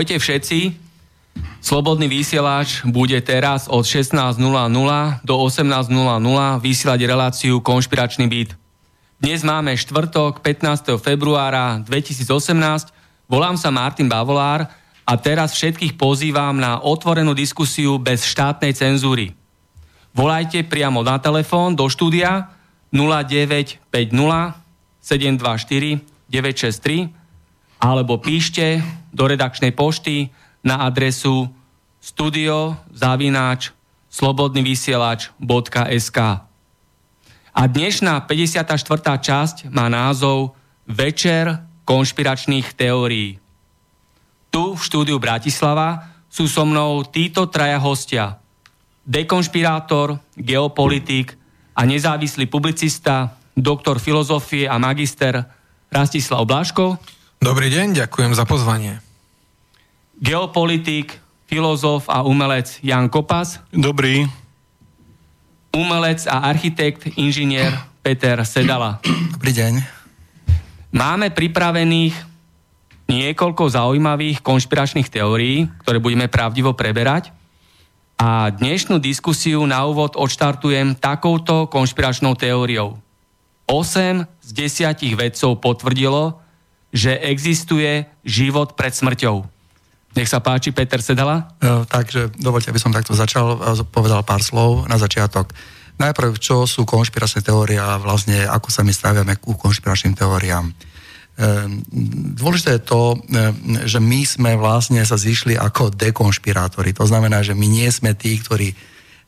Ahojte všetci. Slobodný vysielač bude teraz od 16.00 do 18.00 vysielať reláciu Konšpiračný byt. Dnes máme štvrtok 15. februára 2018. Volám sa Martin Bavolár a teraz všetkých pozývam na otvorenú diskusiu bez štátnej cenzúry. Volajte priamo na telefón do štúdia 0950 724 963 alebo píšte do redakčnej pošty na adresu studiozavináč slobodnyvysielač.sk A dnešná 54. časť má názov Večer konšpiračných teórií. Tu v štúdiu Bratislava sú so mnou títo traja hostia. Dekonšpirátor, geopolitik a nezávislý publicista, doktor filozofie a magister Rastislav Blaško. Dobrý deň, ďakujem za pozvanie. Geopolitik, filozof a umelec Jan Kopas. Dobrý. Umelec a architekt, inžinier Peter Sedala. Dobrý deň. Máme pripravených niekoľko zaujímavých konšpiračných teórií, ktoré budeme pravdivo preberať. A dnešnú diskusiu na úvod odštartujem takouto konšpiračnou teóriou. 8 z 10 vedcov potvrdilo, že existuje život pred smrťou. Nech sa páči, Peter Sedala. E, takže dovolte, aby som takto začal, povedal pár slov na začiatok. Najprv, čo sú konšpiračné teórie a vlastne ako sa my staviame ku konšpiračným teóriám. E, dôležité je to, e, že my sme vlastne sa zišli ako dekonšpirátori. To znamená, že my nie sme tí, ktorí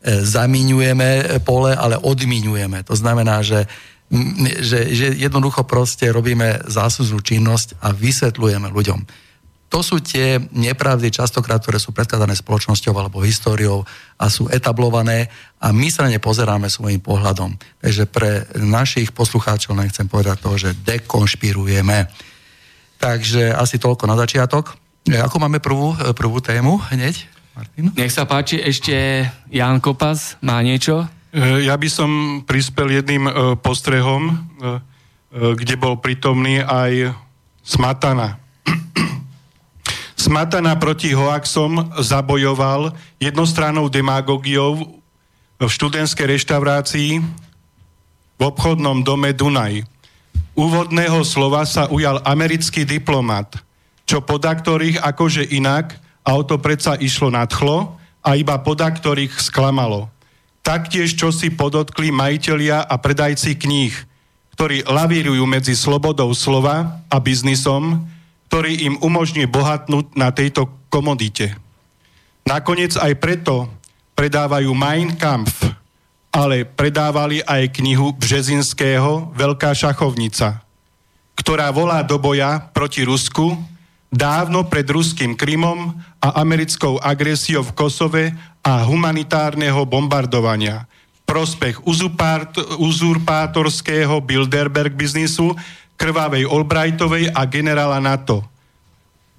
zamiňujeme pole, ale odmiňujeme. To znamená, že že, že jednoducho proste robíme záslužnú činnosť a vysvetľujeme ľuďom. To sú tie nepravdy častokrát, ktoré sú predkladané spoločnosťou alebo históriou a sú etablované a my sa ne pozeráme svojim pohľadom. Takže pre našich poslucháčov nechcem povedať to, že dekonšpirujeme. Takže asi toľko na začiatok. E, ako máme prvú, prvú tému hneď? Martin? Nech sa páči, ešte Jan Kopas má niečo? Eh, ja by som prispel jedným eh, postrehom, eh, kde bol prítomný aj Smatana. Smatana proti hoaxom zabojoval jednostrannou demagogiou v študentskej reštaurácii v obchodnom dome Dunaj. Úvodného slova sa ujal americký diplomat, čo poda ktorých akože inak, auto predsa išlo nadchlo a iba poda ktorých sklamalo. Taktiež, čo si podotkli majiteľia a predajci kníh, ktorí lavírujú medzi slobodou slova a biznisom, ktorý im umožní bohatnúť na tejto komodite. Nakoniec aj preto predávajú Mein Kampf, ale predávali aj knihu Březinského Veľká šachovnica, ktorá volá do boja proti Rusku dávno pred ruským Krymom a americkou agresiou v Kosove a humanitárneho bombardovania v prospech uzurpátorského Bilderberg biznisu, krvavej Albrightovej a generála NATO.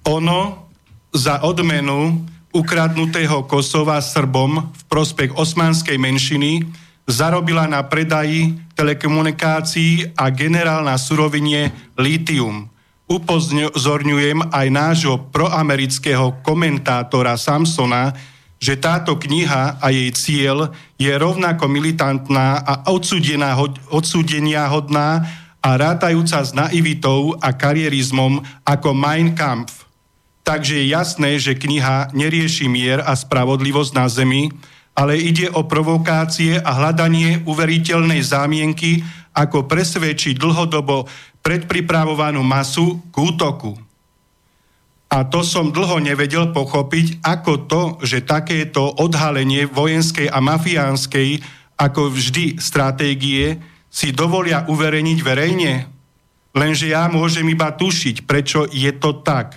Ono za odmenu ukradnutého Kosova Srbom v prospech osmanskej menšiny zarobila na predaji telekomunikácií a generál na surovine litium. Upozorňujem aj nášho proamerického komentátora Samsona, že táto kniha a jej cieľ je rovnako militantná a odsúdenia hodná a rátajúca s naivitou a karierizmom ako Mein Kampf. Takže je jasné, že kniha nerieši mier a spravodlivosť na Zemi, ale ide o provokácie a hľadanie uveriteľnej zámienky, ako presvedčiť dlhodobo predpripravovanú masu k útoku. A to som dlho nevedel pochopiť, ako to, že takéto odhalenie vojenskej a mafiánskej, ako vždy stratégie, si dovolia uverejniť verejne. Lenže ja môžem iba tušiť, prečo je to tak.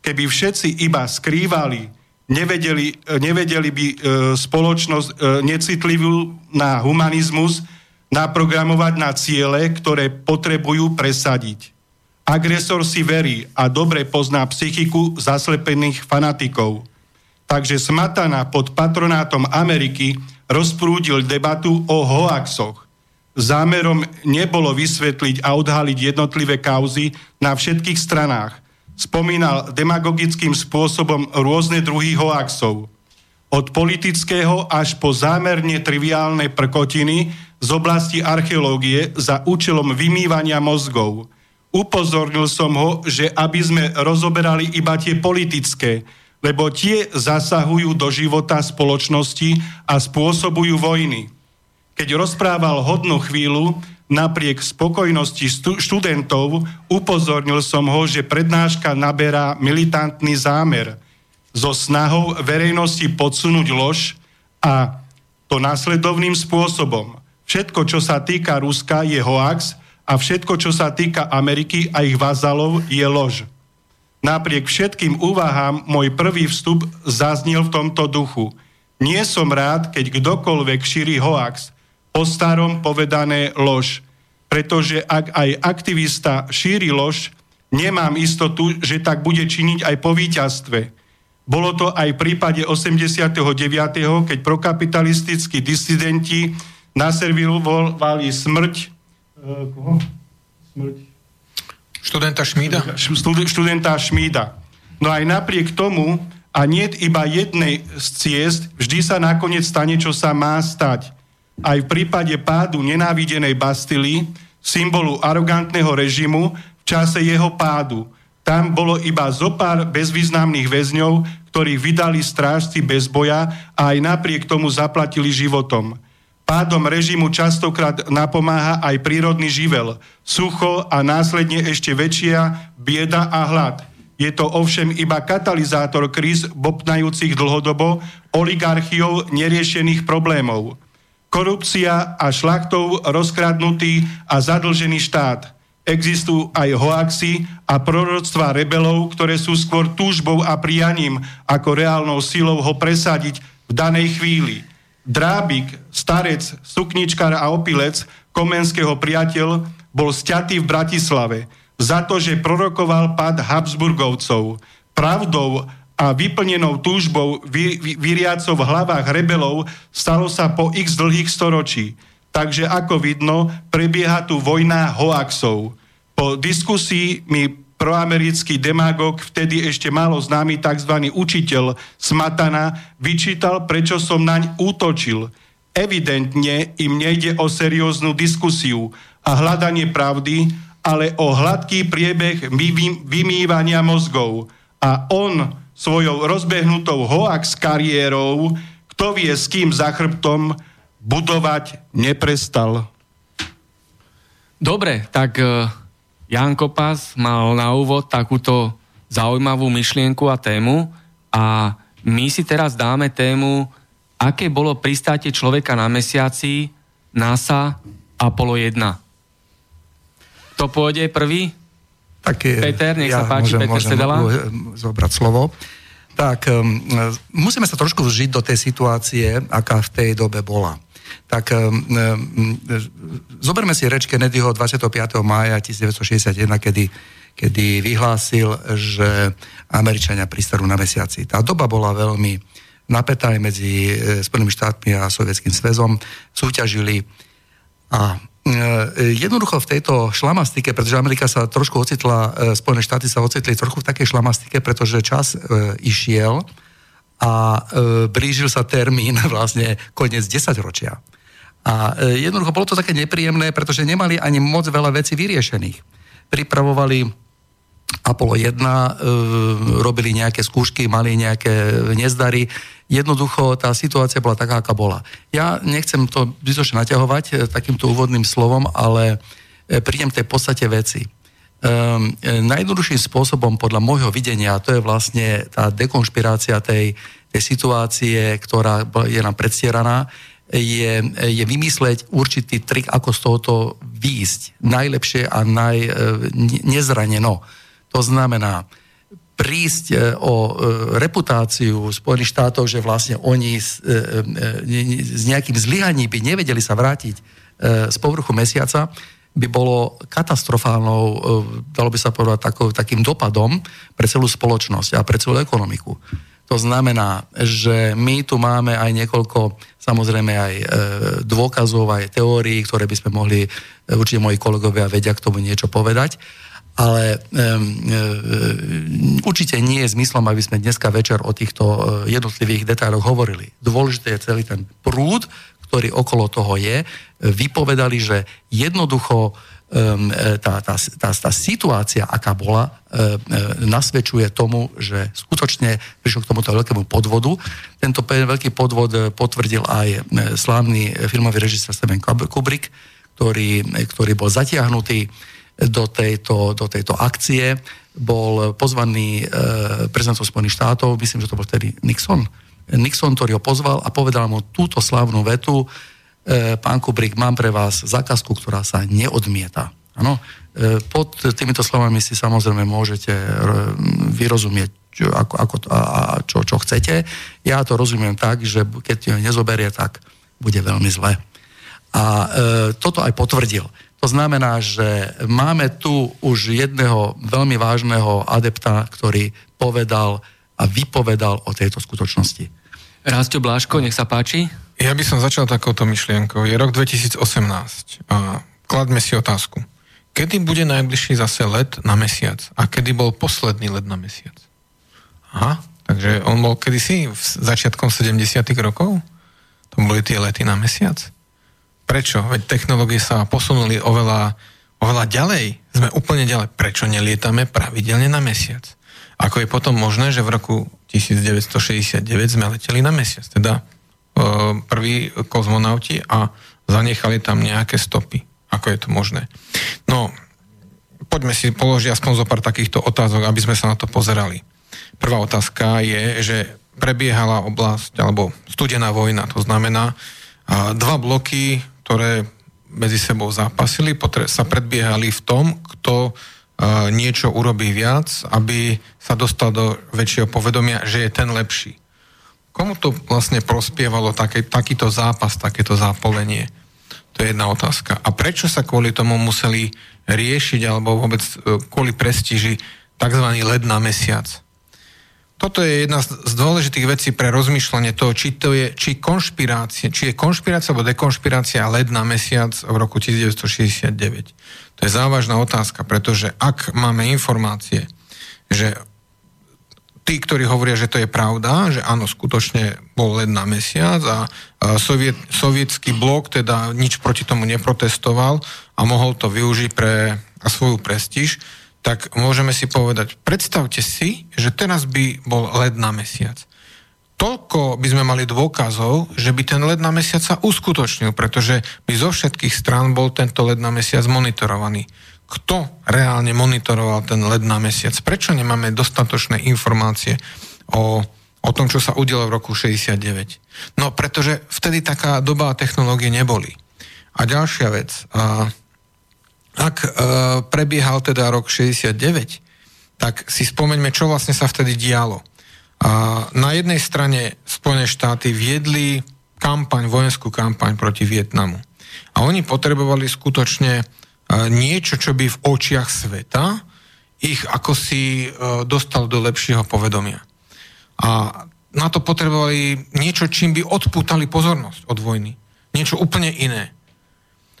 Keby všetci iba skrývali nevedeli, nevedeli by e, spoločnosť e, necitlivú na humanizmus naprogramovať na ciele, ktoré potrebujú presadiť. Agresor si verí a dobre pozná psychiku zaslepených fanatikov. Takže Smatana pod patronátom Ameriky rozprúdil debatu o hoaxoch. Zámerom nebolo vysvetliť a odhaliť jednotlivé kauzy na všetkých stranách – spomínal demagogickým spôsobom rôzne druhy hoaxov. Od politického až po zámerne triviálne prkotiny z oblasti archeológie za účelom vymývania mozgov. Upozornil som ho, že aby sme rozoberali iba tie politické, lebo tie zasahujú do života spoločnosti a spôsobujú vojny. Keď rozprával hodnú chvíľu, napriek spokojnosti študentov upozornil som ho, že prednáška naberá militantný zámer so snahou verejnosti podsunúť lož a to následovným spôsobom. Všetko, čo sa týka Ruska, je hoax a všetko, čo sa týka Ameriky a ich vazalov, je lož. Napriek všetkým úvahám môj prvý vstup zaznil v tomto duchu. Nie som rád, keď kdokoľvek šíri hoax, po starom povedané lož. Pretože ak aj aktivista šíri lož, nemám istotu, že tak bude činiť aj po víťazstve. Bolo to aj v prípade 89., keď prokapitalistickí disidenti naservirovali smrť... Uh, koho? Smrť. Študenta Šmída? Študenta Šmída. No aj napriek tomu, a nie iba jednej z ciest, vždy sa nakoniec stane, čo sa má stať aj v prípade pádu nenávidenej Bastily, symbolu arogantného režimu, v čase jeho pádu. Tam bolo iba zo pár bezvýznamných väzňov, ktorých vydali strážci bez boja a aj napriek tomu zaplatili životom. Pádom režimu častokrát napomáha aj prírodný živel, sucho a následne ešte väčšia bieda a hlad. Je to ovšem iba katalizátor kríz bopnajúcich dlhodobo oligarchiou neriešených problémov korupcia a šlachtov rozkradnutý a zadlžený štát. Existujú aj hoaxy a proroctva rebelov, ktoré sú skôr túžbou a prianím ako reálnou silou ho presadiť v danej chvíli. Drábik, starec, sukničkár a opilec komenského priateľ bol stiatý v Bratislave za to, že prorokoval pad Habsburgovcov. Pravdou a vyplnenou túžbou vy, vy, vyriacov v hlavách rebelov stalo sa po x dlhých storočí. Takže ako vidno, prebieha tu vojna hoaxov. Po diskusii mi proamerický demagog, vtedy ešte málo známy tzv. učiteľ Smatana, vyčítal, prečo som naň útočil. Evidentne im nejde o serióznu diskusiu a hľadanie pravdy, ale o hladký priebeh vymývania mozgov. A on svojou rozbehnutou hoax kariérou, kto vie s kým za chrbtom, budovať neprestal. Dobre, tak uh, Jan Kopas mal na úvod takúto zaujímavú myšlienku a tému a my si teraz dáme tému, aké bolo pristátie človeka na mesiaci NASA Apollo 1. To pôjde prvý? Tak, Peter, nech ja sa páči, môžem, Peter môžem Sedela. zobrať slovo. Tak, um, musíme sa trošku vžiť do tej situácie, aká v tej dobe bola. Tak um, um, zoberme si reč Kennedyho 25. mája 1961, kedy, kedy vyhlásil, že Američania pristanú na mesiaci. Tá doba bola veľmi, napätá medzi Spojenými štátmi a Sovietským zväzom, súťažili a jednoducho v tejto šlamastike, pretože Amerika sa trošku ocitla, Spojené štáty sa ocitli trochu v takej šlamastike, pretože čas e, išiel a e, blížil sa termín vlastne koniec 10 ročia. A e, jednoducho bolo to také nepríjemné, pretože nemali ani moc veľa vecí vyriešených. Pripravovali Apollo 1, e, robili nejaké skúšky, mali nejaké nezdary. Jednoducho tá situácia bola taká, aká bola. Ja nechcem to zbytočne naťahovať e, takýmto úvodným slovom, ale e, prídem tej podstate veci. Um, najjednoduchším spôsobom podľa môjho videnia, to je vlastne tá dekonšpirácia tej, tej situácie, ktorá je nám predstieraná, je, je vymysleť určitý trik, ako z tohoto výjsť najlepšie a naj, nezraneno. To znamená, prísť e, o e, reputáciu Spojených štátov, že vlastne oni s, e, s nejakým zlyhaním by nevedeli sa vrátiť z povrchu mesiaca, by bolo katastrofálnou, dalo by sa povedať, takým dopadom pre celú spoločnosť a pre celú ekonomiku. To znamená, že my tu máme aj niekoľko, samozrejme aj dôkazov, aj teórií, ktoré by sme mohli, určite moji kolegovia vedia k tomu niečo povedať ale um, určite nie je zmyslom, aby sme dneska večer o týchto jednotlivých detailoch hovorili. Dôležité je celý ten prúd, ktorý okolo toho je. Vypovedali, že jednoducho um, tá, tá, tá, tá situácia, aká bola, um, nasvedčuje tomu, že skutočne prišiel k tomuto veľkému podvodu. Tento veľký podvod potvrdil aj slávny filmový režisér Steven Kubrick, ktorý, ktorý bol zatiahnutý do tejto, do tejto akcie. Bol pozvaný e, prezidentom Spojených štátov, myslím, že to bol vtedy Nixon. Nixon, ktorý ho pozval a povedal mu túto slavnú vetu, e, pán Kubrick, mám pre vás zákazku, ktorá sa neodmieta. Ano? E, pod týmito slovami si samozrejme môžete vyrozumieť, čo, ako, ako, a, a čo, čo chcete. Ja to rozumiem tak, že keď ho nezoberie, tak bude veľmi zle. A e, toto aj potvrdil. To znamená, že máme tu už jedného veľmi vážneho adepta, ktorý povedal a vypovedal o tejto skutočnosti. Rásťo Bláško, nech sa páči. Ja by som začal takouto myšlienkou. Je rok 2018 a kladme si otázku. Kedy bude najbližší zase let na mesiac? A kedy bol posledný let na mesiac? Aha, takže on bol kedysi v začiatkom 70 rokov? To boli tie lety na mesiac? Prečo? Veď technológie sa posunuli oveľa, oveľa ďalej. Sme úplne ďalej. Prečo nelietame pravidelne na mesiac? Ako je potom možné, že v roku 1969 sme leteli na mesiac? Teda e, prví kozmonauti a zanechali tam nejaké stopy. Ako je to možné? No, poďme si položiť aspoň zo pár takýchto otázok, aby sme sa na to pozerali. Prvá otázka je, že prebiehala oblasť, alebo studená vojna, to znamená, dva bloky ktoré medzi sebou zápasili, sa predbiehali v tom, kto niečo urobí viac, aby sa dostal do väčšieho povedomia, že je ten lepší. Komu to vlastne prospievalo také, takýto zápas, takéto zápolenie? To je jedna otázka. A prečo sa kvôli tomu museli riešiť, alebo vôbec uh, kvôli prestíži tzv. led na mesiac? Toto je jedna z dôležitých vecí pre rozmýšľanie toho, či to je, či konšpirácia, či je konšpirácia alebo dekonšpirácia led na mesiac v roku 1969. To je závažná otázka, pretože ak máme informácie, že tí, ktorí hovoria, že to je pravda, že áno, skutočne bol led na mesiac a soviet, sovietský blok teda nič proti tomu neprotestoval a mohol to využiť pre svoju prestíž, tak môžeme si povedať, predstavte si, že teraz by bol led na mesiac. Toľko by sme mali dôkazov, že by ten led na mesiac sa uskutočnil, pretože by zo všetkých strán bol tento led na mesiac monitorovaný. Kto reálne monitoroval ten led na mesiac? Prečo nemáme dostatočné informácie o, o tom, čo sa udialo v roku 69? No, pretože vtedy taká doba a technológie neboli. A ďalšia vec. A, ak e, prebiehal teda rok 69, tak si spomeňme, čo vlastne sa vtedy dialo. A na jednej strane Spojené štáty viedli kampaň, vojenskú kampaň proti Vietnamu. A oni potrebovali skutočne e, niečo, čo by v očiach sveta ich ako si e, dostal do lepšieho povedomia. A na to potrebovali niečo, čím by odpútali pozornosť od vojny. Niečo úplne iné.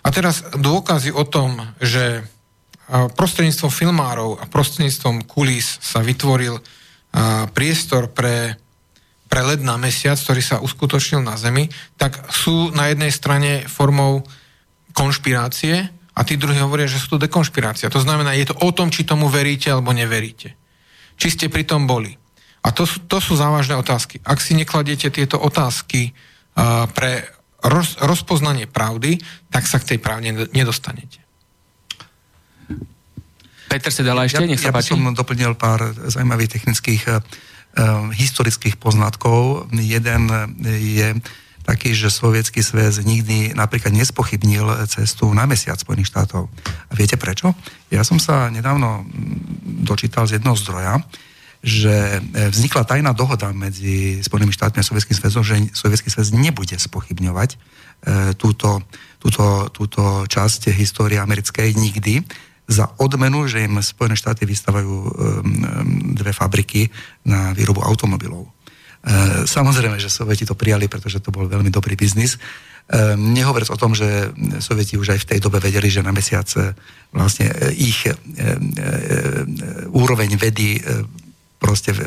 A teraz dôkazy o tom, že prostredníctvom filmárov a prostredníctvom kulís sa vytvoril priestor pre, pre led na mesiac, ktorý sa uskutočnil na Zemi, tak sú na jednej strane formou konšpirácie a tí druhí hovoria, že sú to dekonšpirácia. To znamená, je to o tom, či tomu veríte alebo neveríte. Či ste pri tom boli. A to sú, to sú závažné otázky. Ak si nekladiete tieto otázky uh, pre roz, rozpoznanie pravdy, tak sa k tej pravde nedostanete. Peter sa dala ešte, ja, nech sa ja páči. Ja som doplnil pár zaujímavých technických uh, historických poznatkov. Jeden je taký, že sovietský sväz nikdy napríklad nespochybnil cestu na mesiac Spojených štátov. A viete prečo? Ja som sa nedávno dočítal z jedného zdroja, že e, vznikla tajná dohoda medzi Spojenými štátmi a Sovietským sväzom, že Sovietský sväz nebude spochybňovať e, túto, túto, túto časť histórie americkej nikdy za odmenu, že im Spojené štáty vystávajú e, dve fabriky na výrobu automobilov. Samozrejme, že Sovieti to prijali, pretože to bol veľmi dobrý biznis. Nehovoriac o tom, že Sovieti už aj v tej dobe vedeli, že na mesiac vlastne ich úroveň vedy proste e,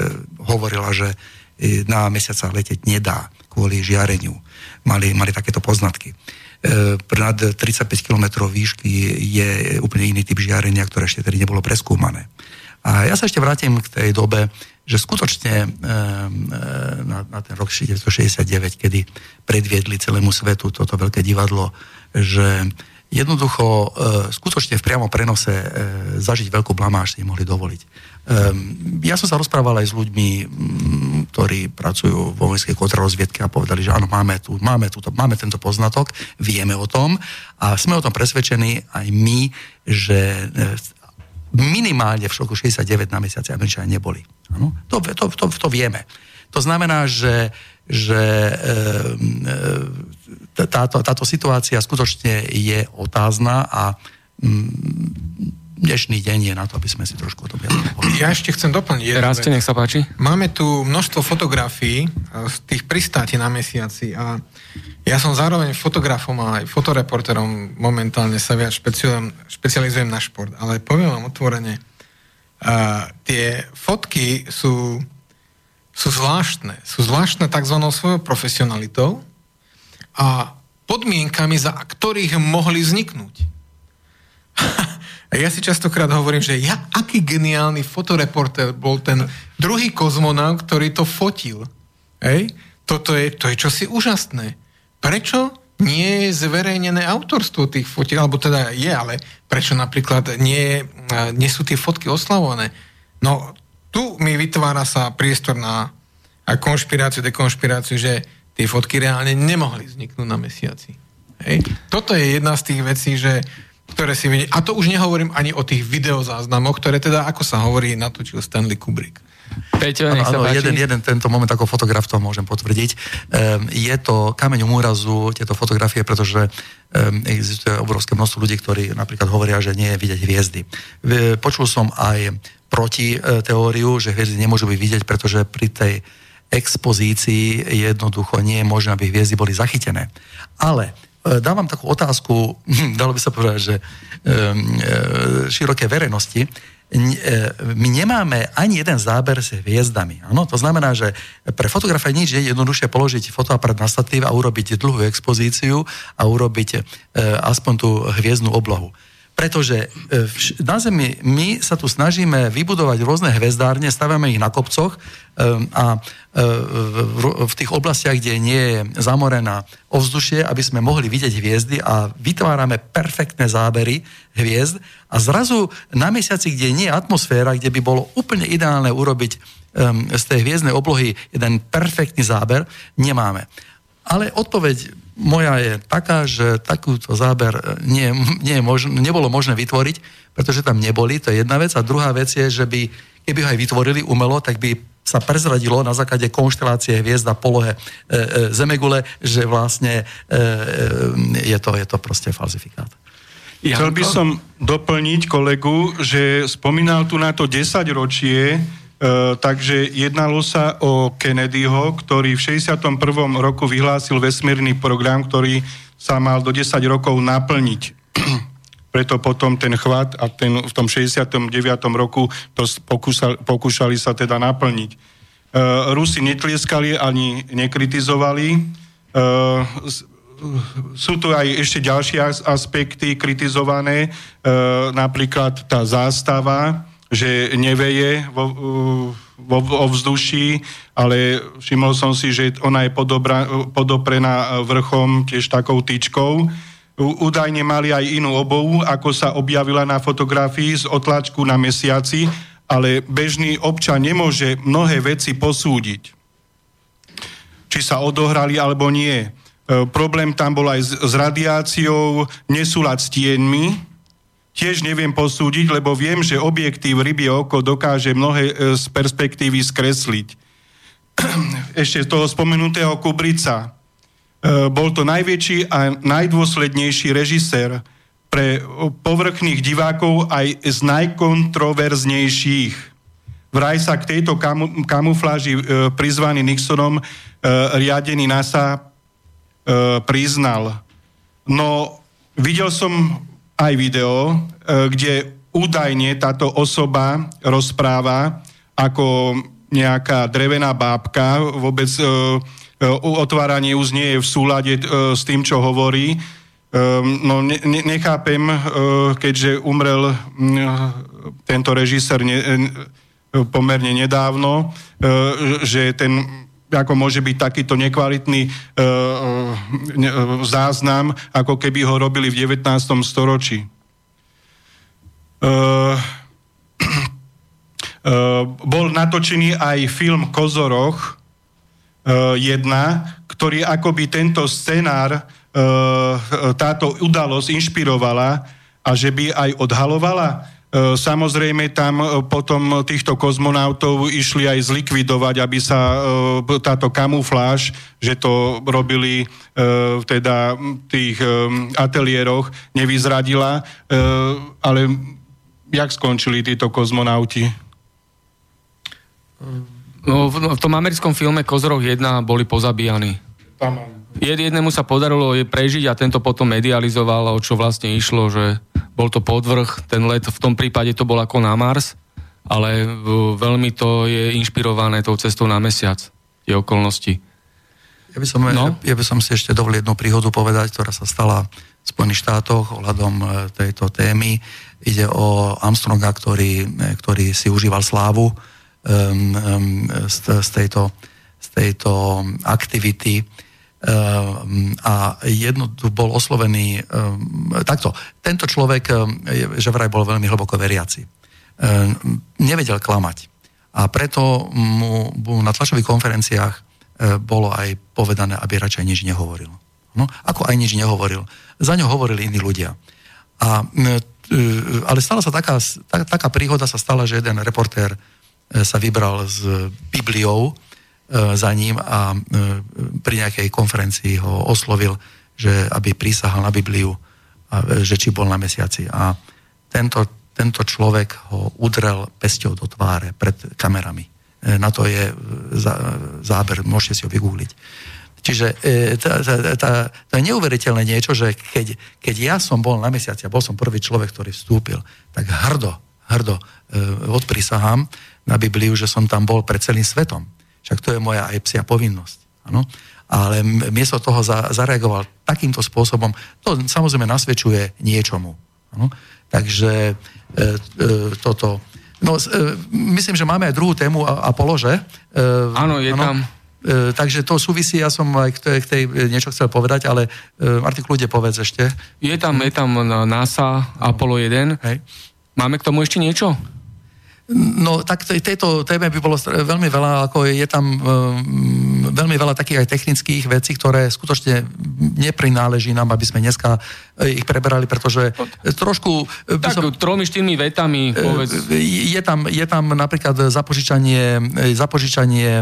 hovorila, že e, na mesiac sa letieť nedá kvôli žiareniu. Mali, mali takéto poznatky. E, nad 35 km výšky je úplne iný typ žiarenia, ktoré ešte tedy nebolo preskúmané. A ja sa ešte vrátim k tej dobe, že skutočne na, na ten rok 1969, kedy predviedli celému svetu toto veľké divadlo, že jednoducho skutočne v priamom prenose zažiť veľkú blamáž si mohli dovoliť. Um, ja som sa rozprával aj s ľuďmi, mm, ktorí pracujú vo vojenskej kontrarozviedke a povedali, že áno, máme, tu, máme, tu, máme tento poznatok, vieme o tom a sme o tom presvedčení aj my, že e, minimálne v šoku 69 na mesiaci Američania neboli. Ano? To, to, to, to vieme. To znamená, že, že e, táto, táto situácia skutočne je otázna a mm, dnešný deň je na to, aby sme si trošku o tom Ja ešte chcem doplniť Rásте, nech sa páči. Máme tu množstvo fotografií z tých pristátí na mesiaci a ja som zároveň fotografom a aj fotoreporterom momentálne sa viac špecializujem, špecializujem na šport, ale poviem vám otvorene, uh, tie fotky sú, sú zvláštne. Sú zvláštne tzv. svojou profesionalitou a podmienkami, za ktorých mohli vzniknúť. A ja si častokrát hovorím, že ja, aký geniálny fotoreporter bol ten druhý kozmonaut, ktorý to fotil. Hej? Toto je, to je čosi úžasné. Prečo nie je zverejnené autorstvo tých fotiek, alebo teda je, ale prečo napríklad nie, nie sú tie fotky oslavované? No, tu mi vytvára sa priestor na konšpiráciu, dekonšpiráciu, že tie fotky reálne nemohli vzniknúť na mesiaci. Hej? Toto je jedna z tých vecí, že ktoré si vidie. A to už nehovorím ani o tých videozáznamoch, ktoré teda, ako sa hovorí, natočil Stanley Kubrick. Peťo, nech sa ano, jeden, jeden tento moment ako fotograf to môžem potvrdiť. Um, je to kameň úrazu, tieto fotografie, pretože um, existuje obrovské množstvo ľudí, ktorí napríklad hovoria, že nie je vidieť hviezdy. Počul som aj proti e, teóriu, že hviezdy nemôžu byť vidieť, pretože pri tej expozícii jednoducho nie je možné, aby hviezdy boli zachytené. Ale dávam takú otázku, dalo by sa povedať, že e, e, široké verejnosti, my nemáme ani jeden záber s hviezdami. Ano? To znamená, že pre fotografa nič je jednoduchšie položiť fotoaparát na statív a urobiť dlhú expozíciu a urobiť aspoň tú hviezdnu oblohu pretože e, na Zemi my sa tu snažíme vybudovať rôzne hvezdárne, stavíme ich na kopcoch e, a e, v tých oblastiach, kde nie je zamorená ovzdušie, aby sme mohli vidieť hviezdy a vytvárame perfektné zábery hviezd a zrazu na mesiaci, kde nie je atmosféra, kde by bolo úplne ideálne urobiť z tej hviezdnej oblohy jeden perfektný záber, nemáme. Ale odpoveď moja je taká, že takúto záber nie, nie je možno, nebolo možné vytvoriť, pretože tam neboli, to je jedna vec. A druhá vec je, že by, keby ho aj vytvorili umelo, tak by sa prezradilo na základe konštelácie hviezd a polohe e, e, Zemegule, že vlastne e, e, je, to, je to proste falzifikát. Chcel by som doplniť kolegu, že spomínal tu na to 10 ročie takže jednalo sa o Kennedyho, ktorý v 61. roku vyhlásil vesmírny program, ktorý sa mal do 10 rokov naplniť. Preto potom ten chvat a ten, v tom 69. roku to pokúšali, pokúšali sa teda naplniť. Uh, Rusi netlieskali ani nekritizovali. Uh, sú tu aj ešte ďalšie aspekty kritizované, uh, napríklad tá zástava, že neveje vo, vo, vo vzduší, ale všimol som si, že ona je podobra, podoprená vrchom tiež takou tyčkou. Údajne mali aj inú obovu, ako sa objavila na fotografii z otlačku na mesiaci, ale bežný občan nemôže mnohé veci posúdiť. Či sa odohrali alebo nie. E, problém tam bol aj s, s radiáciou, nesúlad s tieňmi, tiež neviem posúdiť, lebo viem, že objektív rybie oko dokáže mnohé e, z perspektívy skresliť. Ešte z toho spomenutého Kubrica. E, bol to najväčší a najdôslednejší režisér pre povrchných divákov aj z najkontroverznejších. Vraj sa k tejto kamu, kamufláži e, prizvaný Nixonom riadený NASA priznal. No, videl som aj video, e, kde údajne táto osoba rozpráva ako nejaká drevená bábka, vôbec e, e, otváranie už nie je v súlade s tým, čo hovorí. No ne, nechápem, keďže umrel tento režisér pomerne nedávno, že ten ako môže byť takýto nekvalitný záznam, ako keby ho robili v 19. storočí. Uh, uh, bol natočený aj film Kozoroch uh, 1, ktorý akoby tento scenár, uh, táto udalosť inšpirovala a že by aj odhalovala. Uh, samozrejme tam uh, potom týchto kozmonautov išli aj zlikvidovať, aby sa uh, táto kamufláž, že to robili v teda tých ateliéroch, nevyzradila, ale jak skončili títo kozmonauti? No, v, v tom americkom filme Kozoroch 1 boli pozabíjani. Tam. Jednému sa podarilo prežiť a tento potom medializoval, o čo vlastne išlo, že bol to podvrh, ten let v tom prípade to bol ako na Mars, ale veľmi to je inšpirované tou cestou na mesiac, tie okolnosti. Ja by som, no? ja by som si ešte dovolil jednu príhodu povedať, ktorá sa stala v Spojených štátoch ohľadom e, tejto témy. Ide o Armstronga, ktorý, ktorý si užíval slávu um, um, z, z, tejto, z tejto aktivity a jedno bol oslovený um, takto. Tento človek, um, že vraj bol veľmi hlboko veriaci. Nevedel klamať. A preto mu, na tlačových konferenciách um, bolo aj povedané, aby radšej nič nehovoril. No, ako aj nič nehovoril. Za ňo hovorili iní ľudia. A E, ale stala sa taká, tak, taká príhoda sa stala, že jeden reportér e, sa vybral s Bibliou e, za ním a pri nejakej konferencii ho oslovil, že aby prísahal na Bibliu, že či bol na mesiaci. A tento, tento človek ho udrel pesťou do tváre pred kamerami. Na to je záber, môžete si ho vygoogliť. Čiže e, to je neuveriteľné niečo, že keď, keď ja som bol na mesiaci a bol som prvý človek, ktorý vstúpil, tak hrdo, hrdo e, odprisahám na Bibliu, že som tam bol pred celým svetom. Však to je moja aj psia povinnosť. Ano? Ale miesto toho za, zareagoval takýmto spôsobom, to samozrejme nasvedčuje niečomu. Ano? Takže e, e, toto... No, e, myslím, že máme aj druhú tému Apollo, že? E, Áno, je ano? tam E, takže to súvisí, ja som aj k tej, k tej niečo chcel povedať, ale e, Martin, kľude povedz ešte. Je tam, je tam NASA, Apollo 1. Hej. Máme k tomu ešte niečo? No tak tejto téme by bolo veľmi veľa, ako je tam um, veľmi veľa takých aj technických vecí, ktoré skutočne neprináleží nám, aby sme dneska ich preberali, pretože trošku... E, tak, som, tromi, štyrmi vetami, povedz. Je tam, je tam napríklad zapožičanie, zapožičanie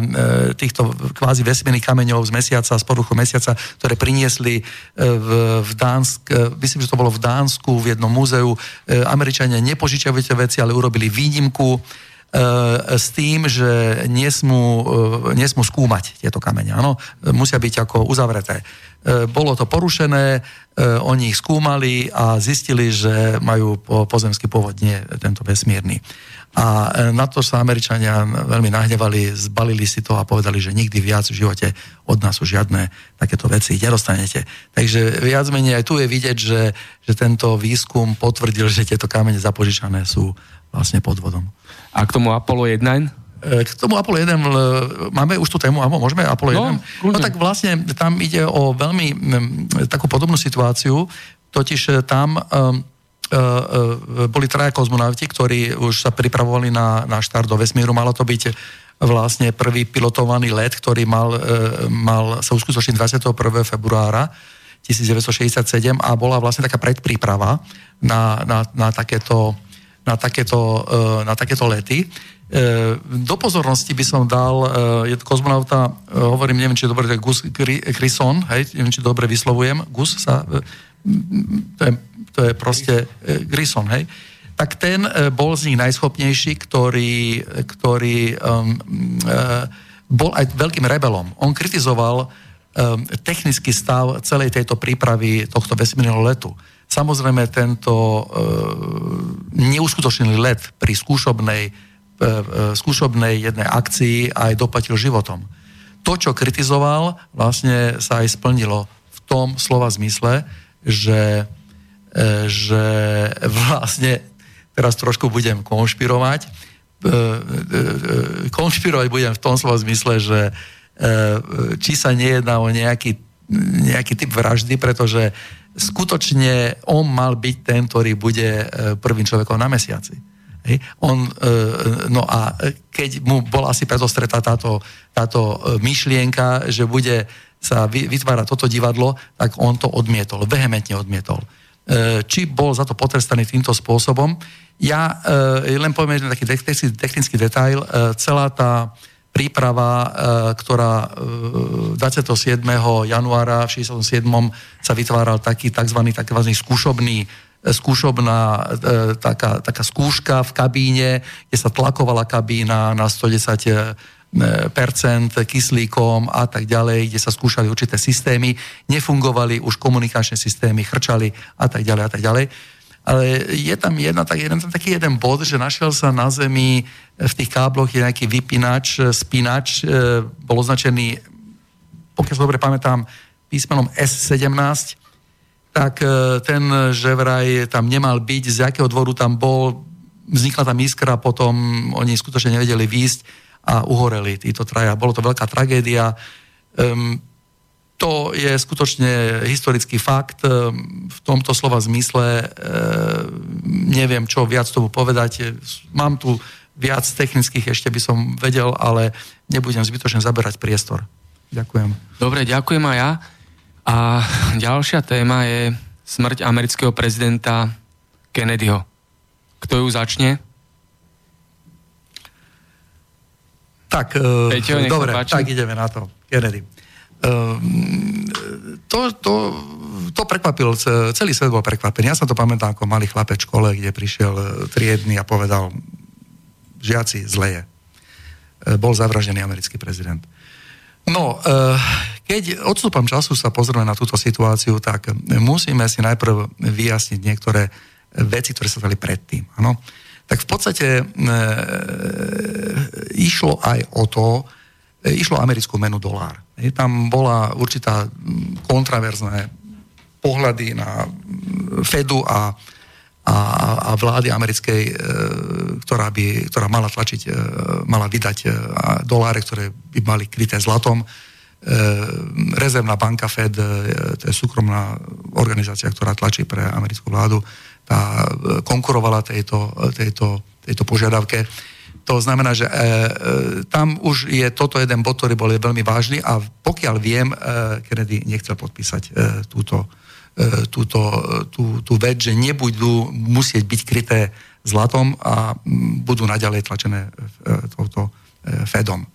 týchto kvázi vesmírnych kameňov z mesiaca, z poruchu mesiaca, ktoré priniesli v, v Dánsk, myslím, že to bolo v Dánsku, v jednom múzeu. Američania nepožičiavajú tie veci, ale urobili výnimku s tým, že nesmú, nesmú skúmať tieto kamene. Áno, musia byť ako uzavreté. Bolo to porušené, oni ich skúmali a zistili, že majú pozemský pôvod, nie tento vesmírny. A e, na to sa Američania veľmi nahnevali, zbalili si to a povedali, že nikdy viac v živote od nás už žiadne takéto veci nedostanete. Takže viac menej aj tu je vidieť, že, že tento výskum potvrdil, že tieto kamene zapožičané sú vlastne podvodom. A k tomu Apollo 1? E, k tomu Apollo 1 máme už tú tému, áno, môžeme Apollo 1? No, no tak vlastne tam ide o veľmi takú podobnú situáciu, totiž e, tam um, E, e, boli traja kozmonauti, ktorí už sa pripravovali na, na štart do vesmíru. Malo to byť vlastne prvý pilotovaný let, ktorý mal, e, mal sa uskutočniť 21. februára 1967 a bola vlastne taká predpríprava na, na, na takéto na takéto, na takéto lety. Do pozornosti by som dal je to kozmonauta, hovorím, neviem, či je dobre, Gus Grisson, hej, neviem, či dobre vyslovujem, Gus sa, to je to je proste e, Grissom, hej, tak ten e, bol z nich najschopnejší, ktorý, ktorý um, uh, bol aj veľkým rebelom. On kritizoval um, technický stav celej tejto prípravy tohto vesmírneho letu. Samozrejme, tento uh, neuskutočnený let pri skúšobnej, uh, skúšobnej jednej akcii aj doplatil životom. To, čo kritizoval, vlastne sa aj splnilo v tom slova zmysle, že E, že vlastne teraz trošku budem konšpirovať. E, e, konšpirovať budem v tom slova zmysle, že či sa nejedná o nejaký, nejaký typ vraždy, pretože skutočne on mal byť ten, ktorý bude prvým človekom na mesiaci. On, no a keď mu bola asi predostretá táto, táto myšlienka, že bude sa vytvárať toto divadlo, tak on to odmietol, vehementne odmietol. E, či bol za to potrestaný týmto spôsobom. Ja e, len poviem jeden taký technický detail. E, celá tá príprava, ktorá 27. januára v 67. sa vytváral taký tzv. tzv. skúšobný skúšobná taká, taká skúška v kabíne, kde sa tlakovala kabína na 110 percent kyslíkom a tak ďalej, kde sa skúšali určité systémy, nefungovali už komunikačné systémy, chrčali a tak ďalej a tak ďalej. Ale je tam jedna, tak, jeden, taký jeden bod, že našiel sa na Zemi v tých kábloch je nejaký vypínač, spínač, e, bol označený, pokiaľ sa dobre pamätám, písmenom S17, tak e, ten že vraj tam nemal byť, z jakého dvoru tam bol, vznikla tam iskra, potom oni skutočne nevedeli výjsť a uhoreli títo traja. Bolo to veľká tragédia. Um, to je skutočne historický fakt. Um, v tomto slova zmysle um, neviem, čo viac tomu povedať. Mám tu viac technických, ešte by som vedel, ale nebudem zbytočne zaberať priestor. Ďakujem. Dobre, ďakujem aj ja. A ďalšia téma je smrť amerického prezidenta Kennedyho. Kto ju začne? Tak, uh, Peťo, dobre, tak ideme na to. Kennedy. Uh, to, to, to prekvapil, celý svet bol prekvapený. Ja sa to pamätám ako malý chlapec v škole, kde prišiel e, triedny a povedal, žiaci, zle je. Uh, bol zavražený americký prezident. No, uh, keď odstupom času sa pozrieme na túto situáciu, tak musíme si najprv vyjasniť niektoré veci, ktoré sa dali predtým. Ano? tak v podstate e, išlo aj o to, e, išlo americkú menu dolár. E, tam bola určitá kontraverzné pohľady na Fedu a, a, a vlády americkej, e, ktorá, by, ktorá mala tlačiť, e, mala vydať e, doláre, ktoré by mali kryté zlatom. Rezervná banka Fed, to je súkromná organizácia, ktorá tlačí pre americkú vládu, tá konkurovala tejto, tejto, tejto požiadavke. To znamená, že e, e, tam už je toto jeden bod, ktorý bol veľmi vážny a pokiaľ viem, e, Kennedy nechcel podpísať e, túto, e, túto, tú, tú vec, že nebudú musieť byť kryté zlatom a budú naďalej tlačené e, touto e, Fedom.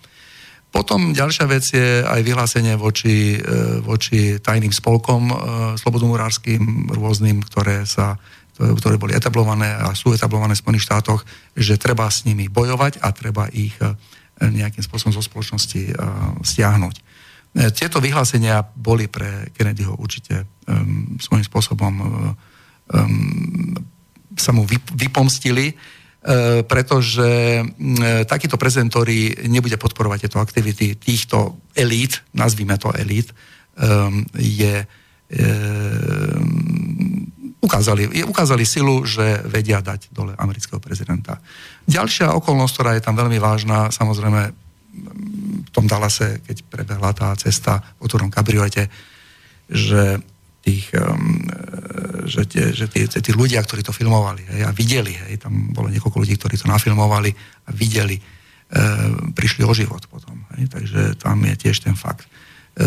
Potom ďalšia vec je aj vyhlásenie voči, e, voči tajným spolkom e, slobodomurárským rôznym, ktoré sa ktoré boli etablované a sú etablované v Spojených štátoch, že treba s nimi bojovať a treba ich nejakým spôsobom zo spoločnosti stiahnuť. Tieto vyhlásenia boli pre Kennedyho určite um, svojím spôsobom um, sa mu vypomstili, uh, pretože um, takýto prezident, ktorý nebude podporovať tieto aktivity týchto elít, nazvime to elít, um, je um, ukázali, ukázali silu, že vedia dať dole amerického prezidenta. Ďalšia okolnosť, ktorá je tam veľmi vážna, samozrejme v tom Dallase, keď prebehla tá cesta po ktorom kabriolete, že tých, um, že, tie, že tí, tí ľudia, ktorí to filmovali hej, a videli, hej, tam bolo niekoľko ľudí, ktorí to nafilmovali a videli, e, prišli o život potom. Hej, takže tam je tiež ten fakt. E,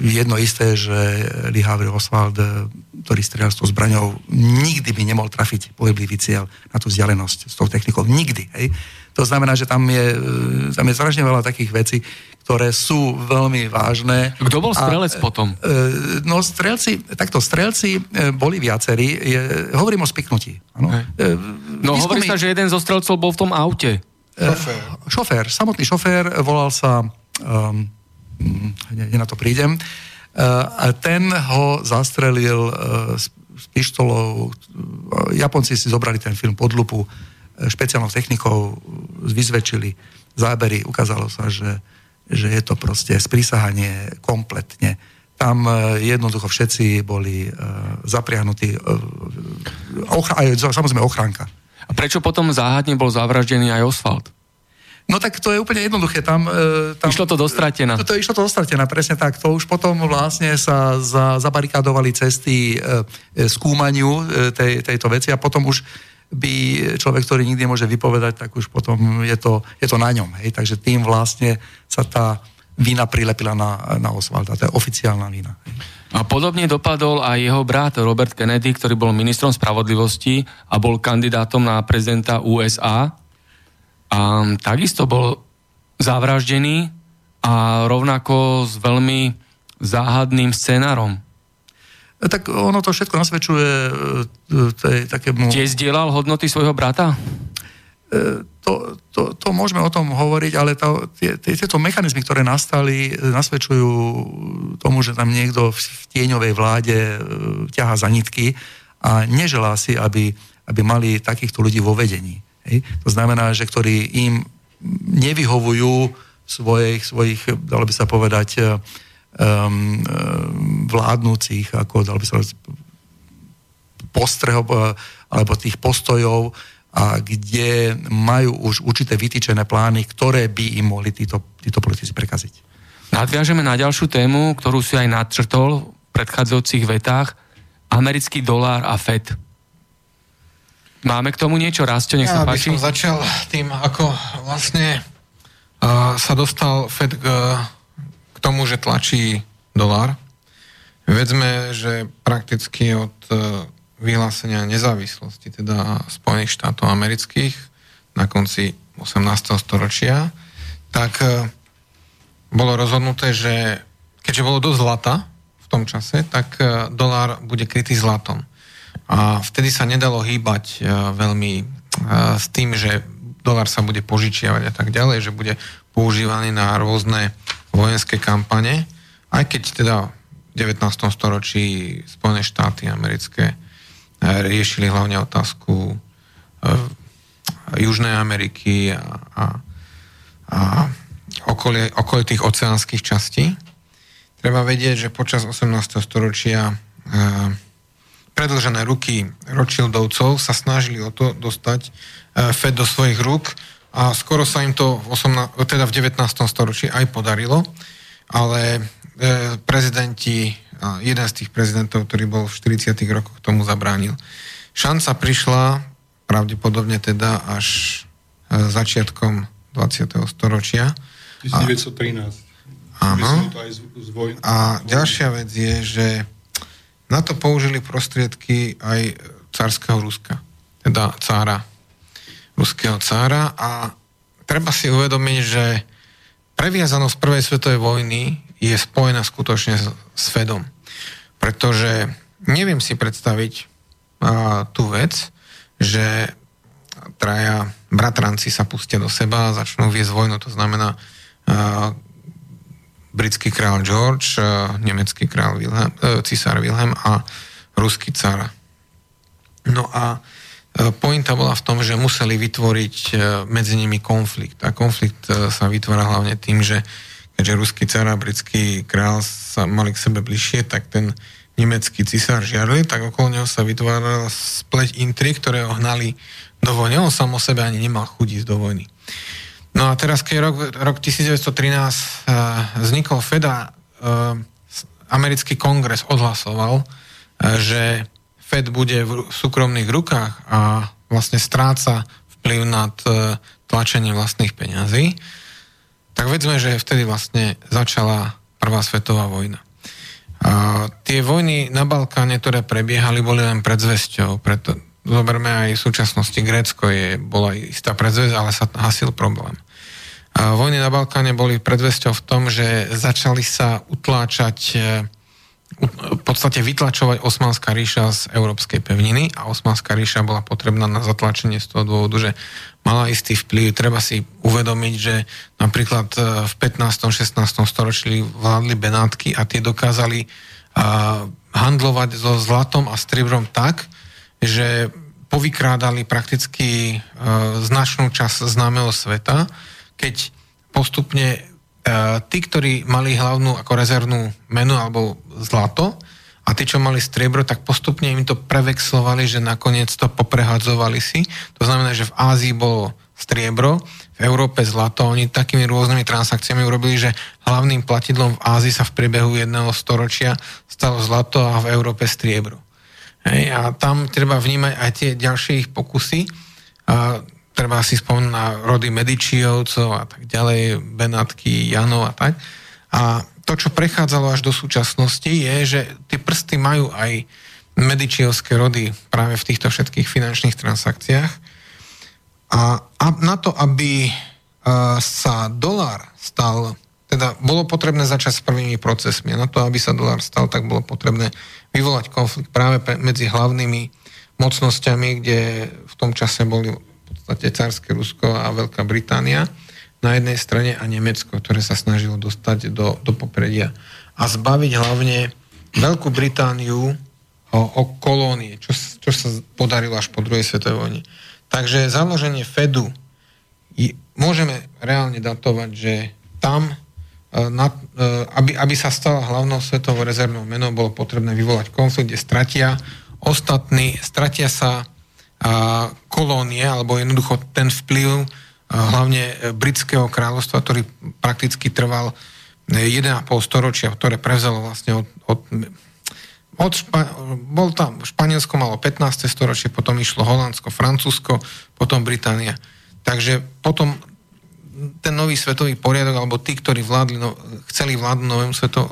jedno isté, že Lee Harvey Oswald, ktorý strieľal s tou zbraňou, nikdy by nemohol trafiť pohyblivý cieľ na tú vzdialenosť s tou technikou. Nikdy. Hej. To znamená, že tam je, e, tam je strašne veľa takých vecí, ktoré sú veľmi vážne. Kto bol strelec a, potom? E, no strelci, takto strelci e, boli viacerí. Je, hovorím o spiknutí. Ano. No Výskumy, hovorí sa, že jeden zo strelcov bol v tom aute. Šofér. Šofér, samotný šofér, volal sa, um, ne, na to prídem, a ten ho zastrelil s, s pištolou. Japonci si zobrali ten film pod lupu špeciálnou technikou vyzväčšili zábery, ukázalo sa, že, že je to proste sprísahanie kompletne. Tam e, jednoducho všetci boli zapriahnutí, aj samozrejme ochránka. A prečo potom záhadne bol zavraždený aj Oswald? No tak to je úplne jednoduché. Tam, tam, išlo to dostratená. To, to išlo to dostratená, presne tak. To už potom vlastne sa za, zabarikádovali cesty e, skúmaniu e, tej, tejto veci a potom už by človek, ktorý nikdy nemôže vypovedať, tak už potom je to, je to na ňom. Hej? Takže tým vlastne sa tá vína prilepila na, na Osvalda. To je oficiálna vína. Hej? A podobne dopadol aj jeho brat Robert Kennedy, ktorý bol ministrom spravodlivosti a bol kandidátom na prezidenta USA. A takisto bol zavraždený a rovnako s veľmi záhadným scenárom. Tak ono to všetko nasvedčuje e, tej, takému... Tiež zdieľal hodnoty svojho brata? E, to, to, to môžeme o tom hovoriť, ale to, tie, tieto mechanizmy, ktoré nastali, e, nasvedčujú tomu, že tam niekto v tieňovej vláde ťahá za nitky a neželá si, aby, aby mali takýchto ľudí vo vedení. Hej? To znamená, že ktorí im nevyhovujú svojich, svojich dalo by sa povedať, um, vládnúcich, ako dal by sa postrehov alebo tých postojov, a kde majú už určité vytýčené plány, ktoré by im mohli títo, títo politici prekaziť. Nadviažeme na ďalšiu tému, ktorú si aj nadčrtol v predchádzajúcich vetách. Americký dolár a FED. Máme k tomu niečo, Rasto, nech sa ja páči. Ja začal tým, ako vlastne uh, sa dostal FED k k tomu, že tlačí dolár. Vedzme, že prakticky od e, vyhlásenia nezávislosti, teda Spojených štátov amerických na konci 18. storočia, tak e, bolo rozhodnuté, že keďže bolo dosť zlata v tom čase, tak e, dolár bude krytý zlatom. A vtedy sa nedalo hýbať veľmi s tým, že dolár sa bude požičiavať a tak ďalej, že bude používaný na rôzne vojenské kampane, aj keď teda v 19. storočí Spojené štáty americké eh, riešili hlavne otázku Južnej Ameriky a, a, a okolie, okolie tých oceánskych častí. Treba vedieť, že počas 18. storočia e, predlžené ruky Rothschildovcov sa snažili o to dostať e, Fed do svojich rúk a skoro sa im to v, 18, teda v 19. storočí aj podarilo, ale e, prezidenti, jeden z tých prezidentov, ktorý bol v 40. rokoch, tomu zabránil. Šanca prišla pravdepodobne teda až e, začiatkom 20. storočia. 1913. Áno. A ďalšia vec je, že na to použili prostriedky aj carského Ruska, teda cára ruského cára a treba si uvedomiť, že previazanosť prvej svetovej vojny je spojená skutočne s, Fedom. Pretože neviem si predstaviť tú vec, že traja bratranci sa pustia do seba, začnú viesť vojnu, to znamená britský král George, nemecký král Wilhelm, e, cisár Wilhelm a ruský car. No a e, pointa bola v tom, že museli vytvoriť medzi nimi konflikt. A konflikt sa vytvára hlavne tým, že keďže ruský car a britský král sa mali k sebe bližšie, tak ten nemecký cisár žiarli, tak okolo neho sa vytvárala spleť intrik, ktoré ho hnali do vojny. On sám o sebe ani nemal chuť do vojny. No a teraz, keď rok, rok 1913 uh, vznikol FEDA, uh, americký kongres odhlasoval, uh, že Fed bude v súkromných rukách a vlastne stráca vplyv nad tlačením vlastných peňazí, tak vedzme, že vtedy vlastne začala Prvá svetová vojna. A tie vojny na Balkáne, ktoré prebiehali, boli len predzvesťou. Preto zoberme aj v súčasnosti Grécko, je, bola istá predzvesť, ale sa hasil problém. Vojny na Balkáne boli predvesťou v tom, že začali sa utláčať e, v podstate vytlačovať Osmanská ríša z európskej pevniny a Osmanská ríša bola potrebná na zatlačenie z toho dôvodu, že mala istý vplyv. Treba si uvedomiť, že napríklad e, v 15. 16. storočí vládli Benátky a tie dokázali handlovať so zlatom a stribrom tak, že povykrádali prakticky e, značnú časť známeho sveta keď postupne uh, tí, ktorí mali hlavnú ako rezervnú menu alebo zlato a tí, čo mali striebro, tak postupne im to prevexlovali, že nakoniec to poprehadzovali si. To znamená, že v Ázii bolo striebro, v Európe zlato. Oni takými rôznymi transakciami urobili, že hlavným platidlom v Ázii sa v priebehu jedného storočia stalo zlato a v Európe striebro. Hej, a tam treba vnímať aj tie ďalšie ich pokusy. A treba si spomenúť na rody Medičiovcov a tak ďalej, Benátky, Janov a tak. A to, čo prechádzalo až do súčasnosti, je, že tie prsty majú aj Medičiovské rody práve v týchto všetkých finančných transakciách. A, a na to, aby uh, sa dolár stal, teda bolo potrebné začať s prvými procesmi. A na to, aby sa dolár stal, tak bolo potrebné vyvolať konflikt práve medzi hlavnými mocnosťami, kde v tom čase boli podstate Cárske Rusko a Veľká Británia na jednej strane a Nemecko, ktoré sa snažilo dostať do, do popredia a zbaviť hlavne Veľkú Britániu o, o kolónie, čo, čo sa podarilo až po druhej svetovej vojne. Takže založenie Fedu môžeme reálne datovať, že tam, e, na, e, aby, aby sa stala hlavnou svetovou rezervnou menou, bolo potrebné vyvolať konflikt, kde stratia ostatní, stratia sa kolónie, alebo jednoducho ten vplyv a, hlavne e, britského kráľovstva, ktorý prakticky trval 1,5 e, storočia, ktoré prevzalo vlastne od, od od Špa- bol tam, Španielsko malo 15. storočie, potom išlo Holandsko, Francúzsko, potom Británia. Takže potom ten nový svetový poriadok, alebo tí, ktorí vládli, no, chceli vládnuť novému, sveto,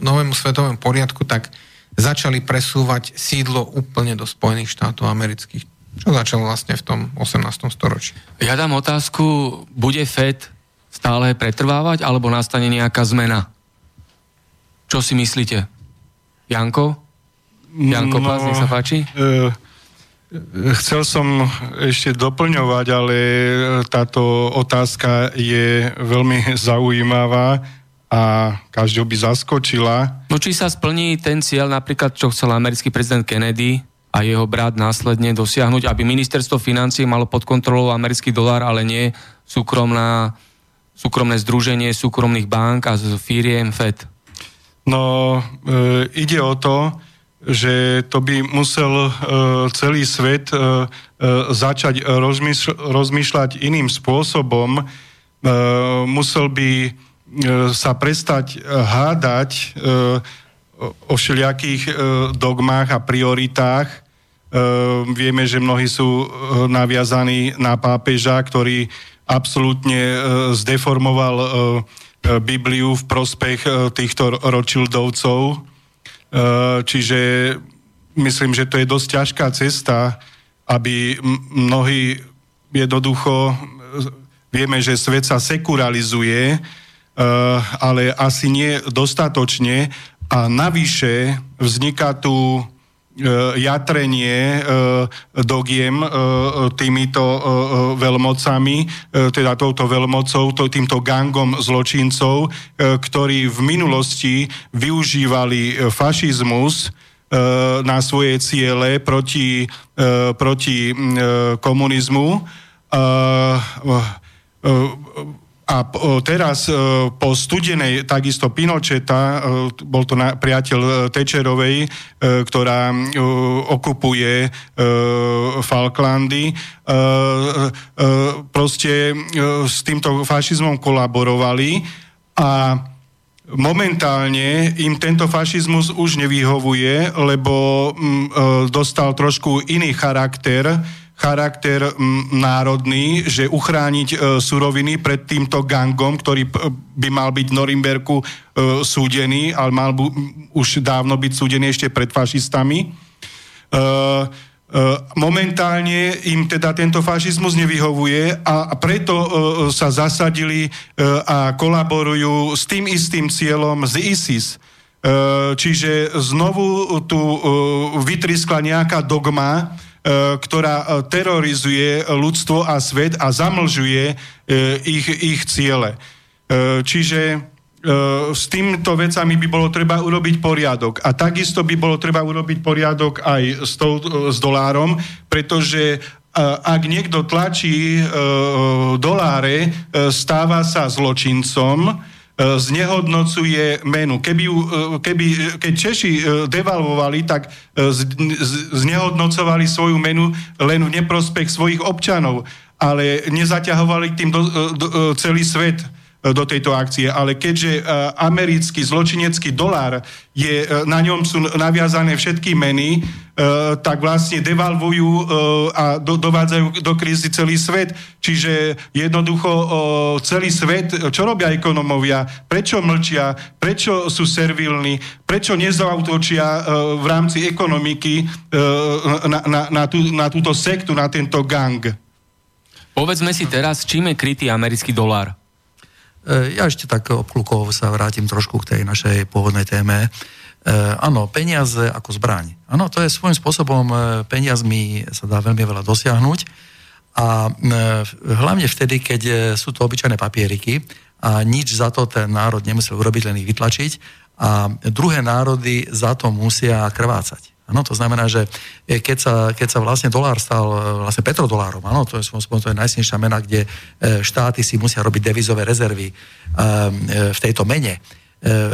novému svetovému poriadku, tak začali presúvať sídlo úplne do Spojených štátov amerických. Čo začalo vlastne v tom 18. storočí. Ja dám otázku, bude FED stále pretrvávať, alebo nastane nejaká zmena? Čo si myslíte? Janko? Janko no, Pás, nech sa páči. E, chcel som ešte doplňovať, ale táto otázka je veľmi zaujímavá a každého by zaskočila. No či sa splní ten cieľ, napríklad, čo chcel americký prezident Kennedy, a jeho brat následne dosiahnuť, aby ministerstvo financí malo pod kontrolou americký dolár, ale nie súkromná, súkromné združenie súkromných bank a firiem FED? No, e, ide o to, že to by musel e, celý svet e, e, začať rozmýšľ, rozmýšľať iným spôsobom. E, musel by e, sa prestať hádať e, o všelijakých e, dogmách a prioritách, Ehm, vieme, že mnohí sú eh, naviazaní na pápeža, ktorý absolútne zdeformoval Bibliu v prospech týchto ročildovcov. Čiže myslím, že to je dosť ťažká cesta, aby mnohí jednoducho, vieme, že svet sa sekuralizuje, ale asi nie dostatočne a navyše vzniká tu jatrenie dogiem týmito veľmocami, teda touto veľmocou, týmto gangom zločincov, ktorí v minulosti využívali fašizmus na svoje ciele proti, proti komunizmu a teraz e, po studenej, takisto Pinocheta, e, bol to priateľ e, Tečerovej, ktorá okupuje Falklandy, proste s týmto fašizmom kolaborovali a momentálne im tento fašizmus už nevyhovuje, lebo dostal trošku iný charakter, charakter národný, že uchrániť e, suroviny pred týmto gangom, ktorý by mal byť v Norimberku e, súdený, ale mal bu, už dávno byť súdený ešte pred fašistami. E, momentálne im teda tento fašizmus nevyhovuje a, preto sa zasadili a kolaborujú s tým istým cieľom z ISIS. Čiže znovu tu e, vytriskla nejaká dogma, ktorá e, terorizuje ľudstvo a svet a zamlžuje e, ich, ich ciele. Čiže s týmito vecami by bolo treba urobiť poriadok. A takisto by bolo treba urobiť poriadok aj s, tou, s dolárom, pretože ak niekto tlačí doláre, stáva sa zločincom, E, znehodnocuje menu. Keby, e, keby, keď Češi e, devalvovali, tak znehodnocovali svoju menu len v neprospech svojich občanov, ale nezaťahovali tým do, do, celý svet do tejto akcie, ale keďže americký zločinecký dolár je, na ňom sú naviazané všetky meny, tak vlastne devalvujú a do, dovádzajú do krízy celý svet. Čiže jednoducho celý svet, čo robia ekonomovia, prečo mlčia, prečo sú servilní, prečo nezautočia v rámci ekonomiky na, na, na, tú, na túto sektu, na tento gang. Povedzme si teraz, čím je krytý americký dolár? E, ja ešte tak obklukov sa vrátim trošku k tej našej pôvodnej téme. E, áno, peniaze ako zbraň. Áno, to je svojím spôsobom, e, peniazmi sa dá veľmi veľa dosiahnuť a hlavne vtedy, keď sú to obyčajné papieriky a nič za to ten národ nemusel urobiť, len ich vytlačiť a druhé národy za to musia krvácať. Ano, to znamená, že keď sa, keď sa vlastne dolár stal vlastne petrodolárom, ano, to je, to je najsilnejšia mena, kde e, štáty si musia robiť devizové rezervy e, v tejto mene. E,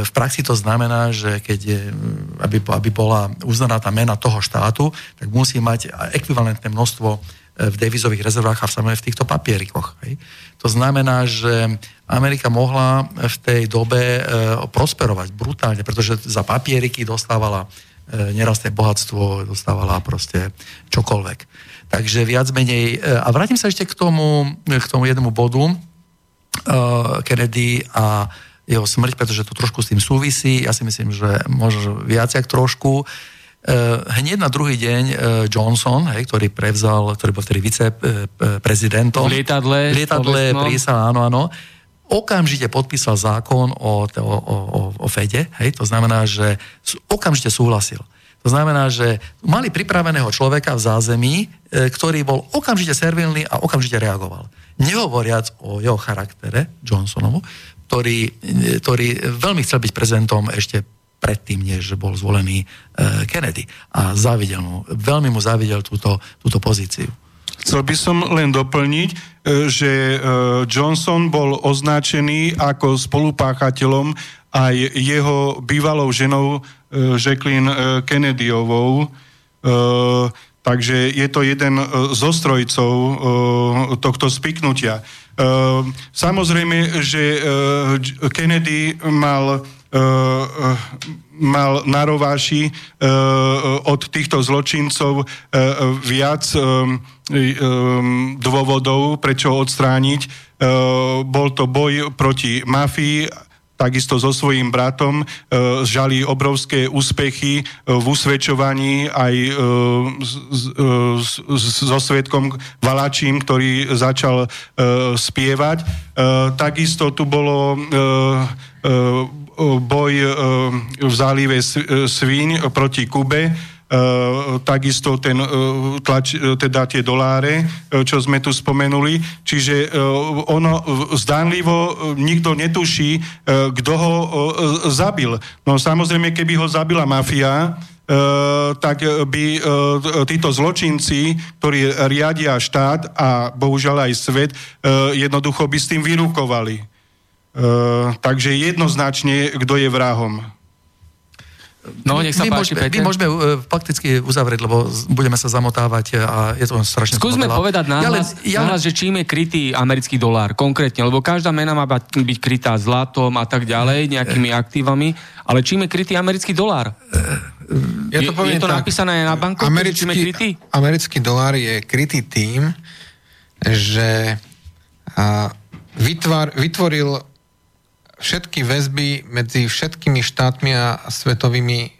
v praxi to znamená, že keď aby, aby bola uznaná tá mena toho štátu, tak musí mať ekvivalentné množstvo v devizových rezervách a v v týchto papierikoch. Hej. To znamená, že Amerika mohla v tej dobe prosperovať brutálne, pretože za papieriky dostávala E, nerastné bohatstvo dostávala proste čokoľvek. Takže viac menej... E, a vrátim sa ešte k tomu, k tomu jednému bodu. E, Kennedy a jeho smrť, pretože to trošku s tým súvisí. Ja si myslím, že možno viac jak trošku. Hneď na druhý deň Johnson, hej, ktorý prevzal, ktorý bol vtedy viceprezidentom. V lietadle. V lietadle prísal, áno, áno okamžite podpísal zákon o, o, o, o Fede, hej, to znamená, že okamžite súhlasil. To znamená, že mali pripraveného človeka v zázemí, e, ktorý bol okamžite servilný a okamžite reagoval. Nehovoriac o jeho charaktere, Johnsonovu, ktorý, e, ktorý veľmi chcel byť prezidentom ešte predtým, než bol zvolený e, Kennedy. A závidel mu, veľmi mu závidel túto, túto pozíciu. Chcel by som len doplniť, že e, Johnson bol označený ako spolupáchateľom aj jeho bývalou ženou e, Jacqueline Kennedyovou. Takže je to jeden zo strojcov tohto spiknutia. Samozrejme, že Kennedy mal mal na rováši od týchto zločincov viac dôvodov, prečo odstrániť. Bol to boj proti mafii, takisto so svojím bratom, žali obrovské úspechy v usvedčovaní aj so svetkom Valačím, ktorý začal spievať. Takisto tu bolo boj v zálive Svíň proti Kube, takisto ten tlač, teda tie doláre, čo sme tu spomenuli. Čiže ono zdánlivo nikto netuší, kto ho zabil. No samozrejme, keby ho zabila mafia, tak by títo zločinci, ktorí riadia štát a bohužiaľ aj svet, jednoducho by s tým vyrukovali. Takže jednoznačne, kto je vrahom. No, nech sa my páči, môžeme, my môžeme uh, fakticky uzavrieť, lebo môžeme sa zamotávať a je to strašne Skúsme veľa. povedať náhlas, ja len, ja... že čím je krytý americký dolár konkrétne, lebo každá mena má byť krytá zlatom a tak ďalej, nejakými aktívami, ale čím je krytý americký dolár? Ja to je, je to tak, napísané na banku? Americký, čím je krytý? americký dolár je krytý tým, že a, vytvor, vytvoril všetky väzby medzi všetkými štátmi a svetovými e,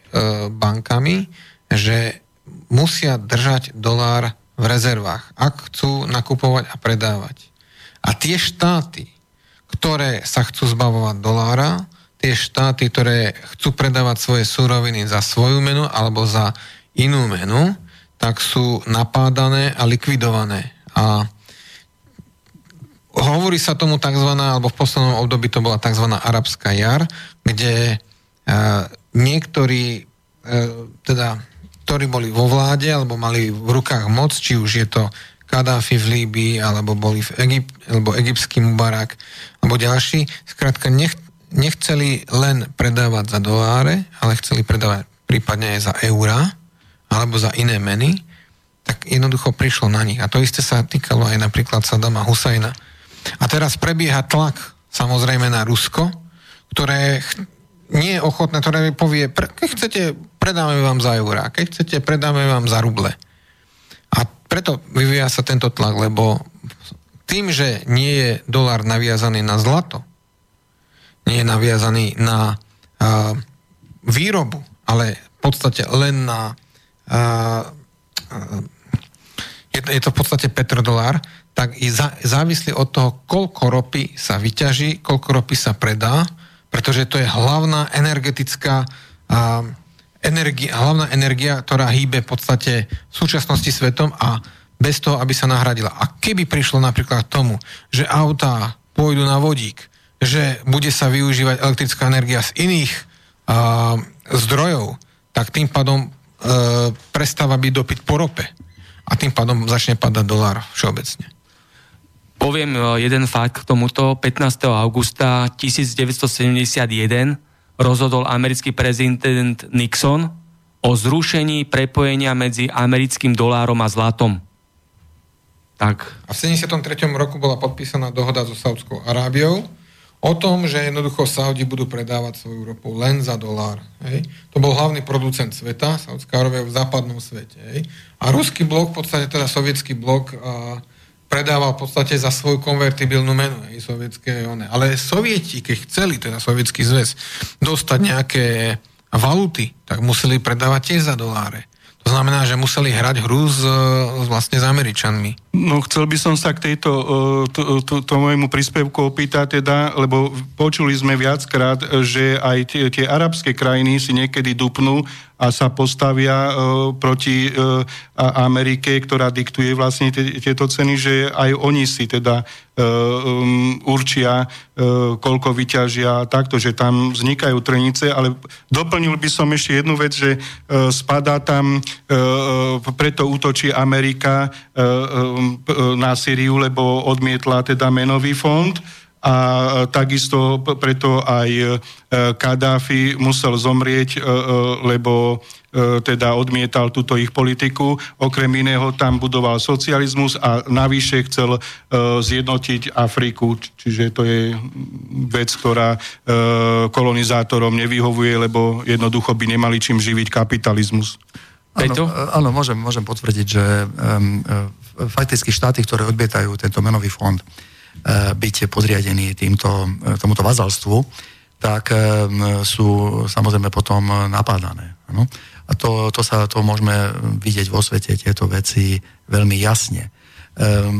bankami, že musia držať dolár v rezervách, ak chcú nakupovať a predávať. A tie štáty, ktoré sa chcú zbavovať dolára, tie štáty, ktoré chcú predávať svoje súroviny za svoju menu alebo za inú menu, tak sú napádané a likvidované. A hovorí sa tomu tzv. alebo v poslednom období to bola tzv. arabská jar, kde uh, niektorí uh, teda, ktorí boli vo vláde alebo mali v rukách moc, či už je to Kadáfi v Líbii, alebo boli v Egypt, alebo egyptský Mubarak, alebo ďalší, skrátka nech, nechceli len predávať za doláre, ale chceli predávať prípadne aj za eurá, alebo za iné meny, tak jednoducho prišlo na nich. A to isté sa týkalo aj napríklad Sadama Husajna, a teraz prebieha tlak samozrejme na Rusko, ktoré nie je ochotné, ktoré povie, pre, keď chcete, predáme vám za eurá, keď chcete, predáme vám za ruble. A preto vyvíja sa tento tlak, lebo tým, že nie je dolár naviazaný na zlato, nie je naviazaný na uh, výrobu, ale v podstate len na uh, je, to, je to v podstate petrodolár, tak je závislý od toho, koľko ropy sa vyťaží, koľko ropy sa predá, pretože to je hlavná energetická energia, hlavná energia, ktorá hýbe v podstate v súčasnosti svetom a bez toho, aby sa nahradila. A keby prišlo napríklad k tomu, že autá pôjdu na vodík, že bude sa využívať elektrická energia z iných uh, zdrojov, tak tým pádom uh, prestáva byť dopyt po rope. A tým pádom začne padať dolár všeobecne. Poviem e, jeden fakt k tomuto. 15. augusta 1971 rozhodol americký prezident Nixon o zrušení prepojenia medzi americkým dolárom a zlatom. Tak. A v 73. roku bola podpísaná dohoda so Saudskou Arábiou o tom, že jednoducho Saudi budú predávať svoju ropu len za dolár. Hej. To bol hlavný producent sveta, Saudská Arábia v západnom svete. Hej. A ruský blok, v podstate teda sovietský blok, a, predával v podstate za svoju konvertibilnú menu, aj sovietské one. Ale sovieti, keď chceli, teda sovietský zväz, dostať nejaké valuty, tak museli predávať tiež za doláre. To znamená, že museli hrať hru s, vlastne s Američanmi. No chcel by som sa k tejto, to, to, to môjmu príspevku opýtať teda, lebo počuli sme viackrát, že aj tie, tie arabské krajiny si niekedy dupnú a sa postavia uh, proti uh, Amerike, ktorá diktuje vlastne tieto ceny, že aj oni si teda uh, um, určia, uh, koľko vyťažia takto, že tam vznikajú trenice, ale doplnil by som ešte jednu vec, že uh, spadá tam, uh, preto útočí Amerika uh, um, na Syriu, lebo odmietla teda menový fond, a takisto preto aj e, Kadáfi musel zomrieť, e, e, lebo teda odmietal túto ich politiku. Okrem iného tam budoval socializmus a navyše chcel zjednotiť Afriku. Čiže to je vec, ktorá kolonizátorom nevyhovuje, lebo jednoducho by nemali čím živiť kapitalizmus. Áno, áno môžem, môžem potvrdiť, že um, fakticky štáty, ktoré odmietajú tento menový fond, E, byť podriadení týmto, e, tomuto vazalstvu, tak e, sú samozrejme potom napádané. No? A to, to, sa, to môžeme vidieť vo svete, tieto veci veľmi jasne.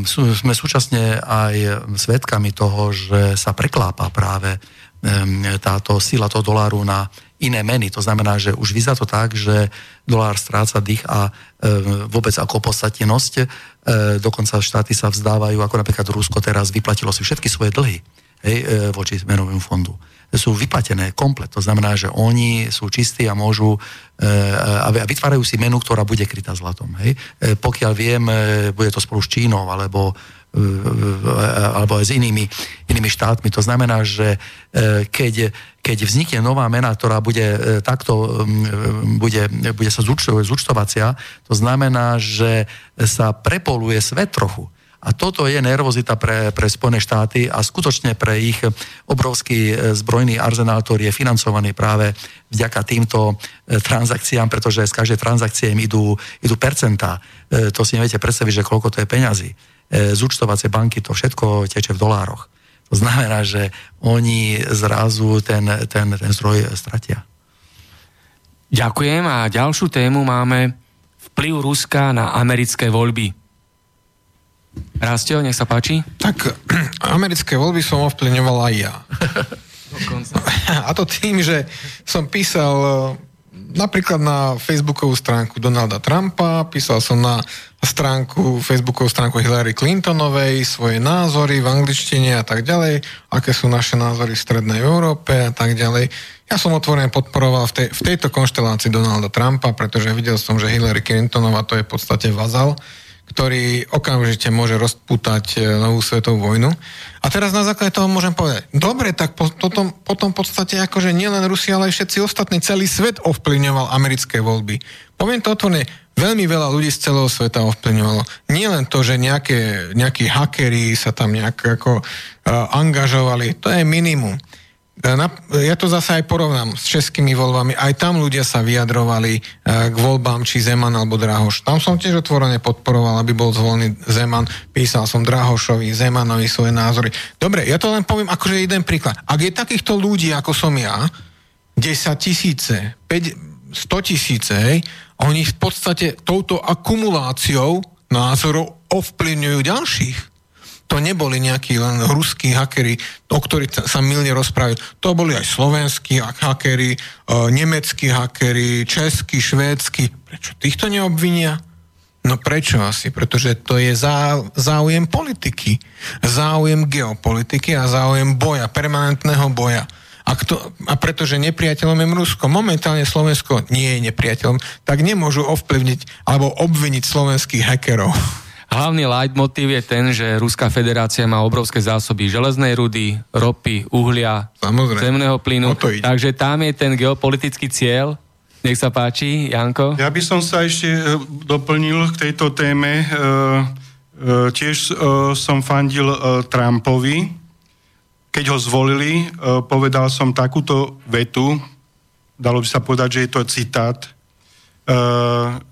Sú, sme súčasne aj svedkami toho, že sa preklápa práve táto sila toho doláru na iné meny. To znamená, že už vyzerá to tak, že dolár stráca dých a e, vôbec ako podstatnosť. E, dokonca štáty sa vzdávajú, ako napríklad Rusko teraz vyplatilo si všetky svoje dlhy hej, e, voči menovému fondu sú vyplatené komplet. To znamená, že oni sú čistí a môžu e, a vytvárajú si menu, ktorá bude krytá zlatom. Hej? E, pokiaľ viem, e, bude to spolu s Čínou alebo alebo aj s inými, inými štátmi. To znamená, že keď, keď vznikne nová mena, ktorá bude takto, bude, bude sa zúčtovacia, to znamená, že sa prepoluje svet trochu. A toto je nervozita pre, pre Spojené štáty a skutočne pre ich obrovský e, zbrojný arzenál, ktorý je financovaný práve vďaka týmto e, transakciám, pretože z každej transakcie im idú, idú percentá. E, to si neviete predstaviť, že koľko to je peňazí. Zúčtovacie banky, to všetko teče v dolároch. To znamená, že oni zrazu ten, ten, ten zdroj stratia. Ďakujem a ďalšiu tému máme vplyv Ruska na americké voľby. Rastio, nech sa páči. Tak americké voľby som ovplyvňoval aj ja. A to tým, že som písal e, napríklad na facebookovú stránku Donalda Trumpa, písal som na stránku, facebookovú stránku Hillary Clintonovej svoje názory v angličtine a tak ďalej, aké sú naše názory v Strednej Európe a tak ďalej. Ja som otvorene podporoval v, tej, v tejto konštelácii Donalda Trumpa, pretože videl som, že Hillary Clintonová to je v podstate vazal ktorý okamžite môže rozputať e, novú svetovú vojnu. A teraz na základe toho môžem povedať, dobre, tak po, potom, potom v podstate akože nielen Rusia, ale aj všetci ostatní, celý svet ovplyvňoval americké voľby. Poviem to otvorene, veľmi veľa ľudí z celého sveta ovplyvňovalo. Nie len to, že nejaké, nejakí hackeri sa tam nejak ako uh, angažovali, to je minimum. E, ja to zase aj porovnám s českými voľbami. Aj tam ľudia sa vyjadrovali e, k voľbám, či Zeman alebo Drahoš. Tam som tiež otvorene podporoval, aby bol zvolený Zeman. Písal som Drahošovi, Zemanovi svoje názory. Dobre, ja to len poviem akože jeden príklad. Ak je takýchto ľudí, ako som ja, 10 tisíce, 5, 100 tisíce, oni v podstate touto akumuláciou názorov ovplyvňujú ďalších to neboli nejakí len ruskí hackeri, o ktorých sa milne rozprávajú. To boli aj slovenskí hackeri, e, nemeckí hackeri, českí, švédsky. Prečo týchto neobvinia? No prečo asi? Pretože to je zá, záujem politiky, záujem geopolitiky a záujem boja, permanentného boja. A, kto, a pretože nepriateľom je Rusko, momentálne Slovensko nie je nepriateľom, tak nemôžu ovplyvniť alebo obviniť slovenských hackerov. Hlavný leitmotív je ten, že Ruská federácia má obrovské zásoby železnej rudy, ropy, uhlia, Samozrejme. zemného plynu. Takže tam je ten geopolitický cieľ. Nech sa páči, Janko. Ja by som sa ešte e, doplnil k tejto téme. E, e, tiež som fandil Trumpovi. Keď ho zvolili, povedal som takúto vetu, dalo by sa povedať, že je to citát.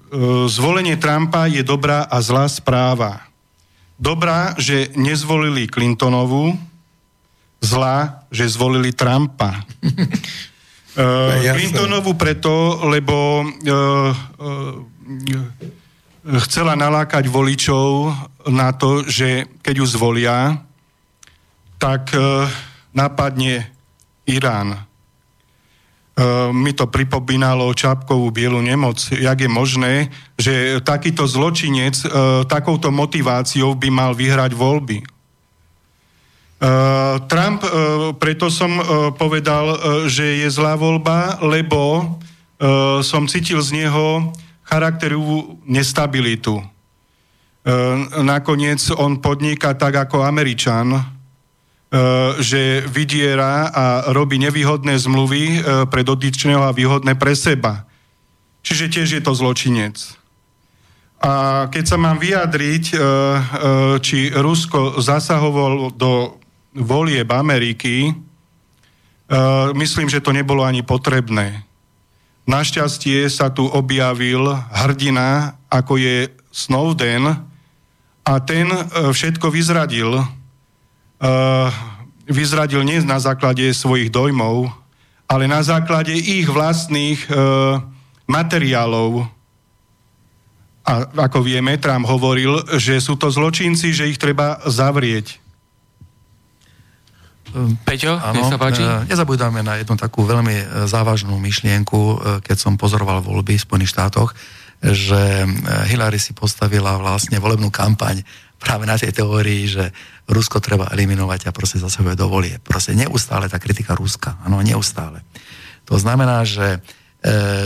E, zvolenie Trumpa je dobrá a zlá správa. Dobrá, že nezvolili Clintonovú, zlá, že zvolili Trumpa. uh, preto, lebo uh, uh, chcela nalákať voličov na to, že keď ju zvolia, tak uh, napadne Irán. Ehm, mi to pripomínalo Čapkovú bielu nemoc. Jak je možné, že takýto zločinec e, takouto motiváciou by mal vyhrať voľby? E, Trump, e, preto som e, povedal, e, že je zlá voľba, lebo e, som cítil z neho charakterovú nestabilitu. E, nakoniec on podniká tak ako Američan, E, že vydiera a robí nevýhodné zmluvy e, pre dotyčného a výhodné pre seba. Čiže tiež je to zločinec. A keď sa mám vyjadriť, e, či Rusko zasahovalo do volieb Ameriky, myslím, že to nebolo ani potrebné. Našťastie sa tu objavil hrdina, ako je Snowden, a ten všetko vyzradil vyzradil nie na základe svojich dojmov, ale na základe ich vlastných uh, materiálov. A ako vieme, Trump hovoril, že sú to zločinci, že ich treba zavrieť. Peťo, áno, nech sa páči. Nezabúdame na jednu takú veľmi závažnú myšlienku, keď som pozoroval voľby v Spojených štátoch, že Hillary si postavila vlastne volebnú kampaň práve na tej teórii, že Rusko treba eliminovať a proste zasahuje do volie. Proste neustále tá kritika Ruska, áno, neustále. To znamená, že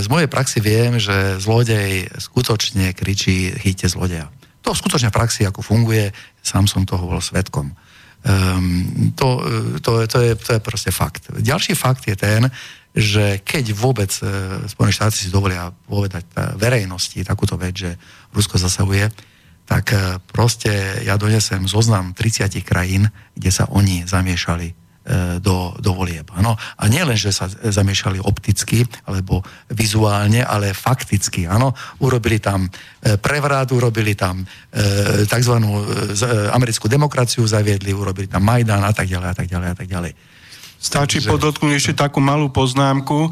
z mojej praxi viem, že zlodej skutočne kričí chyte zlodeja. To skutočne v praxi ako funguje, sám som toho bol svetkom. Um, to, to, to, je, to je proste fakt. Ďalší fakt je ten, že keď vôbec uh, Spojené štáty si dovolia povedať verejnosti takúto vec, že Rusko zasahuje, tak uh, proste ja donesem zoznam 30 krajín, kde sa oni zamiešali E, do, do volieb. Ano? A nie len, že sa zamiešali opticky alebo vizuálne, ale fakticky. Ano? Urobili tam e, prevrat, urobili tam e, tzv. E, americkú demokraciu zaviedli, urobili tam Majdan a tak ďalej a tak ďalej a tak ďalej. Stačí Takže... podotknúť ešte takú malú poznámku,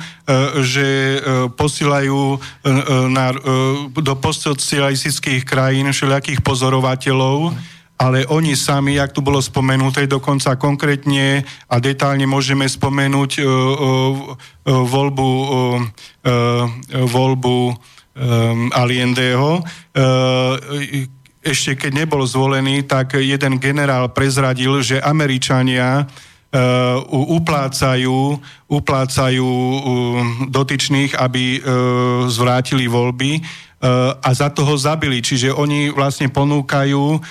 že posielajú na, do postsocialistických krajín všelijakých pozorovateľov, ale oni sami, jak tu bolo spomenuté, dokonca konkrétne a detálne môžeme spomenúť voľbu, voľbu Aliendeho. Ešte keď nebol zvolený, tak jeden generál prezradil, že Američania uh, uplácajú, uplácajú uh, dotyčných, aby uh, zvrátili voľby a za toho zabili. Čiže oni vlastne ponúkajú,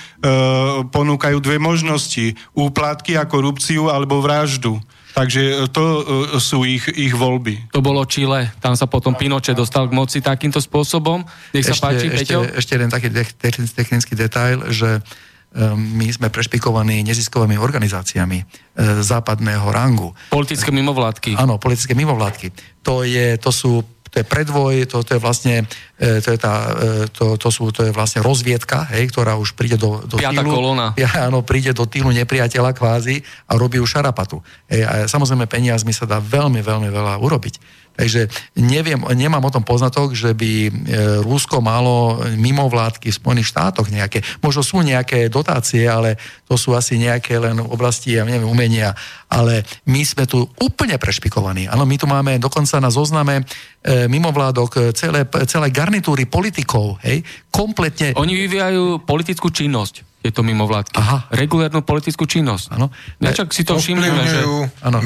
ponúkajú dve možnosti. Úplatky a korupciu alebo vraždu. Takže to sú ich, ich voľby. To bolo Čile. Tam sa potom Pinoche dostal k moci takýmto spôsobom. Nech sa ešte, páči, ešte, Peťo. Ešte jeden taký technický detail, že my sme prešpikovaní neziskovými organizáciami západného rangu. Politické mimovládky. Áno, politické mimovládky. To, je, to sú to je predvoj, to, to je vlastne, e, to je, tá, e, to, to, sú, to je vlastne rozviedka, hej, ktorá už príde do, do Piata týlu. kolona. Ja, áno, príde do týlu nepriateľa kvázi a robí už šarapatu. Hej, a samozrejme peniazmi sa dá veľmi, veľmi veľa urobiť. Takže neviem, nemám o tom poznatok, že by e, Rusko malo mimovládky v Spojených štátoch nejaké. Možno sú nejaké dotácie, ale to sú asi nejaké len oblasti, ja neviem, umenia. Ale my sme tu úplne prešpikovaní. Áno, my tu máme dokonca na zozname e, mimovládok e, celé, celé garnitúry politikov, hej, kompletne... Oni vyvíjajú politickú činnosť tieto mimovládky. Aha. Regulárnu politickú činnosť. Áno. Nečak si to všimneme, že...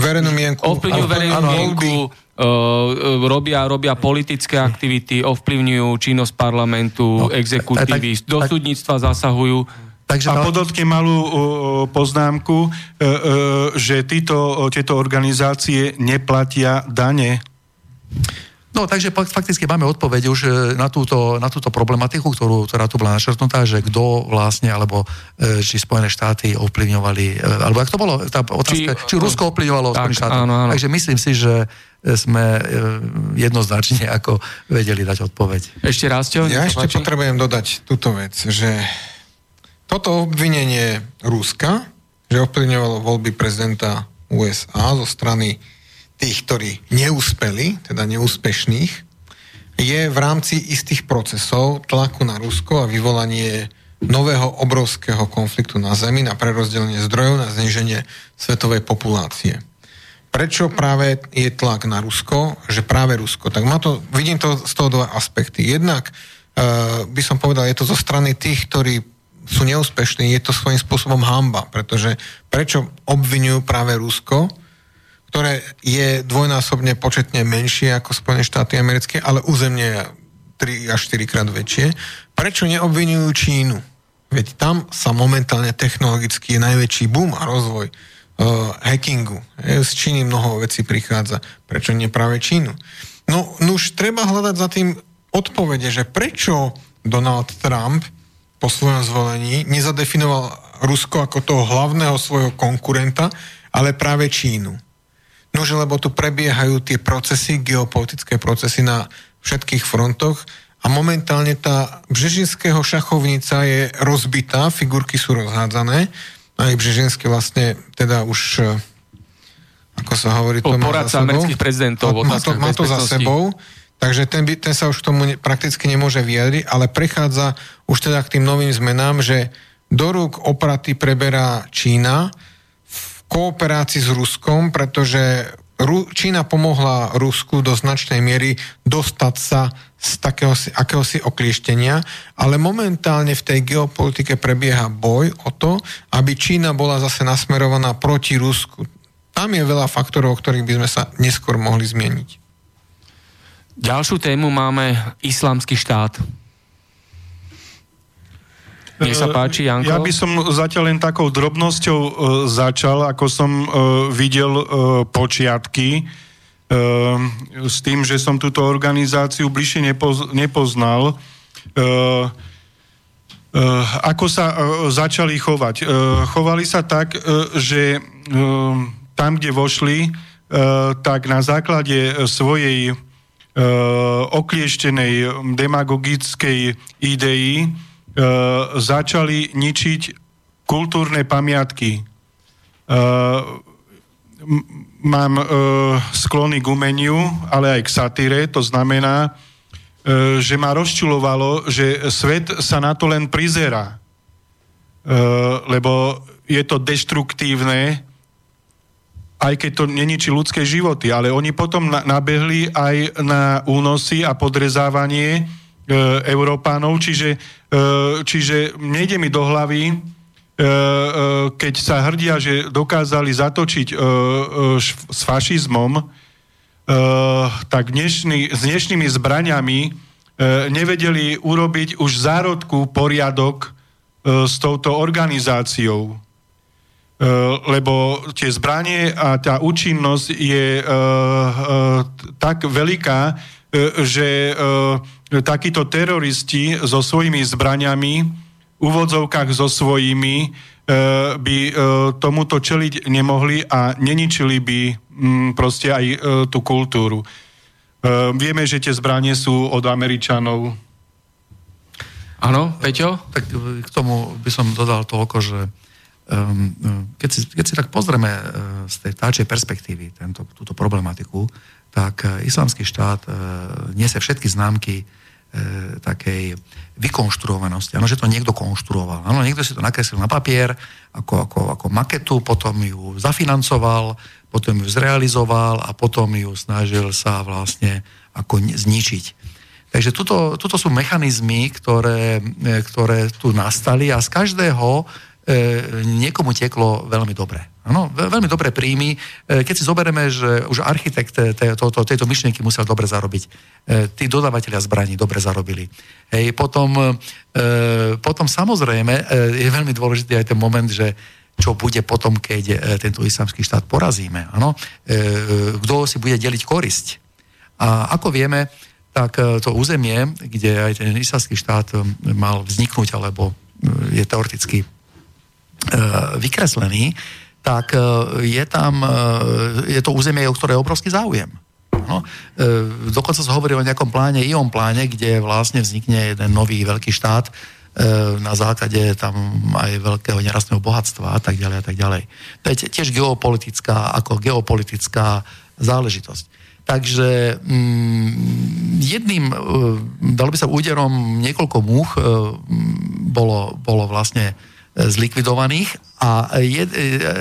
verejnú mienku. Ovplyvňujú verejnú mienku, robia, robia politické aktivity, ovplyvňujú činnosť parlamentu, no, exekutívy, do súdnictva zasahujú. Takže a podotke malú uh, poznámku, uh, uh, že títo, tieto organizácie neplatia dane. No, takže fakticky máme odpoveď už e, na túto, na túto problematiku, ktorú, ktorá tu bola našrtnutá, že kto vlastne, alebo e, či Spojené štáty ovplyvňovali, e, alebo ak to bolo, tá otázka, či, či Rusko ovplyvňovalo Spojené štáty. Áno, áno. Takže myslím si, že sme jednoznačne ako vedeli dať odpoveď. Ešte raz, čo? Ja ešte páči? potrebujem dodať túto vec, že toto obvinenie Ruska, že ovplyvňovalo voľby prezidenta USA zo strany tých, ktorí neúspeli, teda neúspešných, je v rámci istých procesov tlaku na Rusko a vyvolanie nového obrovského konfliktu na Zemi, na prerozdelenie zdrojov, na zniženie svetovej populácie. Prečo práve je tlak na Rusko, že práve Rusko? Tak má to, vidím to z toho dva aspekty. Jednak uh, by som povedal, je to zo strany tých, ktorí sú neúspešní, je to svojím spôsobom hamba, pretože prečo obvinujú práve Rusko, ktoré je dvojnásobne početne menšie ako Spojené štáty americké, ale územne 3 až 4 krát väčšie. Prečo neobvinujú Čínu? Veď tam sa momentálne technologicky je najväčší boom a rozvoj hackingu. Z Číny mnoho vecí prichádza. Prečo nie práve Čínu? No, no už treba hľadať za tým odpovede, že prečo Donald Trump po svojom zvolení nezadefinoval Rusko ako toho hlavného svojho konkurenta, ale práve Čínu. Nože, lebo tu prebiehajú tie procesy, geopolitické procesy na všetkých frontoch a momentálne tá Břežinského šachovnica je rozbitá, figurky sú rozhádzané, aj Břežinský vlastne teda už e, ako sa hovorí, to má za sebou. amerických prezidentov. Má, to, má to za sebou, takže ten, by, ten sa už k tomu ne, prakticky nemôže vyjadriť, ale prechádza už teda k tým novým zmenám, že do rúk opraty preberá Čína, kooperácii s Ruskom, pretože Čína pomohla Rusku do značnej miery dostať sa z takého, akéhosi oklieštenia, ale momentálne v tej geopolitike prebieha boj o to, aby Čína bola zase nasmerovaná proti Rusku. Tam je veľa faktorov, o ktorých by sme sa neskôr mohli zmieniť. Ďalšiu tému máme islamský štát. Nech sa páči, Janko. Ja by som zatiaľ len takou drobnosťou uh, začal, ako som uh, videl počiatky, s tým, že som túto organizáciu bližšie nepoz, nepoznal. Ako sa začali chovať? Chovali sa tak, že tam, kde vošli, tak na základe svojej oklieštenej demagogickej idei E, začali ničiť kultúrne pamiatky. E, mám e, sklony k umeniu, ale aj k satíre, to znamená, e, že ma rozčulovalo, že svet sa na to len prizera. E, lebo je to deštruktívne, aj keď to neničí ľudské životy, ale oni potom na, nabehli aj na únosy a podrezávanie e, Európánov, čiže, e, čiže nejde mi do hlavy, e, e, keď sa hrdia, že dokázali zatočiť e, e, s fašizmom, e, tak dnešný, s dnešnými zbraniami e, nevedeli urobiť už zárodku poriadok e, s touto organizáciou. E, lebo tie zbranie a tá účinnosť je e, e, tak veľká, e, že e, takíto teroristi so svojimi zbraniami, v úvodzovkách so svojimi, e, by e, tomuto čeliť nemohli a neničili by mm, proste aj e, tú kultúru. Vieme, že tie zbranie sú od Američanov. Áno, Peťo? Tak k tomu by som dodal toľko, že keď, si, keď si tak pozrieme z tej táčej perspektívy tento, túto problematiku, tak islamský štát nesie všetky známky takej vykonštruovanosti. Áno, že to niekto konštruoval. Áno, niekto si to nakreslil na papier ako, ako, ako maketu, potom ju zafinancoval, potom ju zrealizoval a potom ju snažil sa vlastne ako zničiť. Takže tuto, tuto sú mechanizmy, ktoré, e, ktoré tu nastali a z každého E, niekomu teklo veľmi dobre. Ano, veľmi dobré príjmy. E, keď si zoberieme, že už architekt tejto, tejto myšlienky musel dobre zarobiť, e, tí dodávateľia zbraní dobre zarobili. Hej, potom, potom samozrejme je veľmi dôležitý aj ten moment, že čo bude potom, keď tento islamský štát porazíme. Ano? Kto si bude deliť korisť. A ako vieme, tak to územie, kde aj ten islamský štát mal vzniknúť, alebo je teoreticky E, vykreslený, tak e, je tam, e, je to územie, o ktoré je obrovský záujem. No, e, dokonca sa hovorí o nejakom pláne, iom pláne, kde vlastne vznikne jeden nový veľký štát na základe tam aj veľkého nerastného bohatstva a tak ďalej a tak ďalej. To je tiež geopolitická, ako geopolitická záležitosť. Takže mm, jedným, dalo by sa úderom niekoľko múch bolo, bolo vlastne zlikvidovaných a je, e,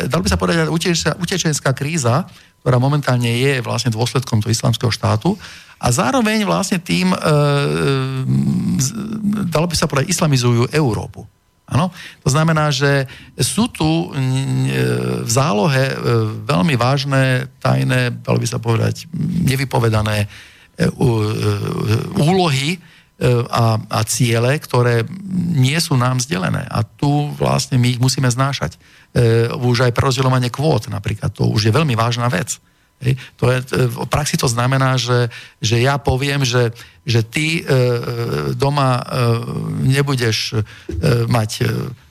dal by sa povedať, utečenská kríza, ktorá momentálne je vlastne dôsledkom toho islamského štátu a zároveň vlastne tým, e, dalo by sa povedať, islamizujú Európu. Ano? To znamená, že sú tu e, v zálohe e, veľmi vážne, tajné, dalo by sa povedať, nevypovedané úlohy, E, a, a ciele, ktoré nie sú nám zdelené. A tu vlastne my ich musíme znášať. E, už aj prerozdeľovanie kvót napríklad, to už je veľmi vážna vec. To je, e, v praxi to znamená, že, že ja poviem, že, že ty e, e doma e, nebudeš e, mať e, E,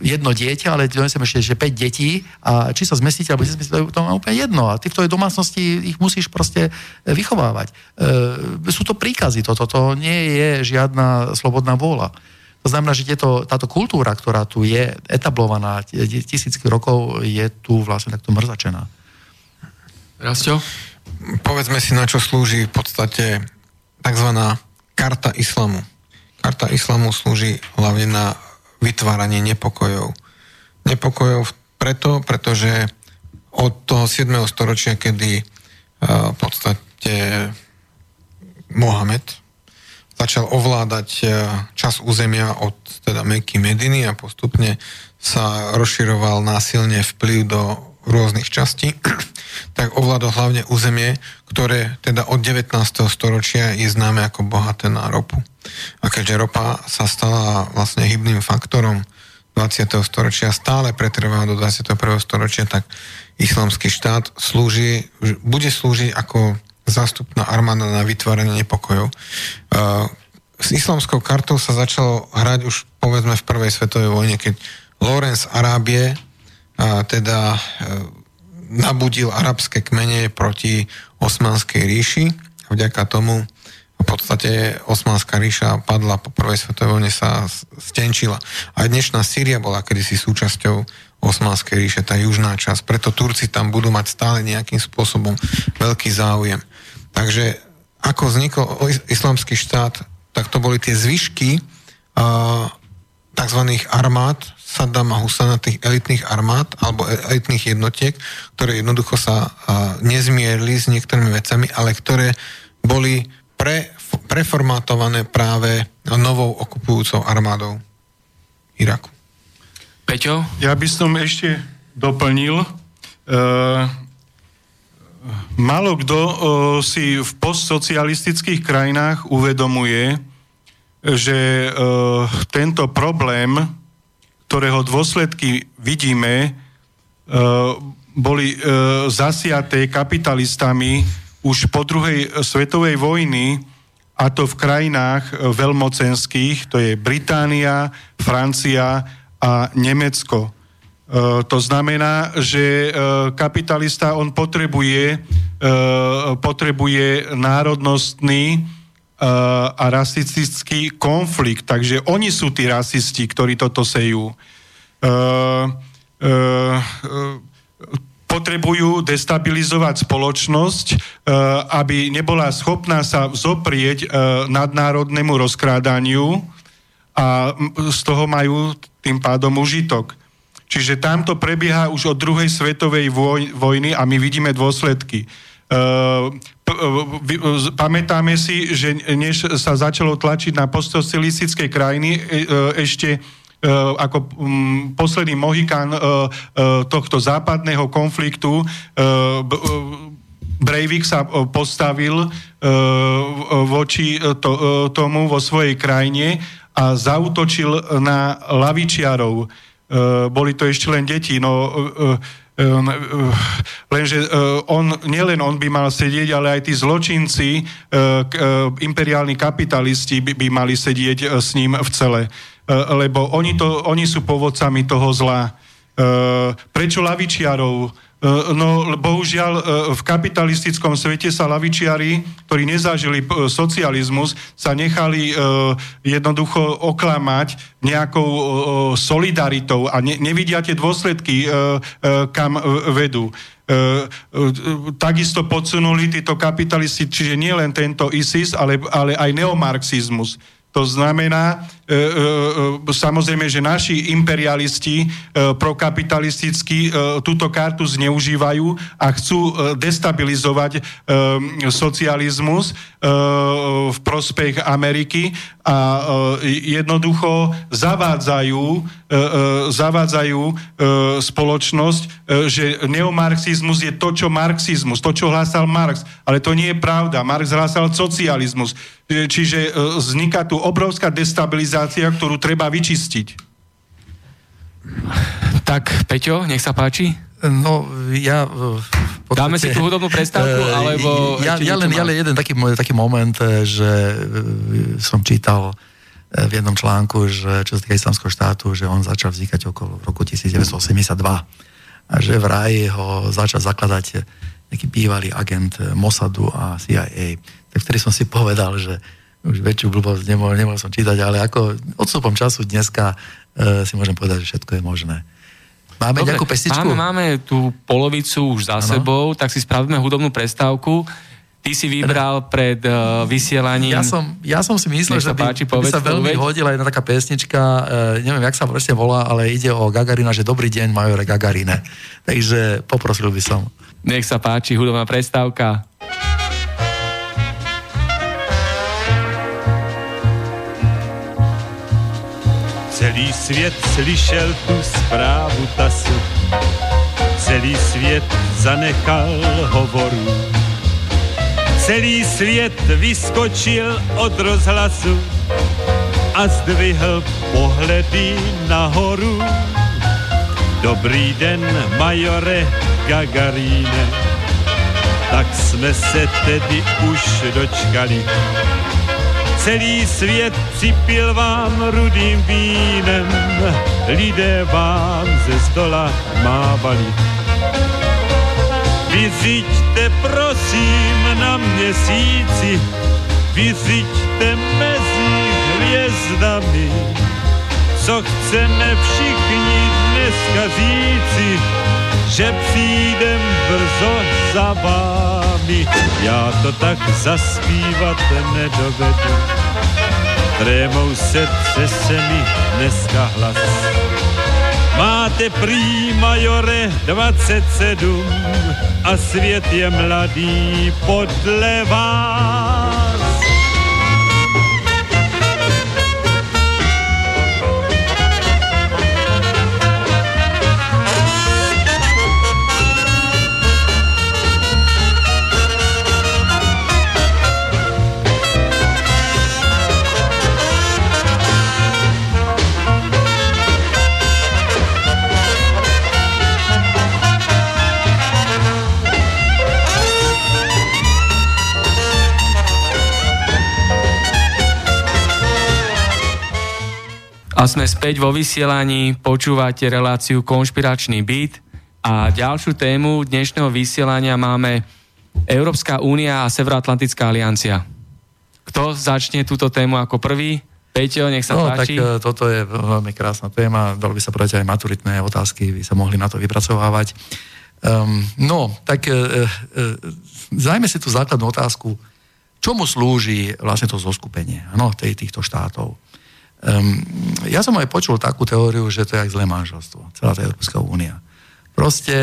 jedno dieťa, ale donesem ešte že 5 detí a či sa zmestíte alebo nezmestíte, to má úplne jedno. A ty v tvojej domácnosti ich musíš proste vychovávať. E, sú to príkazy, toto, to nie je žiadna slobodná vôľa. To znamená, že tieto, táto kultúra, ktorá tu je etablovaná tisícky rokov, je tu vlastne takto mrzačená. Rastio? Povedzme si, na čo slúži v podstate tzv. karta islamu. Karta islamu slúži hlavne na vytváranie nepokojov. Nepokojov preto, pretože od toho 7. storočia, kedy uh, v podstate Mohamed začal ovládať uh, čas územia od teda Meky Mediny a postupne sa rozširoval násilne vplyv do rôznych častí, tak ovládol hlavne územie, ktoré teda od 19. storočia je známe ako bohaté na ropu. A keďže ropa sa stala vlastne hybným faktorom 20. storočia, stále pretrvá do 21. storočia, tak islamský štát slúži, bude slúžiť ako zástupná armáda na vytváranie nepokojov. S islamskou kartou sa začalo hrať už povedzme v prvej svetovej vojne, keď Lorenz Arábie teda e, nabudil arabské kmene proti Osmanskej ríši a vďaka tomu v podstate Osmanská ríša padla po prvej svetovej vojne sa stenčila. Aj dnešná Sýria bola kedysi súčasťou Osmanskej ríše, tá južná časť. Preto Turci tam budú mať stále nejakým spôsobom veľký záujem. Takže ako vznikol islamský štát, tak to boli tie zvyšky tzv. armád Saddama Husana, tých elitných armád alebo e- elitných jednotiek, ktoré jednoducho sa nezmierli s niektorými vecami, ale ktoré boli pre, preformátované práve novou okupujúcou armádou Iraku. Peťo? Ja by som ešte doplnil. Uh, Málo kto uh, si v postsocialistických krajinách uvedomuje, že uh, tento problém, ktorého dôsledky vidíme, uh, boli uh, zasiaté kapitalistami už po druhej svetovej vojny, a to v krajinách veľmocenských, to je Británia, Francia a Nemecko. To znamená, že kapitalista on potrebuje, potrebuje národnostný a rasistický konflikt. Takže oni sú tí rasisti, ktorí toto sejú. Potrebujú destabilizovať spoločnosť, aby nebola schopná sa zoprieť nadnárodnému rozkrádaniu a z toho majú tým pádom užitok. Čiže tamto prebieha už od druhej svetovej vojny a my vidíme dôsledky. Uh, pamätáme si, že než sa začalo tlačiť na postsocialistické krajiny, e, ešte e, ako posledný Mohikán e, tohto západného konfliktu Breivik sa postavil voči tomu vo svojej krajine a zautočil na lavičiarov. Boli to ešte len deti, no lenže uh, on, nielen on by mal sedieť, ale aj tí zločinci, uh, imperiálni kapitalisti by, by mali sedieť s ním v cele. Lebo oni, to, oni sú povodcami toho zla. Prečo lavičiarov? Eh, no bohužiaľ eh, v kapitalistickom svete sa lavičiari, ktorí nezažili eh, socializmus, sa nechali jednoducho oklamať nejakou solidaritou a nevidia tie dôsledky, kam vedú. Takisto podsunuli títo kapitalisti, čiže nie len tento ISIS, ale, ale aj neomarxizmus to znamená, e, e, e, samozrejme, že naši imperialisti e, prokapitalisticky e, túto kartu zneužívajú a chcú e, destabilizovať e, socializmus e, v prospech Ameriky a e, jednoducho zavádzajú, e, e, zavádzajú e, spoločnosť, e, že neomarxizmus je to, čo marxizmus, to, čo hlásal Marx. Ale to nie je pravda. Marx hlásal socializmus. E, čiže e, vzniká tu obrovská destabilizácia, ktorú treba vyčistiť. Tak, Peťo, nech sa páči. No, ja... Podstate, Dáme si tú hudobnú prestávku, alebo... Ja, ja, len, ja len jeden taký, taký moment, že som čítal v jednom článku, že čo sa týka islamského štátu, že on začal vznikať okolo roku 1982 a že v ráji ho začal zakladať nejaký bývalý agent Mossadu a CIA tak vtedy som si povedal, že už väčšiu blbosť nemohol, nemohol som čítať, ale ako odstupom času dneska e, si môžem povedať, že všetko je možné. Máme Dobre, nejakú pestičku? Máme, máme tú polovicu už za ano. sebou, tak si spravíme hudobnú prestávku. Ty si vybral pred uh, vysielaním... Ja som, ja som si myslel, že by, páči, by sa veľmi uveď. hodila jedna taká pesnička, uh, neviem, jak sa presne volá, ale ide o Gagarina, že dobrý deň, majore Gagarine. Takže poprosil by som. Nech sa páči, hudobná prestávka. Celý svět slyšel tu zprávu tasu, celý svět zanechal hovoru Celý svět vyskočil od rozhlasu a zdvihl pohledy nahoru. Dobrý den, majore Gagaríne, tak jsme se tedy už dočkali. Celý svět připil vám rudým vínem, lidé vám ze stola mávali. Vyřiďte prosím na měsíci, vyřiďte mezi hvězdami, co chceme všichni dneska říci, že přijdem brzo za vámi. Já to tak zaspívat nedovedu, trémou se třese mi dneska hlas Máte prý majore 27 a svět je mladý podle vás. A sme späť vo vysielaní, počúvate reláciu Konšpiračný byt a ďalšiu tému dnešného vysielania máme Európska únia a Severoatlantická aliancia. Kto začne túto tému ako prvý? Peťo, nech sa no, páči. tak toto je veľmi krásna téma, dalo by sa povedať aj maturitné otázky, by sa mohli na to vypracovávať. Um, no, tak uh, uh, zajme si tú základnú otázku, čomu slúži vlastne to zoskupenie no, tej, týchto štátov. Um, ja som aj počul takú teóriu, že to je aj zlé manželstvo, celá tá Európska únia. Proste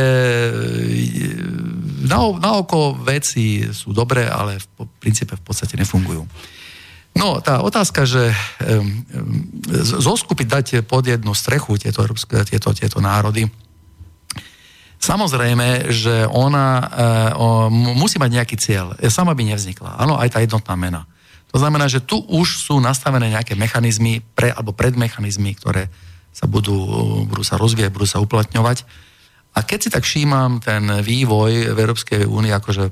na, na oko veci sú dobré, ale v princípe v podstate nefungujú. No, tá otázka, že um, zoskupiť, dať pod jednu strechu tieto, európske, tieto, tieto národy, Samozrejme, že ona uh, musí mať nejaký cieľ. Sama by nevznikla. Áno, aj tá jednotná mena. To znamená, že tu už sú nastavené nejaké mechanizmy pre, alebo predmechanizmy, ktoré sa budú, budú sa rozvíjať, budú sa uplatňovať. A keď si tak všímam ten vývoj v Európskej únii akože e,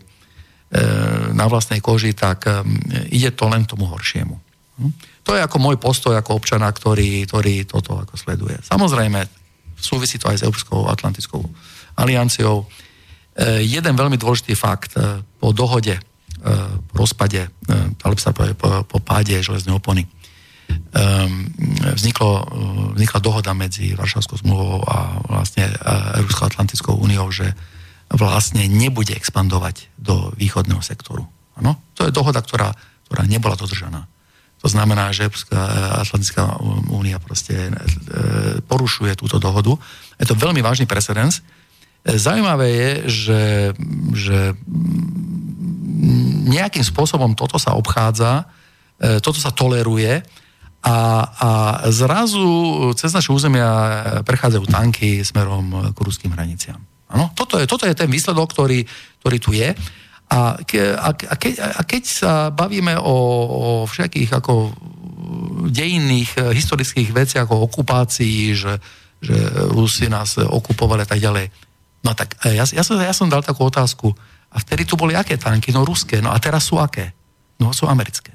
na vlastnej koži, tak e, ide to len tomu horšiemu. Hm? To je ako môj postoj ako občana, ktorý, ktorý toto ako sleduje. Samozrejme, súvisí to aj s Európskou Atlantickou alianciou. E, jeden veľmi dôležitý fakt e, po dohode rozpade, ale sa povedať po, po páde železnej opony, ehm, vzniklo, vznikla dohoda medzi Varšavskou zmluvou a vlastne Európskou Atlantickou úniou, že vlastne nebude expandovať do východného sektoru. Ano? To je dohoda, ktorá, ktorá nebola dodržaná. To znamená, že Atlantická únia proste porušuje túto dohodu. Je to veľmi vážny precedens. Zaujímavé je, že, že nejakým spôsobom toto sa obchádza, e, toto sa toleruje a, a zrazu cez naše územia prechádzajú tanky smerom k ruským hraniciam. Ano? Toto, je, toto je ten výsledok, ktorý, ktorý tu je. A, ke, a, ke, a keď sa bavíme o, o všetkých ako dejinných, e, historických veciach, ako okupácii, že, že Rusi nás okupovali a tak ďalej, no tak e, ja, ja, som, ja som dal takú otázku, a vtedy tu boli aké tanky? No ruské. No a teraz sú aké? No sú americké.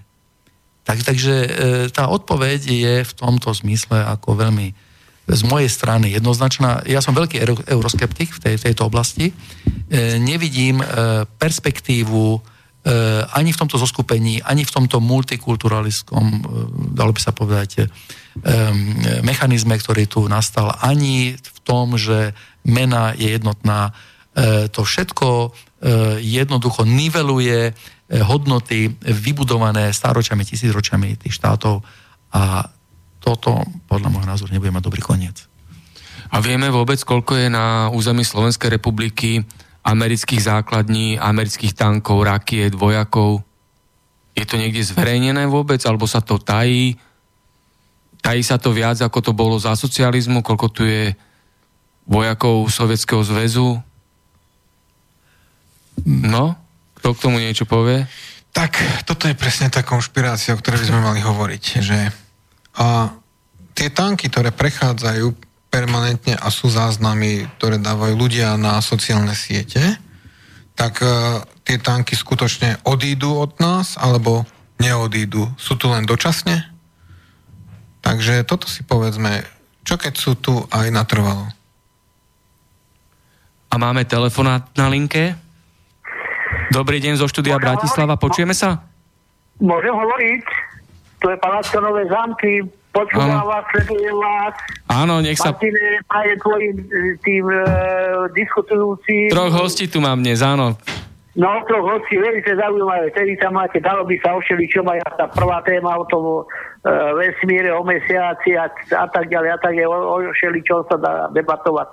Tak, takže e, tá odpoveď je v tomto zmysle ako veľmi z mojej strany jednoznačná. Ja som veľký euroskeptik v tej, tejto oblasti. E, nevidím e, perspektívu e, ani v tomto zoskupení, ani v tomto multikulturalistickom, e, dalo by sa povedať, e, mechanizme, ktorý tu nastal, ani v tom, že mena je jednotná. E, to všetko E, jednoducho niveluje e, hodnoty vybudované stáročiami, tisícročiami tých štátov a toto podľa môjho názoru nebude mať dobrý koniec. A vieme vôbec, koľko je na území Slovenskej republiky amerických základní, amerických tankov, rakiet, vojakov? Je to niekde zverejnené vôbec, alebo sa to tají? Tají sa to viac, ako to bolo za socializmu? Koľko tu je vojakov Sovietskeho zväzu? No, kto k tomu niečo povie? Tak, toto je presne tá konšpirácia, o ktorej by sme mali hovoriť, že a tie tanky, ktoré prechádzajú permanentne a sú záznamy, ktoré dávajú ľudia na sociálne siete, tak uh, tie tanky skutočne odídu od nás, alebo neodídu. Sú tu len dočasne? Takže toto si povedzme, čo keď sú tu aj natrvalo. A máme telefonát na linke. Dobrý deň zo štúdia Môžem Bratislava, hovoriť? počujeme sa? Môžem hovoriť? To je Palácka Nové zámky. Počúvam vás, sledujem vás. Áno, nech sa... Martine, praje tvojim e, tým e, diskutujúcim. Troch hostí tu mám dnes, áno. No, troch hostí, veľmi zaujímavé. Vtedy tam máte, dalo by sa o všeličom aj tá prvá téma o tom e, vesmíre, o mesiaci a, a tak ďalej, a tak ďalej, o, o všeličom sa dá debatovať.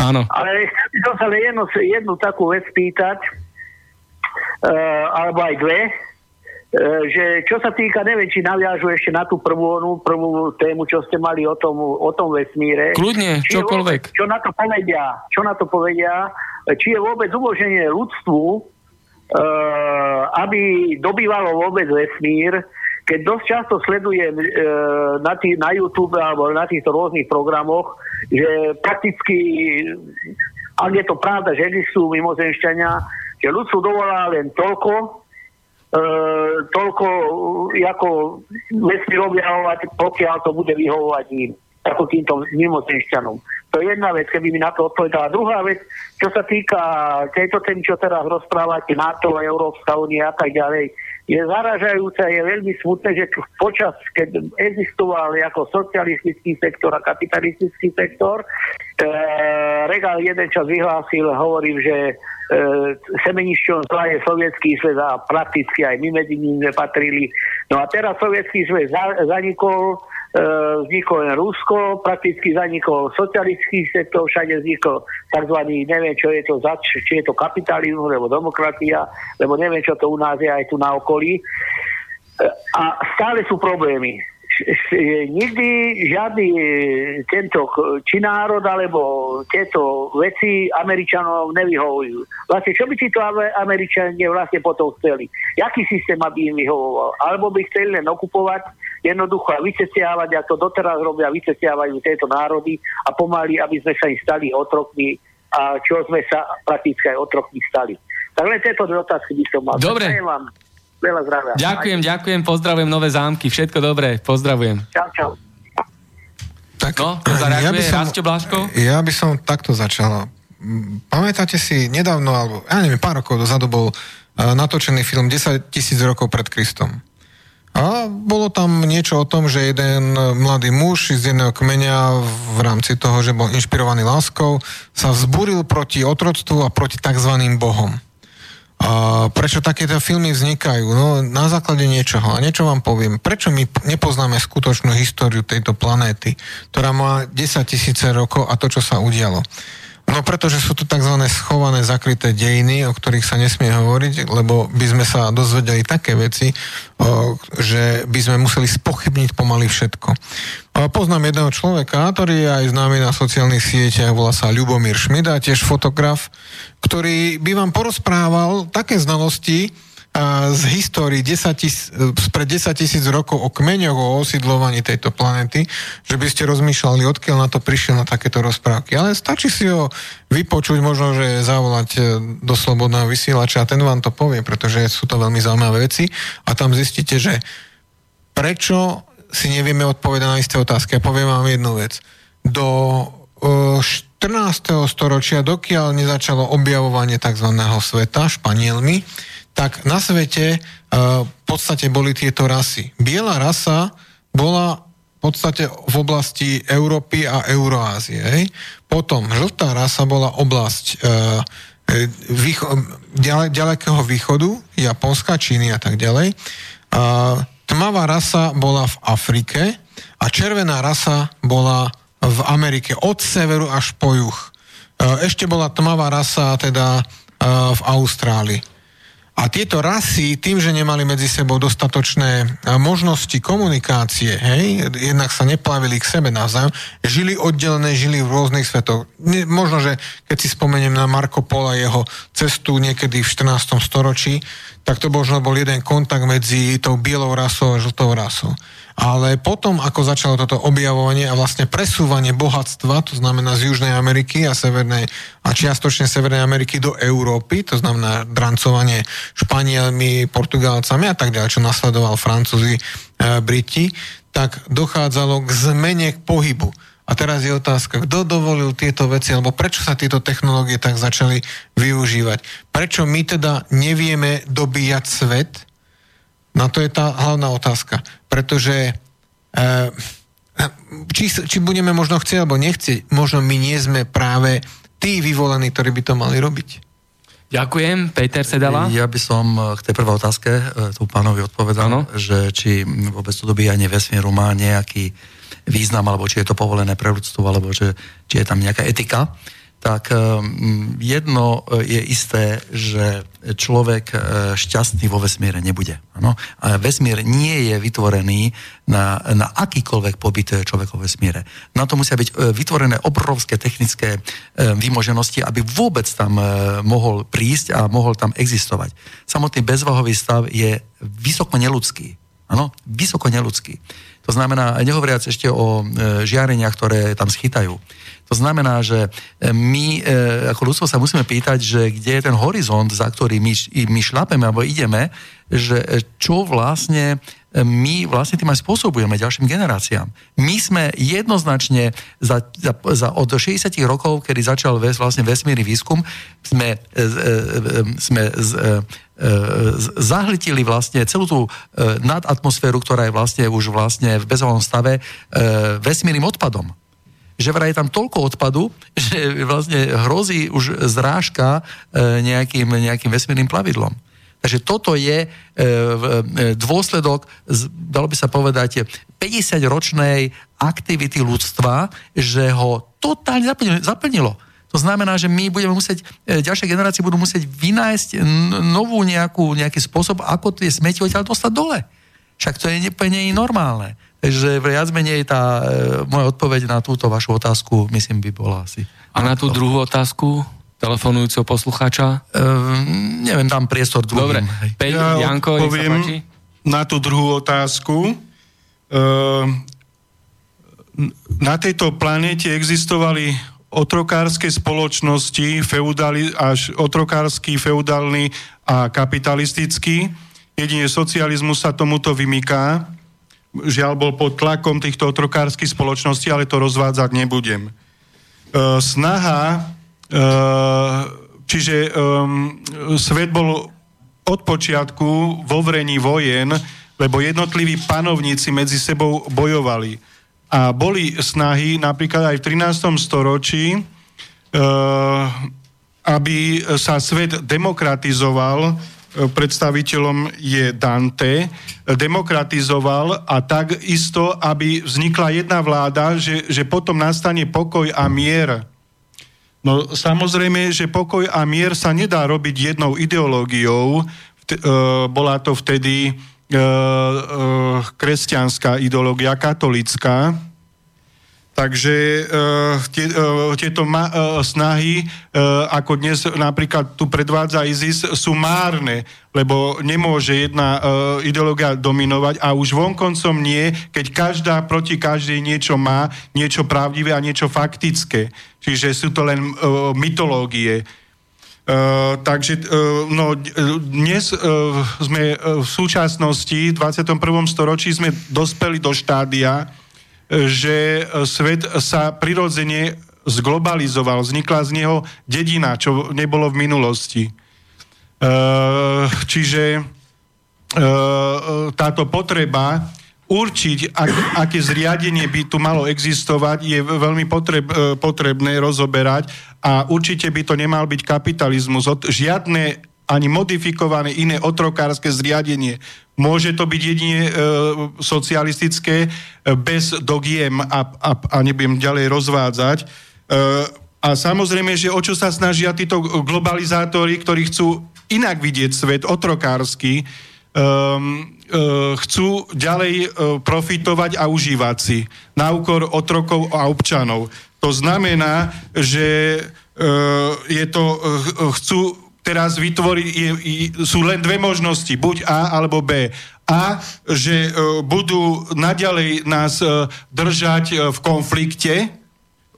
Áno. Ale som sa len jednu, jednu takú vec pýtať, alebo aj dve, e, že čo sa týka, neviem, či naviažu ešte na tú prvú, onú prvú tému, čo ste mali o tom, o tom vesmíre. Kľudne, Či čokoľvek. Čo na to povedia, čo na to povedia, či je vôbec umožnenie ľudstvu, e, aby dobývalo vôbec vesmír, keď dosť často sledujem e, na, tý, na YouTube alebo na týchto rôznych programoch, že prakticky, ak je to pravda, že existujú mimozemšťania, že ľudstvu dovolá len toľko, e, toľko, e, ako vesmír objavovať, pokiaľ to bude vyhovovať im ako týmto mimozemšťanom. To je jedna vec, keby mi na to odpovedala. Druhá vec, čo sa týka tejto témy, čo teraz rozprávate, NATO, Európska únia a tak ďalej, je zaražajúce, je veľmi smutné, že počas, keď existoval ako socialistický sektor a kapitalistický sektor, e, Regal jeden čas vyhlásil, hovorím, že semenišťom zla je sovietský svet a prakticky aj my medzi ním nepatrili. No a teraz sovietský za, zanikol, e, vznikol len Rusko, prakticky zanikol socialistický sektor, všade vznikol tzv. neviem, čo je to, za, či je to kapitalizmus, alebo demokratia, lebo neviem, čo to u nás je aj tu na okolí. E, A stále sú problémy. Nikdy žiadny tento, či národ, alebo tieto veci Američanov nevyhovujú. Vlastne, čo by si to Ame- Američania vlastne potom chceli? Jaký systém aby im vyhovoval? Alebo by chceli len okupovať, jednoducho a vycestiavať, ako doteraz robia, vycestiavajú tieto národy a pomaly, aby sme sa im stali otrokmi a čo sme sa prakticky aj otrokmi stali. Tak len tieto dve otázky by som mal. Dobre. Vám veľa zdravia. Ďakujem, ďakujem, pozdravujem Nové zámky, všetko dobré, pozdravujem. Čau, čau. Tak, No, to zareaguje Rastio Blaško? Ja by som takto začal. Pamätáte si nedávno, alebo ja neviem, pár rokov dozadu bol uh, natočený film 10 tisíc rokov pred Kristom. A bolo tam niečo o tom, že jeden mladý muž z jedného kmeňa v rámci toho, že bol inšpirovaný láskou, sa vzburil proti otroctvu a proti tzv. bohom. Prečo takéto filmy vznikajú? No, na základe niečoho. A niečo vám poviem. Prečo my nepoznáme skutočnú históriu tejto planéty, ktorá má 10 tisíce rokov a to, čo sa udialo? No pretože sú to tzv. schované, zakryté dejiny, o ktorých sa nesmie hovoriť, lebo by sme sa dozvedeli také veci, že by sme museli spochybniť pomaly všetko. Poznám jedného človeka, ktorý je aj známy na sociálnych sieťach, volá sa Ľubomír Šmida, tiež fotograf, ktorý by vám porozprával také znalosti, z histórii 10 tis, spred 10 tisíc rokov o kmeňoch, o osídlovaní tejto planety, že by ste rozmýšľali, odkiaľ na to prišiel na takéto rozprávky. Ale stačí si ho vypočuť, možno, že zavolať e, do slobodného vysielača a ten vám to povie, pretože sú to veľmi zaujímavé veci a tam zistíte, že prečo si nevieme odpovedať na isté otázky. A poviem vám jednu vec. Do e, 14. storočia, dokiaľ nezačalo objavovanie tzv. sveta Španielmi, tak na svete e, v podstate boli tieto rasy. Biela rasa bola v podstate v oblasti Európy a Euroázie. Hej? Potom žltá rasa bola oblasť e, e, výcho, ďale, ďalekého východu, Japonska, Číny a tak ďalej. A, tmavá rasa bola v Afrike a červená rasa bola v Amerike od severu až po juh. E, ešte bola tmavá rasa teda e, v Austrálii. A tieto rasy, tým, že nemali medzi sebou dostatočné e, možnosti komunikácie, hej, jednak sa neplavili k sebe navzájom, žili oddelené, žili v rôznych svetoch. Možno, že keď si spomeniem na Marko Pola jeho cestu niekedy v 14. storočí, tak to možno bol jeden kontakt medzi tou bielou rasou a žltou rasou. Ale potom, ako začalo toto objavovanie a vlastne presúvanie bohatstva, to znamená z Južnej Ameriky a Severnej a čiastočne Severnej Ameriky do Európy, to znamená drancovanie Španielmi, Portugálcami a tak ďalej, čo nasledoval Francúzi, e, Briti, tak dochádzalo k zmene k pohybu. A teraz je otázka, kto dovolil tieto veci, alebo prečo sa tieto technológie tak začali využívať? Prečo my teda nevieme dobíjať svet, No to je tá hlavná otázka. Pretože e, či, či budeme možno chcieť alebo nechcieť, možno my nie sme práve tí vyvolení, ktorí by to mali robiť. Ďakujem. Peter Sedala? Ja by som k tej prvej otázke e, tu pánovi odpovedal, ano. že či vôbec to dobíjanie vesmíru má nejaký význam, alebo či je to povolené pre ľudstvo, alebo že, či je tam nejaká etika tak ehm, jedno e, je isté, že človek e, šťastný vo vesmíre nebude. Ano? A vesmír nie je vytvorený na, na akýkoľvek pobyt človeka vo vesmíre. Na to musia byť vytvorené obrovské technické vymoženosti, aby vôbec tam mohol prísť a mohol tam existovať. Samotný bezvahový stav je vysoko neludský. Áno, vysoko neludský. To znamená, nehovoriac ešte o žiareniach, ktoré tam schytajú. To znamená, že e, my e, ako ľudstvo sa musíme pýtať, že kde je ten horizont, za ktorý my, my šlapeme alebo ideme, že e, čo vlastne my vlastne tým aj spôsobujeme ďalším generáciám. My sme jednoznačne za, za, za od 60 rokov, kedy začal ves, vlastne vesmírny výskum, sme, e, sme z, e, zahlitili vlastne celú tú nadatmosféru, ktorá je vlastne už vlastne v bezovom stave vesmírnym odpadom že vraj je tam toľko odpadu, že vlastne hrozí už zrážka e, nejakým, nejakým vesmírnym plavidlom. Takže toto je e, e, dôsledok, dalo by sa povedať, 50-ročnej aktivity ľudstva, že ho totálne zaplnilo. To znamená, že my budeme musieť, ďalšie generácie budú musieť vynájsť novú nejakú, nejaký spôsob, ako tie smeti odtiaľ dostať dole. Však to je úplne normálne. Takže viac menej tá e, moja odpoveď na túto vašu otázku, myslím, by bola asi... A na tú druhú otázku telefonujúceho poslucháča? Um, neviem, dám priestor druhým. Dobre, Peť, ja Janko, poviem na tú druhú otázku. Um, na tejto planéte existovali otrokárske spoločnosti, feudali, až otrokársky, feudálny a kapitalistický. Jedine socializmus sa tomuto vymyká žiaľ bol pod tlakom týchto otrokárskych spoločností, ale to rozvádzať nebudem. E, snaha, e, čiže e, svet bol od počiatku vo vrení vojen, lebo jednotliví panovníci medzi sebou bojovali. A boli snahy napríklad aj v 13. storočí, e, aby sa svet demokratizoval, predstaviteľom je Dante, demokratizoval a tak isto, aby vznikla jedna vláda, že, že potom nastane pokoj a mier. No samozrejme, že pokoj a mier sa nedá robiť jednou ideológiou. Vte, uh, bola to vtedy uh, uh, kresťanská ideológia, katolická, Takže uh, tie, uh, tieto ma, uh, snahy, uh, ako dnes napríklad tu predvádza ISIS, sú márne, lebo nemôže jedna uh, ideológia dominovať a už vonkoncom nie, keď každá proti každej niečo má, niečo pravdivé a niečo faktické. Čiže sú to len uh, mytológie. Uh, takže uh, no, dnes uh, sme uh, v súčasnosti, v 21. storočí sme dospeli do štádia, že svet sa prirodzene zglobalizoval, vznikla z neho dedina, čo nebolo v minulosti. E, čiže e, táto potreba určiť, ak, aké zriadenie by tu malo existovať, je veľmi potreb, e, potrebné rozoberať a určite by to nemal byť kapitalizmus. Žiadne ani modifikované iné otrokárske zriadenie. Môže to byť jedine e, socialistické e, bez dogiem a, a, a nebudem ďalej rozvádzať. E, a samozrejme, že o čo sa snažia títo globalizátori, ktorí chcú inak vidieť svet, otrokársky, um, uh, chcú ďalej uh, profitovať a užívať si na úkor otrokov a občanov. To znamená, že uh, je to, uh, chcú teraz vytvoriť, je, sú len dve možnosti, buď A alebo B. A, že uh, budú naďalej nás uh, držať uh, v konflikte,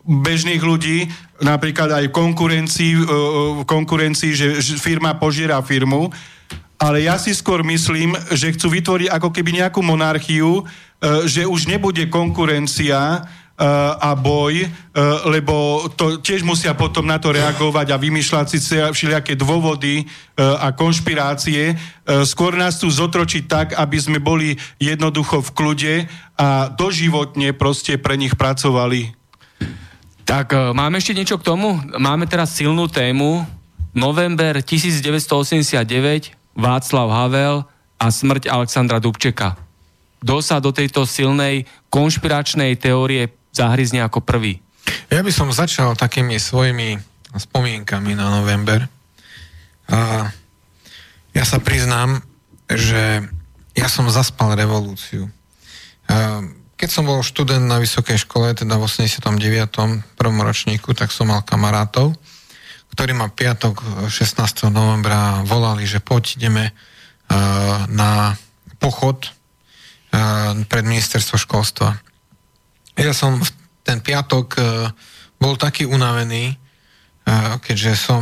bežných ľudí, napríklad aj v konkurencii, v konkurencii že firma požiera firmu, ale ja si skôr myslím, že chcú vytvoriť ako keby nejakú monarchiu, že už nebude konkurencia a boj, lebo to tiež musia potom na to reagovať a vymýšľať si všelijaké dôvody a konšpirácie. Skôr nás tu zotročiť tak, aby sme boli jednoducho v kľude a doživotne proste pre nich pracovali. Tak e, máme ešte niečo k tomu? Máme teraz silnú tému. November 1989, Václav Havel a smrť Alexandra Dubčeka. Kto sa do tejto silnej konšpiračnej teórie zahryzne ako prvý? Ja by som začal takými svojimi spomienkami na november. A ja sa priznám, že ja som zaspal revolúciu. A keď som bol študent na vysokej škole, teda v 89. prvom ročníku, tak som mal kamarátov, ktorí ma piatok 16. novembra volali, že poď ideme uh, na pochod uh, pred ministerstvo školstva. Ja som v ten piatok uh, bol taký unavený, uh, keďže som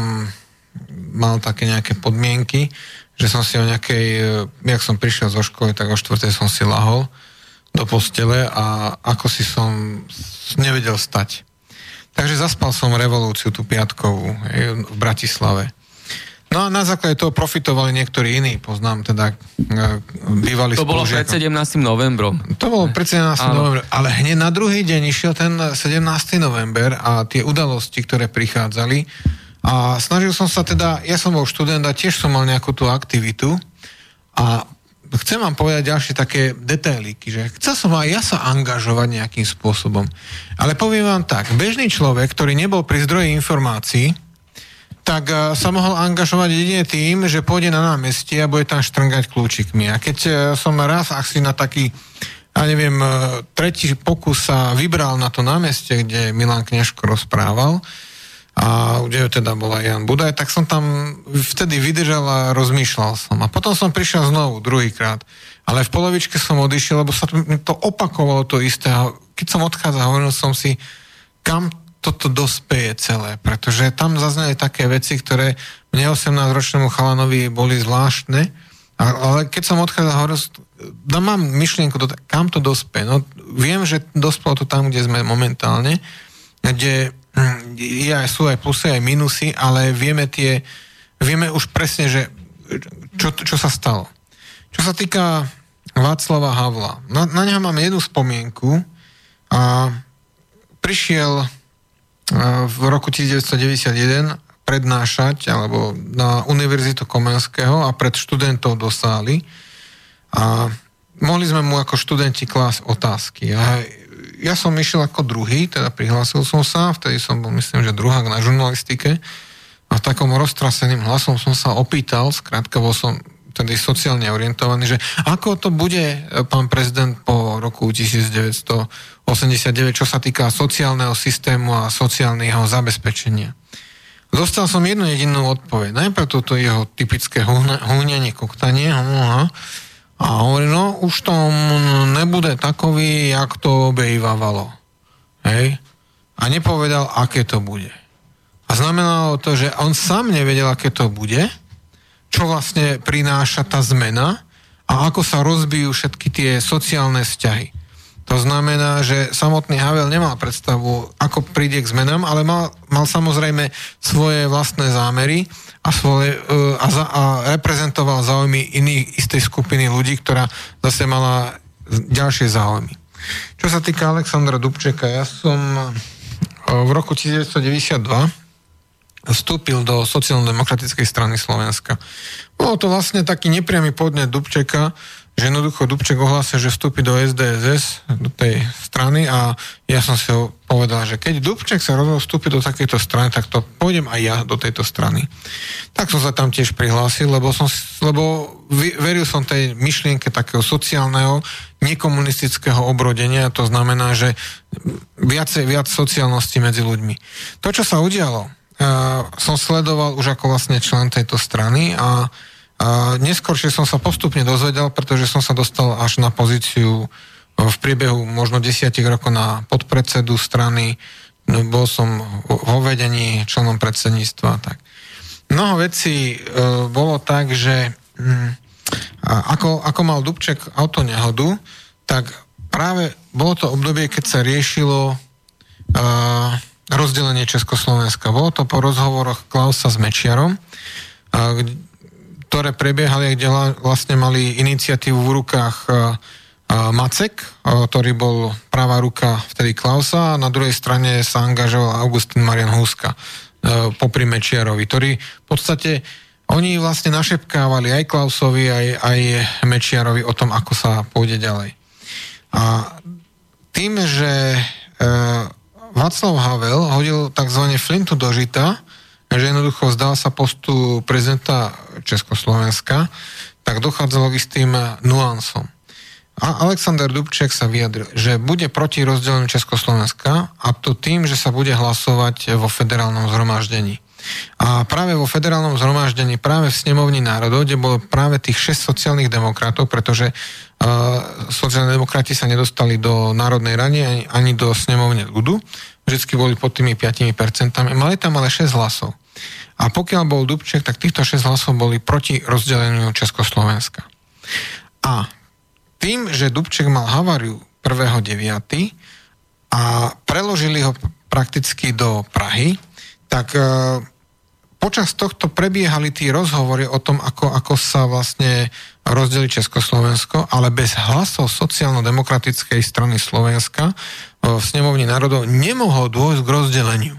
mal také nejaké podmienky, že som si o nejakej, uh, jak som prišiel zo školy, tak o štvrtej som si lahol do postele a ako si som nevedel stať. Takže zaspal som revolúciu tú piatkovú v Bratislave. No a na základe toho profitovali niektorí iní, poznám teda e, bývalí To bolo pred 17. novembrom. To bolo pred 17. novembrom, ale hneď na druhý deň išiel ten 17. november a tie udalosti, ktoré prichádzali a snažil som sa teda, ja som bol študent a tiež som mal nejakú tú aktivitu a chcem vám povedať ďalšie také detailíky, že chcel som aj ja sa angažovať nejakým spôsobom. Ale poviem vám tak, bežný človek, ktorý nebol pri zdroji informácií, tak uh, sa mohol angažovať jedine tým, že pôjde na námestie a bude tam štrngať kľúčikmi. A keď uh, som raz asi na taký, ja neviem, uh, tretí pokus sa vybral na to námestie, kde Milan Kňažko rozprával, a kde teda bola Jan Budaj, tak som tam vtedy vydržal a rozmýšľal som. A potom som prišiel znovu, druhýkrát. Ale v polovičke som odišiel, lebo sa to opakovalo to isté. A keď som odchádzal, hovoril som si, kam toto dospeje celé. Pretože tam zazneli také veci, ktoré mne 18-ročnému chalanovi boli zvláštne. Ale keď som odchádzal, hovoril, no mám myšlienku, kam to dospeje. No, viem, že dospelo to tam, kde sme momentálne, kde je, sú aj plusy, aj minusy, ale vieme tie, vieme už presne, že čo, čo sa stalo. Čo sa týka Václava Havla, na, na neho mám jednu spomienku a prišiel v roku 1991 prednášať alebo na Univerzitu Komenského a pred študentov do sály a mohli sme mu ako študenti klásť otázky. A ja som išiel ako druhý, teda prihlásil som sa, vtedy som bol, myslím, že druhák na žurnalistike a v takom roztraseným hlasom som sa opýtal, skrátka bol som tedy sociálne orientovaný, že ako to bude, e, pán prezident, po roku 1989, čo sa týka sociálneho systému a sociálneho zabezpečenia. Dostal som jednu jedinú odpoveď. Najprv toto jeho typické húňanie, koktanie, aha, a hovorí, no už to nebude takový, jak to obejvávalo. Hej? A nepovedal, aké to bude. A znamenalo to, že on sám nevedel, aké to bude, čo vlastne prináša tá zmena a ako sa rozbijú všetky tie sociálne vzťahy. To znamená, že samotný Havel nemal predstavu, ako príde k zmenám, ale mal, mal samozrejme svoje vlastné zámery a, svoje, a, za, a reprezentoval záujmy iných istej skupiny ľudí, ktorá zase mala ďalšie záujmy. Čo sa týka Alexandra Dubčeka, ja som e, v roku 1992 vstúpil do sociálno-demokratickej strany Slovenska. Bolo to vlastne taký nepriamy podnet Dubčeka, že jednoducho Dubček ohlásil, že vstúpi do SDSS, do tej strany a ja som si ho povedal, že keď Dubček sa rozhodol vstúpiť do takejto strany, tak to pôjdem aj ja do tejto strany. Tak som sa tam tiež prihlásil, lebo, som, lebo veril som tej myšlienke takého sociálneho, nekomunistického obrodenia, to znamená, že viacej, viac sociálnosti medzi ľuďmi. To, čo sa udialo, uh, som sledoval už ako vlastne člen tejto strany a a neskôršie som sa postupne dozvedel, pretože som sa dostal až na pozíciu e, v priebehu možno desiatich rokov na podpredsedu strany, no, bol som vo vedení členom predsedníctva. Tak. Mnoho vecí e, bolo tak, že hm, ako, ako mal Dubček autonehodu, tak práve bolo to obdobie, keď sa riešilo e, rozdelenie Československa. Bolo to po rozhovoroch Klausa s Mečiarom, ktoré prebiehali, kde vlastne mali iniciatívu v rukách e, e, Macek, e, ktorý bol pravá ruka vtedy Klausa a na druhej strane sa angažoval Augustín Marian Huska popri Mečiarovi, ktorý v podstate oni vlastne našepkávali aj Klausovi, aj, aj Mečiarovi o tom, ako sa pôjde ďalej. A tým, že Václav Havel hodil tzv. flintu do žita, že jednoducho zdal sa postu prezidenta Československa, tak dochádzalo k istým nuansom. A Alexander Dubček sa vyjadril, že bude proti rozdeleniu Československa a to tým, že sa bude hlasovať vo federálnom zhromaždení. A práve vo federálnom zhromaždení, práve v snemovni národov, kde bolo práve tých 6 sociálnych demokratov, pretože uh, sociálni demokrati sa nedostali do Národnej rany ani, ani do snemovne ľudu, vždy boli pod tými 5%, mali tam ale 6 hlasov. A pokiaľ bol Dubček, tak týchto 6 hlasov boli proti rozdeleniu Československa. A tým, že Dubček mal haváriu 1.9. a preložili ho prakticky do Prahy, tak e, počas tohto prebiehali tí rozhovory o tom, ako, ako sa vlastne rozdeli Československo, ale bez hlasov sociálno-demokratickej strany Slovenska v snemovni národov nemohol dôjsť k rozdeleniu.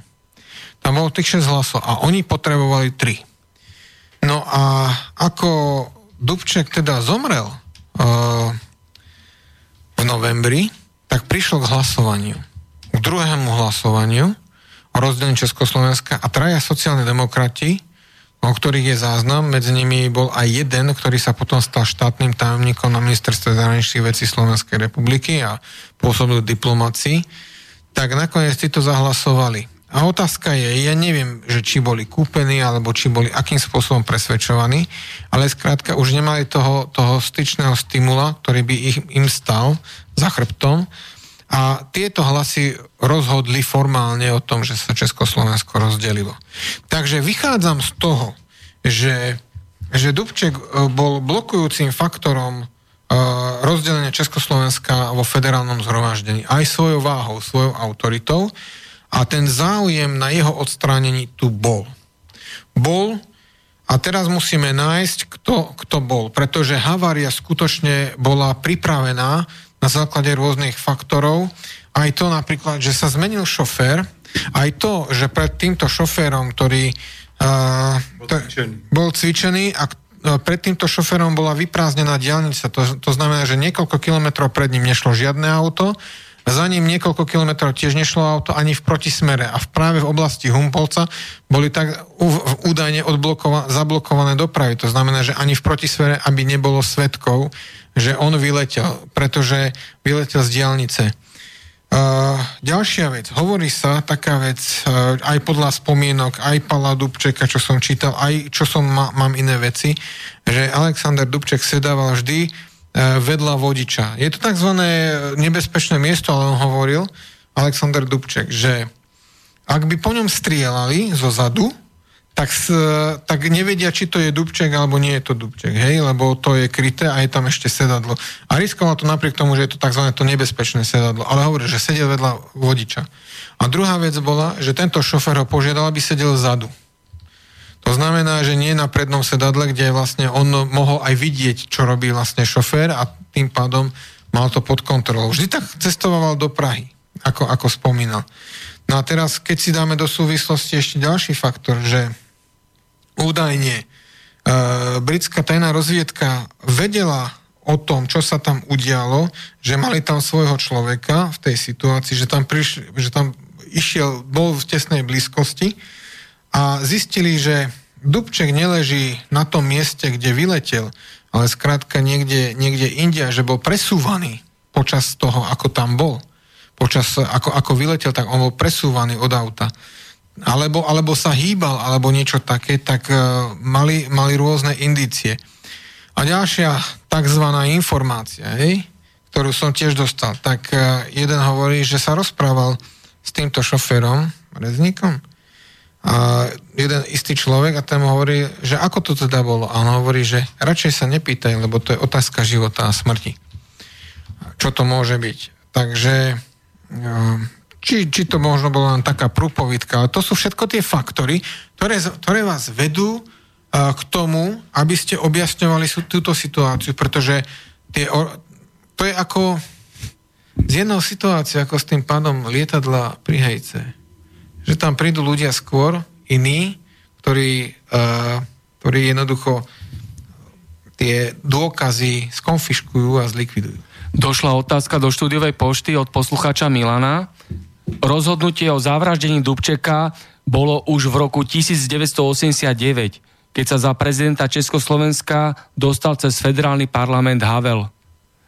Tam bolo tých 6 hlasov a oni potrebovali 3. No a ako Dubček teda zomrel uh, v novembri, tak prišlo k hlasovaniu. K druhému hlasovaniu rozdelení Československa a traja sociálni demokrati o ktorých je záznam. Medzi nimi bol aj jeden, ktorý sa potom stal štátnym tajomníkom na ministerstve zahraničných vecí Slovenskej republiky a pôsobil diplomácii, tak nakoniec títo zahlasovali. A otázka je, ja neviem, že či boli kúpení, alebo či boli akým spôsobom presvedčovaní, ale skrátka už nemali toho, toho styčného stimula, ktorý by ich, im stal za chrbtom a tieto hlasy rozhodli formálne o tom, že sa Československo rozdelilo. Takže vychádzam z toho, že, že Dubček e, bol blokujúcim faktorom uh, rozdelenia Československa vo federálnom zhromaždení aj svojou váhou, svojou autoritou a ten záujem na jeho odstránení tu bol. Bol a teraz musíme nájsť, kto, kto bol, pretože havária skutočne bola pripravená na základe rôznych faktorov. Aj to napríklad, že sa zmenil šofér, aj to, že pred týmto šoférom, ktorý uh, bol, cvičený. bol cvičený a pred týmto šoférom bola vyprázdnená diálnica, to, to znamená, že niekoľko kilometrov pred ním nešlo žiadne auto, za ním niekoľko kilometrov tiež nešlo auto ani v protismere a v práve v oblasti Humpolca boli tak údajne zablokované dopravy. To znamená, že ani v protismere, aby nebolo svetkov, že on vyletel, pretože vyletel z diálnice. Ďalšia vec, hovorí sa taká vec, uh, aj podľa spomienok, aj Pala Dubčeka, čo som čítal, aj čo som ma, mám iné veci, že Alexander Dubček sedával vždy uh, vedľa vodiča. Je to tzv. nebezpečné miesto, ale on hovoril, Alexander Dubček, že ak by po ňom strieľali zo zadu, tak, tak nevedia, či to je Dubček alebo nie je to Dubček, hej, lebo to je kryté a je tam ešte sedadlo. A riskoval to napriek tomu, že je to tzv. to nebezpečné sedadlo, ale hovorí, že sedel vedľa vodiča. A druhá vec bola, že tento šofer ho požiadal, aby sedel vzadu. To znamená, že nie na prednom sedadle, kde vlastne on mohol aj vidieť, čo robí vlastne šofér a tým pádom mal to pod kontrolou. Vždy tak cestoval do Prahy, ako, ako spomínal. No a teraz, keď si dáme do súvislosti ešte ďalší faktor, že údajne e, britská tajná rozviedka vedela o tom, čo sa tam udialo, že mali tam svojho človeka v tej situácii, že tam, prišli, že tam išiel, bol v tesnej blízkosti a zistili, že Dubček neleží na tom mieste, kde vyletel, ale skrátka niekde, niekde India, že bol presúvaný počas toho, ako tam bol počas, ako, ako vyletel, tak on bol presúvaný od auta. Alebo, alebo sa hýbal, alebo niečo také, tak uh, mali, mali rôzne indície. A ďalšia tzv. informácia, hej, ktorú som tiež dostal, tak uh, jeden hovorí, že sa rozprával s týmto šoférom, rezníkom, a jeden istý človek a ten hovorí, že ako to teda bolo. A on hovorí, že radšej sa nepýtaj, lebo to je otázka života a smrti. Čo to môže byť. Takže či, či to možno bola len taká prúpovidka, ale to sú všetko tie faktory, ktoré, ktoré vás vedú k tomu, aby ste objasňovali túto situáciu, pretože tie, to je ako z jednou situáciou, ako s tým pádom lietadla pri hejce. Že tam prídu ľudia skôr, iní, ktorí, uh, ktorí jednoducho tie dôkazy skonfiškujú a zlikvidujú. Došla otázka do štúdiovej pošty od poslucháča Milana. Rozhodnutie o zavraždení Dubčeka bolo už v roku 1989, keď sa za prezidenta Československa dostal cez federálny parlament Havel.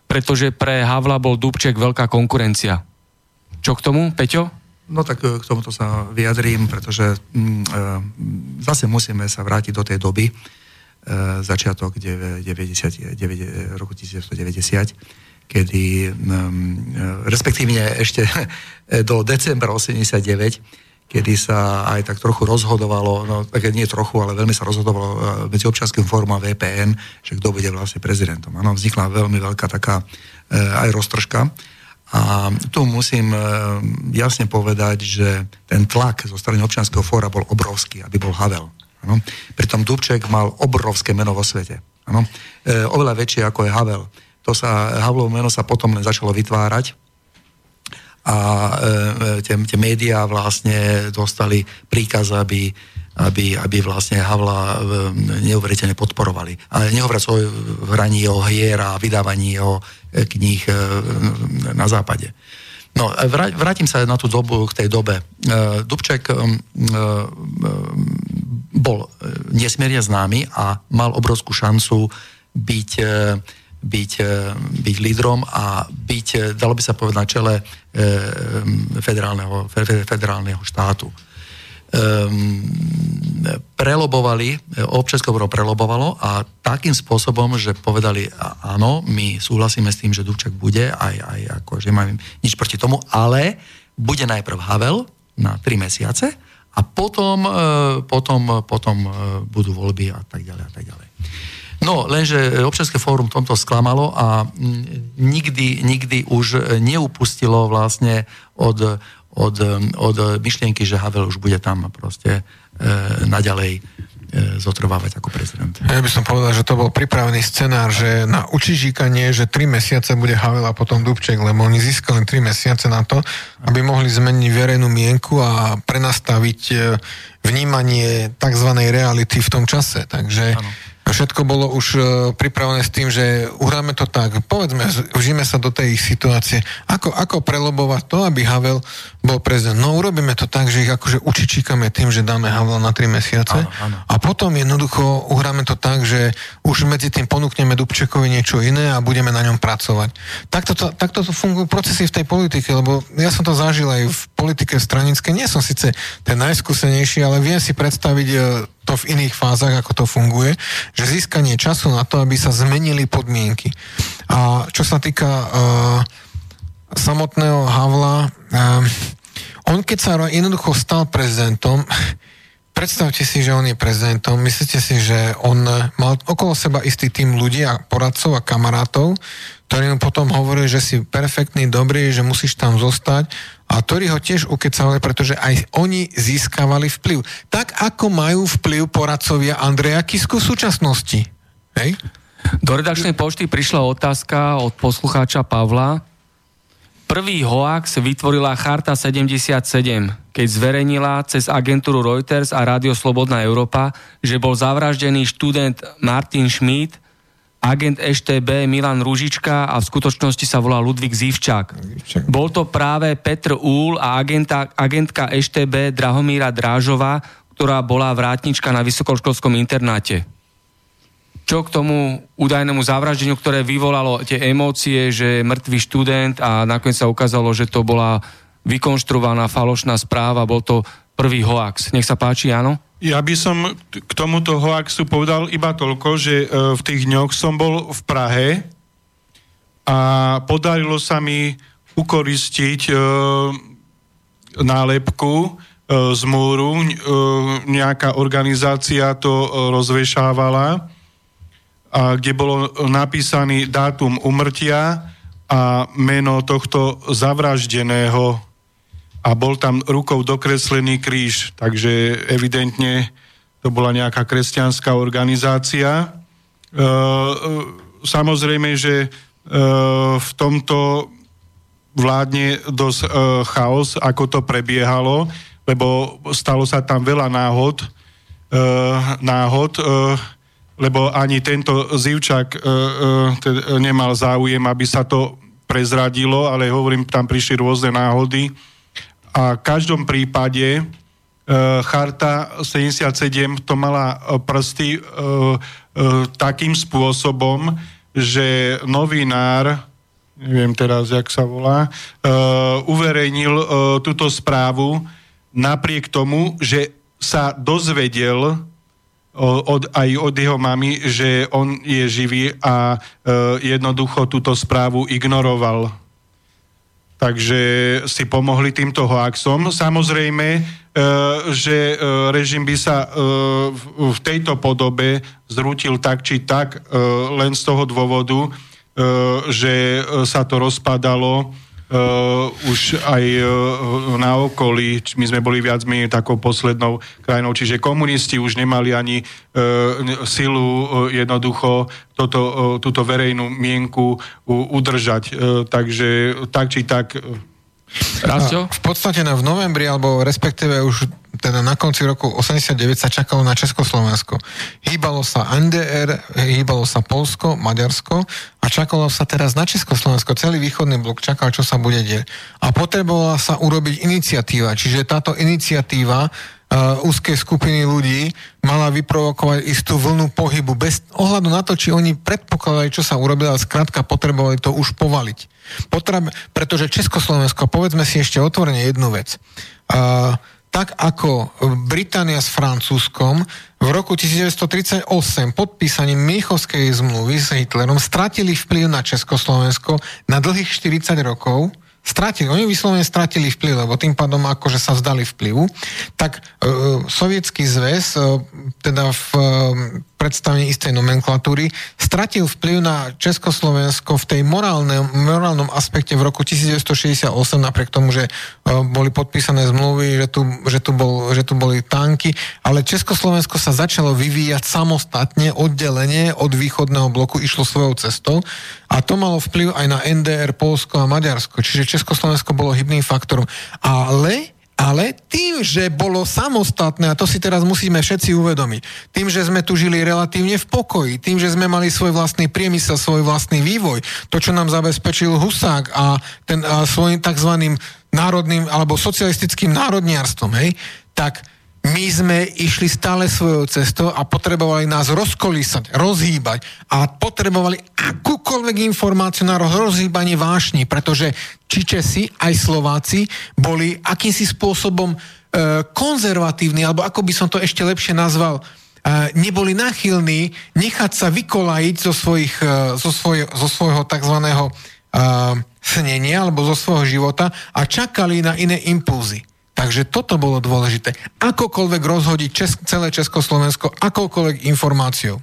Pretože pre Havla bol Dubček veľká konkurencia. Čo k tomu, Peťo? No tak e, k tomuto sa vyjadrím, pretože mm, e, zase musíme sa vrátiť do tej doby, e, začiatok 90, 9, roku 1990, kedy, um, respektívne ešte do decembra 89, kedy sa aj tak trochu rozhodovalo, no tak nie trochu, ale veľmi sa rozhodovalo uh, medzi občanským fórum a VPN, že kto bude vlastne prezidentom. Áno, vznikla veľmi veľká taká uh, aj roztržka. A tu musím jasne povedať, že ten tlak zo strany občianského fóra bol obrovský, aby bol Havel. Ano. Pritom Dubček mal obrovské meno vo svete. Ano. E, oveľa väčšie ako je Havel to sa, Havlovo meno sa potom len začalo vytvárať a e, tie, tie médiá vlastne dostali príkaz, aby, aby, aby vlastne Havla e, neuveriteľne podporovali. Ale nehovoriac o hraní o hier a vydávaní o e, kníh e, na západe. No, vrátim sa na tú dobu, k tej dobe. Dubček bol nesmierne známy a mal obrovskú šancu byť, e, byť lídrom a byť, e, dalo by sa povedať, na čele e, federálneho, federálneho štátu. Um, prelobovali, občanské dobro prelobovalo a takým spôsobom, že povedali áno, my súhlasíme s tým, že Dubček bude, aj, aj ako, že máme nič proti tomu, ale bude najprv Havel na tri mesiace a potom, potom, potom budú voľby a tak ďalej a tak ďalej. No, lenže občianske fórum tomto sklamalo a mm, nikdy, nikdy už neupustilo vlastne od, od, od myšlienky, že Havel už bude tam proste e, naďalej e, zotrvávať ako prezident. Ja by som povedal, že to bol pripravený scenár, že na učižíkanie, že tri mesiace bude Havel a potom Dubček, lebo oni získali tri mesiace na to, aby mohli zmeniť verejnú mienku a prenastaviť e, vnímanie tzv. reality v tom čase. Takže ano Všetko bolo už uh, pripravené s tým, že uhráme to tak. Povedzme, užíme sa do tej situácie. Ako, ako prelobovať to, aby Havel bol prezident? No urobíme to tak, že ich akože učičíkame tým, že dáme Havel na 3 mesiace. Áno, áno. A potom jednoducho uhráme to tak, že už medzi tým ponúkneme Dubčekovi niečo iné a budeme na ňom pracovať. Takto to, takto to fungujú procesy v tej politike, lebo ja som to zažil aj v politike stranickej. Nie som síce ten najskúsenejší, ale viem si predstaviť uh, to v iných fázach, ako to funguje, že získanie času na to, aby sa zmenili podmienky. A čo sa týka uh, samotného Havla, uh, on keď sa jednoducho stal prezidentom, predstavte si, že on je prezidentom, myslíte si, že on mal okolo seba istý tým ľudí a poradcov a kamarátov, ktorí mu potom hovorili, že si perfektný, dobrý, že musíš tam zostať a ktorí ho tiež ukecali, pretože aj oni získavali vplyv. Tak ako majú vplyv poradcovia Andreja Kisku v súčasnosti. Hej? Do redakčnej pošty prišla otázka od poslucháča Pavla. Prvý hoax vytvorila Charta 77, keď zverejnila cez agentúru Reuters a Rádio Slobodná Európa, že bol zavraždený študent Martin Schmidt, agent EŠTB Milan Ružička a v skutočnosti sa volá Ludvík Zivčák. Bol to práve Petr Úl a agenta, agentka EŠTB Drahomíra Drážová, ktorá bola vrátnička na vysokoškolskom internáte čo k tomu údajnému zavraždeniu, ktoré vyvolalo tie emócie, že mŕtvý študent a nakoniec sa ukázalo, že to bola vykonštruovaná falošná správa, bol to prvý hoax. Nech sa páči, áno? Ja by som k tomuto hoaxu povedal iba toľko, že e, v tých dňoch som bol v Prahe a podarilo sa mi ukoristiť e, nálepku e, z múru. Nejaká organizácia to rozvešávala kde bolo napísaný dátum umrtia a meno tohto zavraždeného a bol tam rukou dokreslený kríž, takže evidentne to bola nejaká kresťanská organizácia. E, e samozrejme, že e, v tomto vládne dosť e, chaos, ako to prebiehalo, lebo stalo sa tam veľa náhod, e, náhod, e, lebo ani tento Zivčak e, e, teda nemal záujem, aby sa to prezradilo, ale hovorím, tam prišli rôzne náhody. A v každom prípade e, Charta 77 to mala prsty e, e, takým spôsobom, že novinár, neviem teraz, jak sa volá, e, uverejnil e, túto správu napriek tomu, že sa dozvedel od, aj od jeho mamy, že on je živý a e, jednoducho túto správu ignoroval. Takže si pomohli týmto hoaxom. Samozrejme, e, že e, režim by sa e, v, v tejto podobe zrútil tak či tak e, len z toho dôvodu, e, že sa to rozpadalo uh, už aj uh, na okolí, my sme boli viac menej takou poslednou krajinou, čiže komunisti už nemali ani uh, silu uh, jednoducho toto, uh, túto verejnú mienku uh, udržať. Uh, takže tak či tak... Uh, v podstate na v novembri, alebo respektíve už teda na konci roku 89 sa čakalo na Československo. Hýbalo sa NDR, hýbalo sa Polsko, Maďarsko a čakalo sa teraz na Československo. Celý východný blok čakal, čo sa bude deť. A potrebovala sa urobiť iniciatíva. Čiže táto iniciatíva uh, úzkej skupiny ľudí mala vyprovokovať istú vlnu pohybu bez ohľadu na to, či oni predpokladali, čo sa urobilo, ale skrátka potrebovali to už povaliť. Potreb, pretože Československo, povedzme si ešte otvorene jednu vec. Uh, tak ako Británia s Francúzskom v roku 1938 podpísaním Miechovskej zmluvy s Hitlerom stratili vplyv na Československo na dlhých 40 rokov, stratili, oni vyslovene stratili vplyv, lebo tým pádom akože sa vzdali vplyvu, tak e, sovietský zväz, e, teda v e, predstavení istej nomenklatúry, stratil vplyv na Československo v tej morálne, morálnom aspekte v roku 1968, napriek tomu, že uh, boli podpísané zmluvy, že tu, že, tu bol, že tu boli tanky, ale Československo sa začalo vyvíjať samostatne, oddelenie od východného bloku, išlo svojou cestou a to malo vplyv aj na NDR, Polsko a Maďarsko, čiže Československo bolo hybným faktorom. Ale ale tým, že bolo samostatné, a to si teraz musíme všetci uvedomiť, tým, že sme tu žili relatívne v pokoji, tým, že sme mali svoj vlastný priemysel, svoj vlastný vývoj, to, čo nám zabezpečil Husák a, ten, a svojim tzv. národným alebo socialistickým národniarstvom, hej, tak my sme išli stále svojou cestou a potrebovali nás rozkolísať, rozhýbať a potrebovali akúkoľvek informáciu na rozhýbanie vášni, pretože či Česi, aj Slováci boli akýmsi spôsobom e, konzervatívni, alebo ako by som to ešte lepšie nazval, e, neboli nachylní nechať sa vykolajiť zo, svojich, e, zo, svoj, zo svojho tzv. E, snenia alebo zo svojho života a čakali na iné impulzy. Takže toto bolo dôležité. Akokoľvek rozhodiť Česk- celé Československo, akoukoľvek informáciou.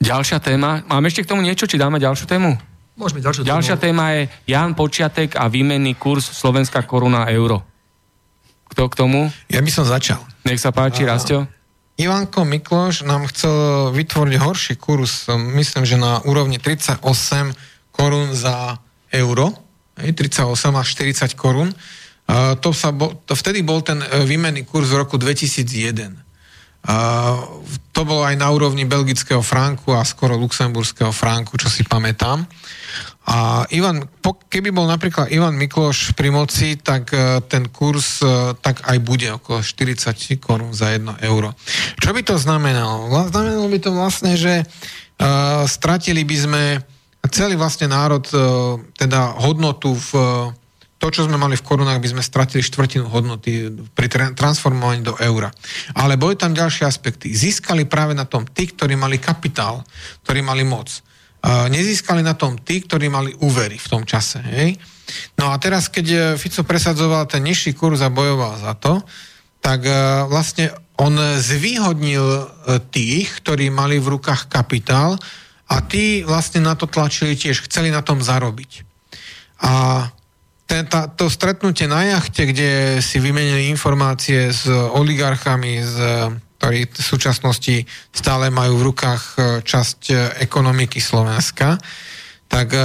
Ďalšia téma. Máme ešte k tomu niečo, či dáme ďalšiu tému? Môžeme ďalšiu Ďalšia tému. téma je Jan Počiatek a výmenný kurz Slovenská koruna euro. Kto k tomu? Ja by som začal. Nech sa páči, Rastio. Ivanko Mikloš nám chcel vytvoriť horší kurz, myslím, že na úrovni 38 korún za euro, 38 až 40 korún. To, sa bol, to vtedy bol ten e, výmenný kurz v roku 2001. To bolo aj na úrovni belgického franku a skoro luxemburského franku, čo si pamätám. A Ivan, keby bol napríklad Ivan Mikloš pri moci, tak e, ten kurz e, tak aj bude okolo 40 korún za 1 euro. Čo by to znamenalo? Znamenalo by to vlastne, že uh, stratili by sme celý vlastne národ, uh, teda hodnotu v to, čo sme mali v korunách, by sme stratili štvrtinu hodnoty pri tra- transformovaní do eura. Ale boli tam ďalšie aspekty. Získali práve na tom tí, ktorí mali kapitál, ktorí mali moc nezískali na tom tí, ktorí mali úvery v tom čase. Hej? No a teraz, keď e, Fico presadzoval ten nižší kurz a bojoval za to, tak e, vlastne on zvýhodnil e, tých, ktorí mali v rukách kapitál a tí vlastne na to tlačili tiež, chceli na tom zarobiť. A tá, to stretnutie na jachte, kde si vymenili informácie s oligarchami, s ktorí v súčasnosti stále majú v rukách e, časť e, ekonomiky Slovenska, tak e,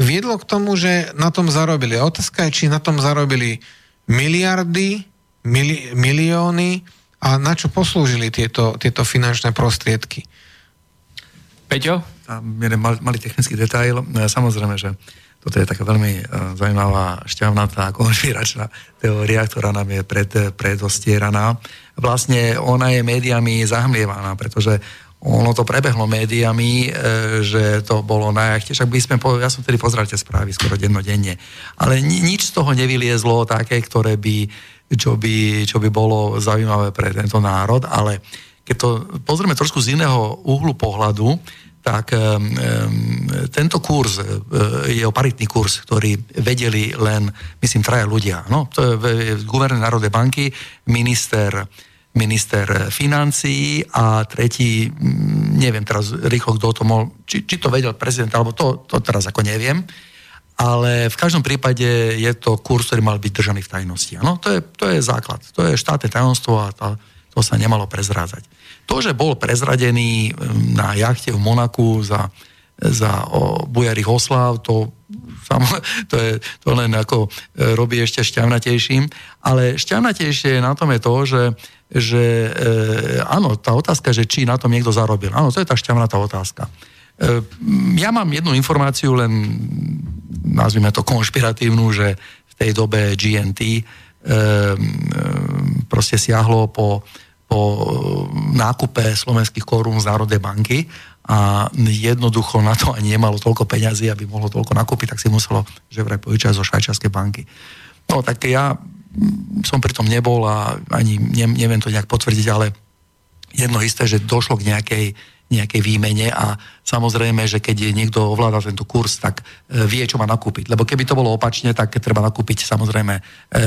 viedlo k tomu, že na tom zarobili. A otázka je, či na tom zarobili miliardy, mili, milióny a na čo poslúžili tieto, tieto finančné prostriedky. Peťo? Tam jeden malý, malý technický detail. Samozrejme, že toto je taká veľmi zaujímavá, šťavnatá, konšpiračná teória, ktorá nám je pred, predostieraná. Vlastne ona je médiami zahmlievaná, pretože ono to prebehlo médiami, e, že to bolo na jachte, by sme, ja som tedy pozrel tie správy skoro dennodenne, ale ni, nič z toho nevyliezlo také, ktoré by, čo by, čo by bolo zaujímavé pre tento národ, ale keď to pozrieme trošku z iného uhlu pohľadu, tak um, tento kurz uh, je o paritný kurz, ktorý vedeli len, myslím, traja ľudia. No, to je guvernér Národnej banky, minister minister financií a tretí, neviem teraz rýchlo, kto to mohol, či, či to vedel prezident, alebo to, to teraz ako neviem, ale v každom prípade je to kurz, ktorý mal byť držaný v tajnosti. Ano? To, je, to je základ, to je štátne tajomstvo a to, to sa nemalo prezrádzať. To, že bol prezradený na jachte v Monaku za, za bujarých oslav, to, to, je, to len ako e, robí ešte šťavnatejším. Ale šťavnatejšie na tom je to, že, že e, áno, tá otázka, že či na tom niekto zarobil. Áno, to je tá šťavnatá otázka. E, ja mám jednu informáciu, len nazvime to konšpiratívnu, že v tej dobe GNT e, e, proste siahlo po po nákupe slovenských korún z Národnej banky a jednoducho na to ani nemalo toľko peňazí, aby mohlo toľko nakúpiť, tak si muselo, že vraj požičať zo švajčiarskej banky. No tak ja som pri tom nebol a ani neviem to nejak potvrdiť, ale jedno isté, že došlo k nejakej nejakej výmene a samozrejme, že keď je niekto ovláda tento kurz, tak e, vie, čo má nakúpiť. Lebo keby to bolo opačne, tak treba nakúpiť samozrejme e, e,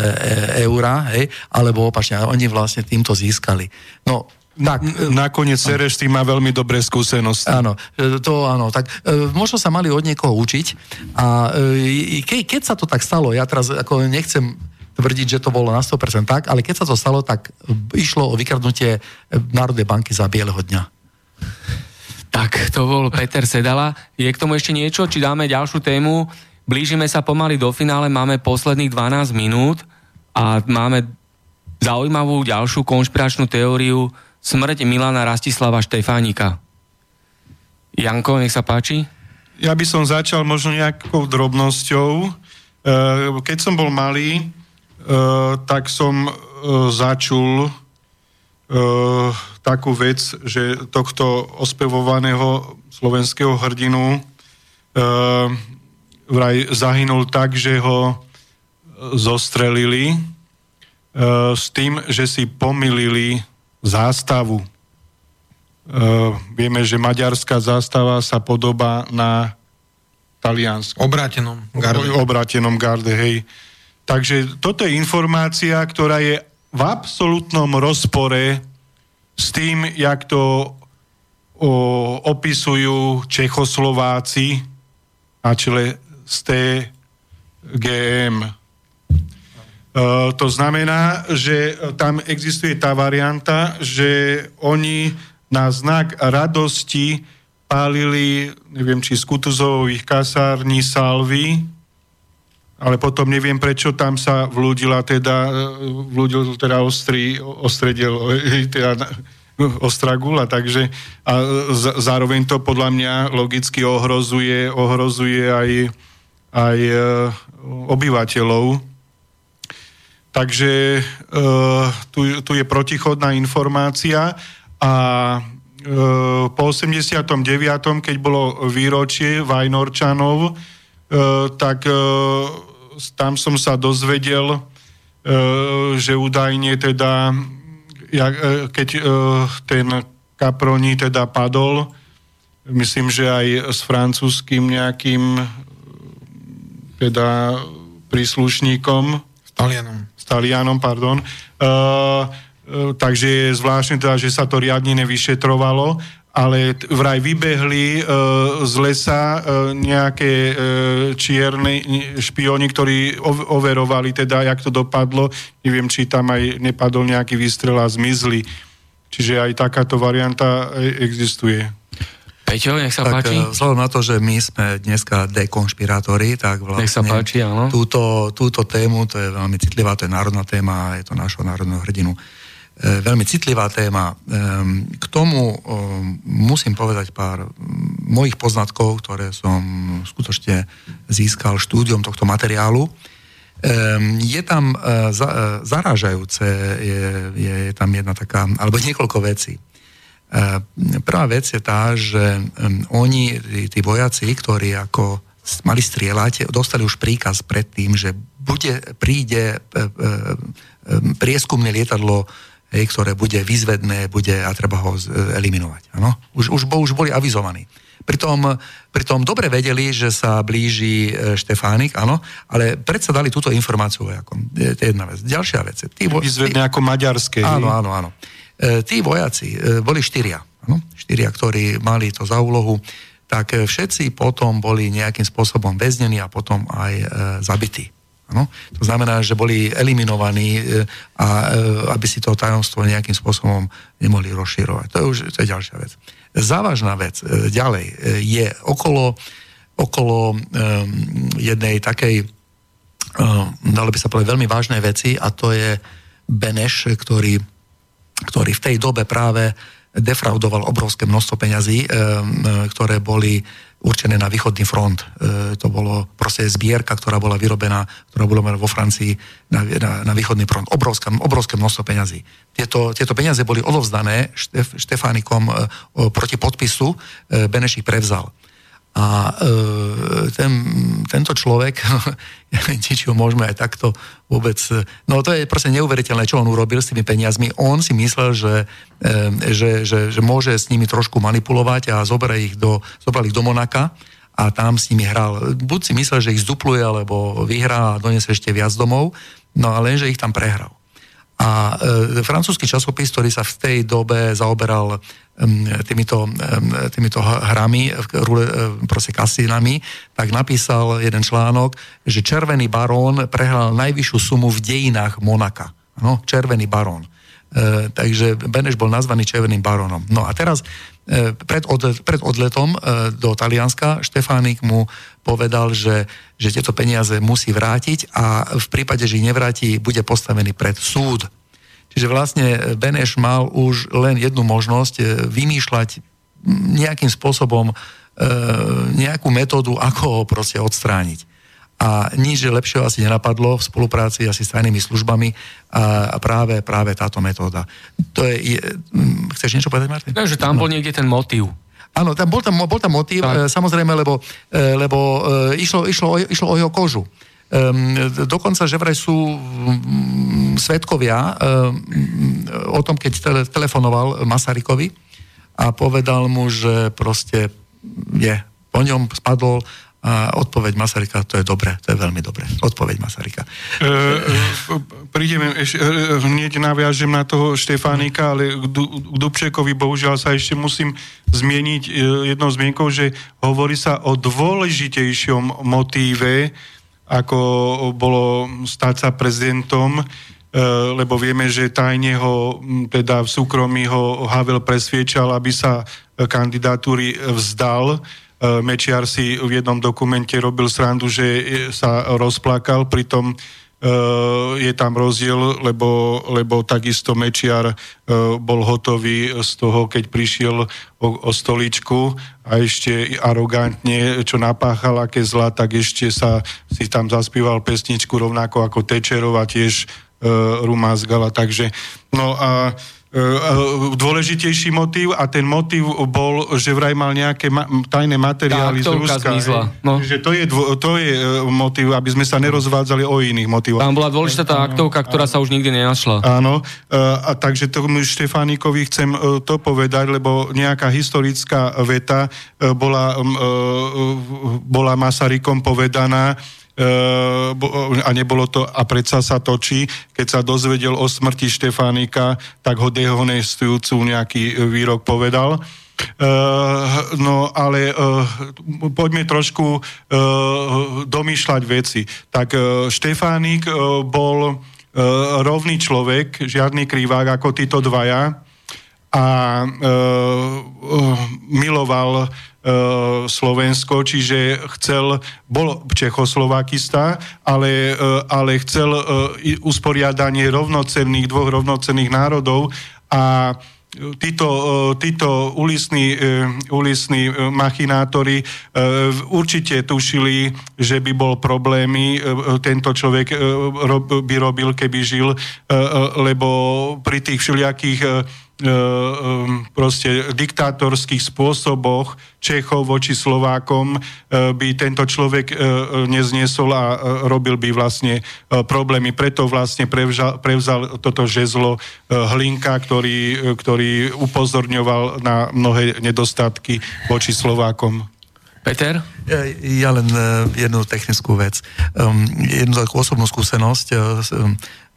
eura, hej, alebo opačne. A oni vlastne týmto získali. No, tak, Nakoniec Sereš tým má veľmi dobré skúsenosti. Áno, e, to áno. Tak e, možno sa mali od niekoho učiť a e, ke, keď sa to tak stalo, ja teraz ako nechcem tvrdiť, že to bolo na 100% tak, ale keď sa to stalo, tak išlo o vykradnutie Národnej banky za bieleho dňa. Tak, to bol Peter Sedala. Je k tomu ešte niečo, či dáme ďalšiu tému? Blížime sa pomaly do finále, máme posledných 12 minút a máme zaujímavú ďalšiu konšpiračnú teóriu smrť Milana Rastislava Štefánika. Janko, nech sa páči. Ja by som začal možno nejakou drobnosťou. E, keď som bol malý, e, tak som e, začul takú vec, že tohto ospevovaného slovenského hrdinu e, vraj zahynul tak, že ho zostrelili e, s tým, že si pomilili zástavu. E, vieme, že maďarská zástava sa podobá na taliansku. Obrátenom garde. Obrátenom garde, hej. Takže toto je informácia, ktorá je v absolútnom rozpore s tým, jak to o, opisujú Čechoslováci a čele z TGM. E, to znamená, že tam existuje tá varianta, že oni na znak radosti pálili, neviem, či z Kutuzových kasární salvy, ale potom neviem, prečo tam sa vlúdila teda, vlúdil teda ostrý, ostredel, teda ostrá gula, takže a zároveň to podľa mňa logicky ohrozuje, ohrozuje aj, aj e, obyvateľov. Takže e, tu, tu je protichodná informácia a e, po 89., keď bolo výročie Vajnorčanov, tak tam som sa dozvedel, že údajne teda e, keď e, ten Caproni teda padol, myslím, že aj s francúzským nejakým teda príslušníkom. S Talianom. S Talianom, pardon. Uh, takže je zvláštne teda, že sa to riadne nevyšetrovalo ale vraj vybehli e, z lesa e, nejaké e, čierne špioni, ktorí overovali teda, jak to dopadlo. Neviem, či tam aj nepadol nejaký výstrel a zmizli. Čiže aj takáto varianta existuje. Peťo, nech sa tak, páči. Vzhľadom na to, že my sme dneska dekonšpirátori, tak vlastne nech sa páči, áno. Túto, túto tému, to je veľmi citlivá, to je národná téma, je to našho národného hrdinu E, veľmi citlivá téma. K tomu musím povedať pár mojich poznatkov, ktoré som skutočne získal štúdiom tohto materiálu. Je tam e, e, zarážajúce, je, je tam jedna taká, alebo niekoľko vecí. Prvá vec je tá, že oni, tí vojaci, ktorí ako mali strieľať, dostali už príkaz predtým, že bude, príde prieskumné lietadlo hej, ktoré bude vyzvedné, bude a treba ho eliminovať. Ano? Už, už, už boli avizovaní. Pritom, pritom dobre vedeli, že sa blíži e, Štefánik, áno, ale predsa dali túto informáciu vojakom. To je jedna vec. Ďalšia vec. Tí vo, Vyzvedné tí, ako maďarské. Áno, áno, áno. E, tí vojaci, e, boli štyria, áno? štyria, ktorí mali to za úlohu, tak všetci potom boli nejakým spôsobom väznení a potom aj e, zabití. Ano? To znamená, že boli eliminovaní e, a e, aby si to tajomstvo nejakým spôsobom nemohli rozširovať. To je už to je ďalšia vec. Závažná vec e, ďalej je okolo, okolo um, jednej takej, um, dalo by sa povedať, veľmi vážnej veci a to je Beneš, ktorý, ktorý v tej dobe práve defraudoval obrovské množstvo peňazí, ktoré boli určené na východný front. E, to bolo proste zbierka, ktorá bola vyrobená, ktorá bola vo Francii na, na, na východný front. Obrovské, obrovské množstvo peňazí. Tieto, tieto peniaze boli odovzdané Štef, Štefánikom e, proti podpisu, e, Beneš ich prevzal. A e, ten, tento človek, ho môžeme aj takto vôbec... No to je proste neuveriteľné, čo on urobil s tými peniazmi. On si myslel, že, e, že, že, že môže s nimi trošku manipulovať a zobrať ich do, zobral ich do Monaka a tam s nimi hral. Buď si myslel, že ich zdupluje, alebo vyhrá a donese ešte viac domov, no ale lenže ich tam prehral. A e, francúzsky časopis, ktorý sa v tej dobe zaoberal týmito, týmito hrami, proste kasínami, tak napísal jeden článok, že Červený barón prehral najvyššiu sumu v dejinách Monaka. No, Červený barón. E, takže Beneš bol nazvaný Červeným barónom. No a teraz e, pred, od, pred odletom e, do Talianska Štefánik mu povedal, že, že tieto peniaze musí vrátiť a v prípade, že ich nevráti, bude postavený pred súd. Čiže vlastne Beneš mal už len jednu možnosť e, vymýšľať nejakým spôsobom e, nejakú metódu, ako ho proste odstrániť. A nič lepšieho asi nenapadlo v spolupráci asi s tajnými službami a práve, práve táto metóda. To je, je, chceš niečo povedať, Martin? No, že tam bol niekde ten motív. Áno, tam bol tam, bol tam motív, tak. samozrejme, lebo, lebo išlo, išlo, išlo o jeho kožu. Um, dokonca, že vraj sú um, svetkovia um, o tom, keď tele, telefonoval Masarykovi a povedal mu, že proste je, po ňom spadol a odpoveď Masaryka, to je dobre, to je veľmi dobre. Odpoveď Masaryka. E, e, prídeme, ešte, e, hneď naviažem na toho Štefánika, ale k, du, k Dubčekovi bohužiaľ sa ešte musím zmieniť e, jednou zmienkou, že hovorí sa o dôležitejšom motíve, ako bolo stať sa prezidentom, lebo vieme, že tajne ho, teda v súkromí ho Havel presviečal, aby sa kandidatúry vzdal. Mečiar si v jednom dokumente robil srandu, že sa rozplakal, pritom Uh, je tam rozdiel, lebo, lebo takisto Mečiar uh, bol hotový z toho, keď prišiel o, o stoličku a ešte arogantne, čo napáchal, aké zla, tak ešte sa si tam zaspíval pesničku rovnako ako Tečerova tiež uh, Rumazgala. Takže, no a E, e, dôležitejší motív a ten motív bol, že vraj mal nejaké ma- tajné materiály z Ruska. No. Že to je, dvo- to je e, motív, aby sme sa nerozvádzali o iných motívoch. Tam bola dôležitá tá aktovka, ktorá sa už nikdy nenašla. Áno, a takže tomu Štefánikovi chcem to povedať, lebo nejaká historická veta bola, bola Masarykom povedaná, a nebolo to, a predsa sa točí, keď sa dozvedel o smrti Štefánika, tak ho dehonestujúcu nejaký výrok povedal. Uh, no ale uh, poďme trošku uh, domýšľať veci. Tak uh, Štefánik uh, bol uh, rovný človek, žiadny krivák ako títo dvaja a uh, uh, miloval E, Slovensko, čiže chcel, bol Čechoslovakista, ale, e, ale chcel e, usporiadanie rovnocenných, dvoch rovnocenných národov a títo, títo ulisní, ulisní machinátori určite tušili, že by bol problémy, tento človek by robil, keby žil, lebo pri tých všelijakých E, e, proste diktátorských spôsoboch Čechov voči Slovákom e, by tento človek nezniesol a robil by vlastne problémy. Preto vlastne prevzal, prevzal toto žezlo Hlinka, ktorý, ktorý upozorňoval na mnohé nedostatky voči Slovákom. Peter? Ja len jednu technickú vec. Jednu takú osobnú skúsenosť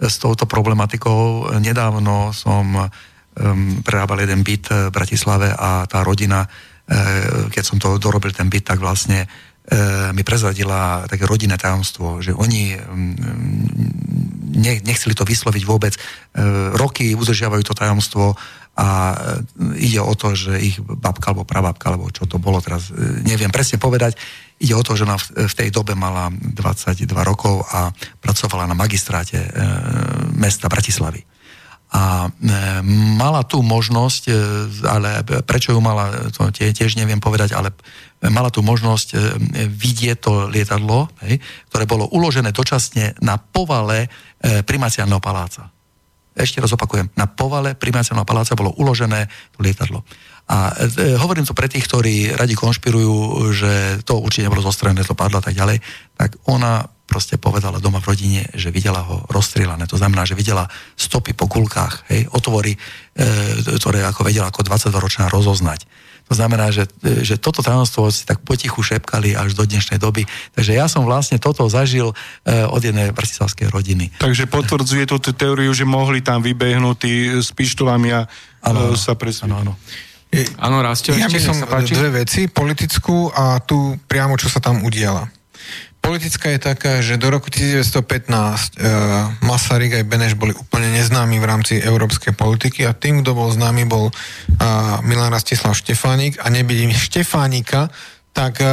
s touto problematikou. Nedávno som um, prerábal jeden byt eh, v Bratislave a tá rodina, uh, keď som to dorobil ten byt, tak vlastne uh, mi prezradila také rodinné tajomstvo, že oni um, ne, nechceli to vysloviť vôbec. Uh, roky udržiavajú to tajomstvo a ide o to, že ich babka alebo prababka, alebo čo to bolo teraz, neviem presne povedať, ide o to, že ona v tej dobe mala 22 rokov a pracovala na magistráte mesta Bratislavy a e, mala tú možnosť, e, ale prečo ju mala, to tiež neviem povedať, ale mala tú možnosť e, vidieť to lietadlo, hej, ktoré bolo uložené dočasne na povale primaciálneho paláca. Ešte raz opakujem, na povale primaciálneho paláca bolo uložené to lietadlo. A e, hovorím to pre tých, ktorí radi konšpirujú, že to určite nebolo zostrené, to padlo a tak ďalej, tak ona proste povedala doma v rodine, že videla ho rozstrielané. To znamená, že videla stopy po kulkách, hej, otvory, e, ktoré ako vedela ako 22-ročná rozoznať. To znamená, že, e, že toto tajomstvo si tak potichu šepkali až do dnešnej doby. Takže ja som vlastne toto zažil e, od jednej bratislavskej rodiny. Takže potvrdzuje tú teóriu, že mohli tam vybehnúť s pištolami a ano, e, sa presvietiť. Áno, áno. Áno, Rastio, ja by som dve veci, politickú a tu priamo, čo sa tam udiala. Politická je taká, že do roku 1915 e, Masaryk aj Beneš boli úplne neznámi v rámci európskej politiky a tým, kto bol známy, bol e, Milan Rastislav Štefánik a nebyť Štefánika, tak e,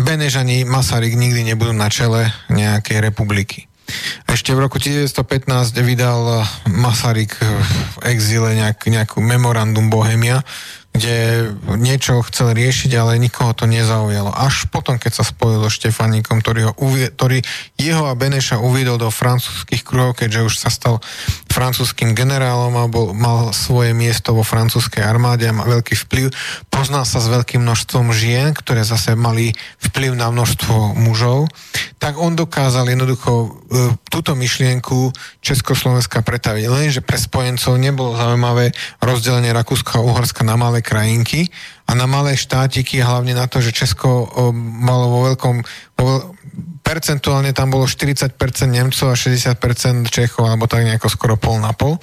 Beneš ani Masaryk nikdy nebudú na čele nejakej republiky. Ešte v roku 1915 vydal Masaryk v exile nejak, nejakú memorandum Bohemia, kde niečo chcel riešiť, ale nikoho to nezaujalo. Až potom, keď sa spojil so Štefaníkom, ktorý, ho uvie, ktorý jeho a Beneša uviedol do francúzských kruhov, keďže už sa stal francúzským generálom a bol, mal svoje miesto vo francúzskej armáde a má veľký vplyv. Poznal sa s veľkým množstvom žien, ktoré zase mali vplyv na množstvo mužov. Tak on dokázal jednoducho e, túto myšlienku Československa pretaviť. Lenže pre spojencov nebolo zaujímavé rozdelenie Rakúska a Uhorska na malé krajinky a na malé štátiky, hlavne na to, že Česko malo vo veľkom, vo, percentuálne tam bolo 40% Nemcov a 60% Čechov, alebo tak nejako skoro pol na pol,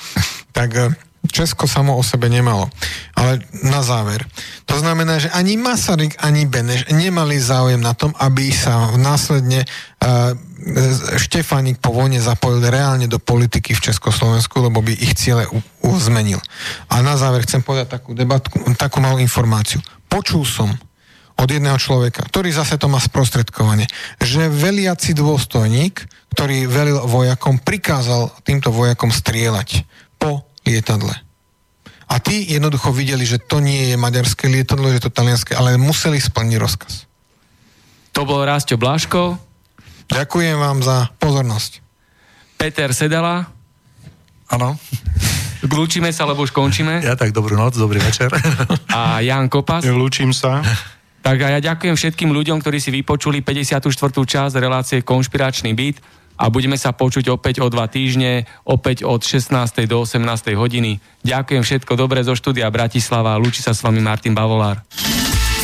tak e, Česko samo o sebe nemalo. Ale na záver. To znamená, že ani Masaryk, ani Beneš nemali záujem na tom, aby sa následne uh, Štefánik po vojne zapojil reálne do politiky v Československu, lebo by ich ciele u, zmenil. A na záver chcem povedať takú debatku, takú malú informáciu. Počul som od jedného človeka, ktorý zase to má sprostredkovanie, že veliaci dôstojník, ktorý velil vojakom, prikázal týmto vojakom strieľať po lietadle. A tí jednoducho videli, že to nie je maďarské lietadlo, že to talianské, ale museli splniť rozkaz. To bol Rásťo Blaško. Ďakujem vám za pozornosť. Peter Sedala. Áno. Glúčime sa, lebo už končíme. Ja tak dobrú noc, dobrý večer. A Jan Kopas. Lúčim sa. Tak a ja ďakujem všetkým ľuďom, ktorí si vypočuli 54. časť relácie Konšpiračný byt a budeme sa počuť opäť o dva týždne, opäť od 16. do 18. hodiny. Ďakujem všetko dobré zo štúdia Bratislava. Lúči sa s vami Martin Bavolár.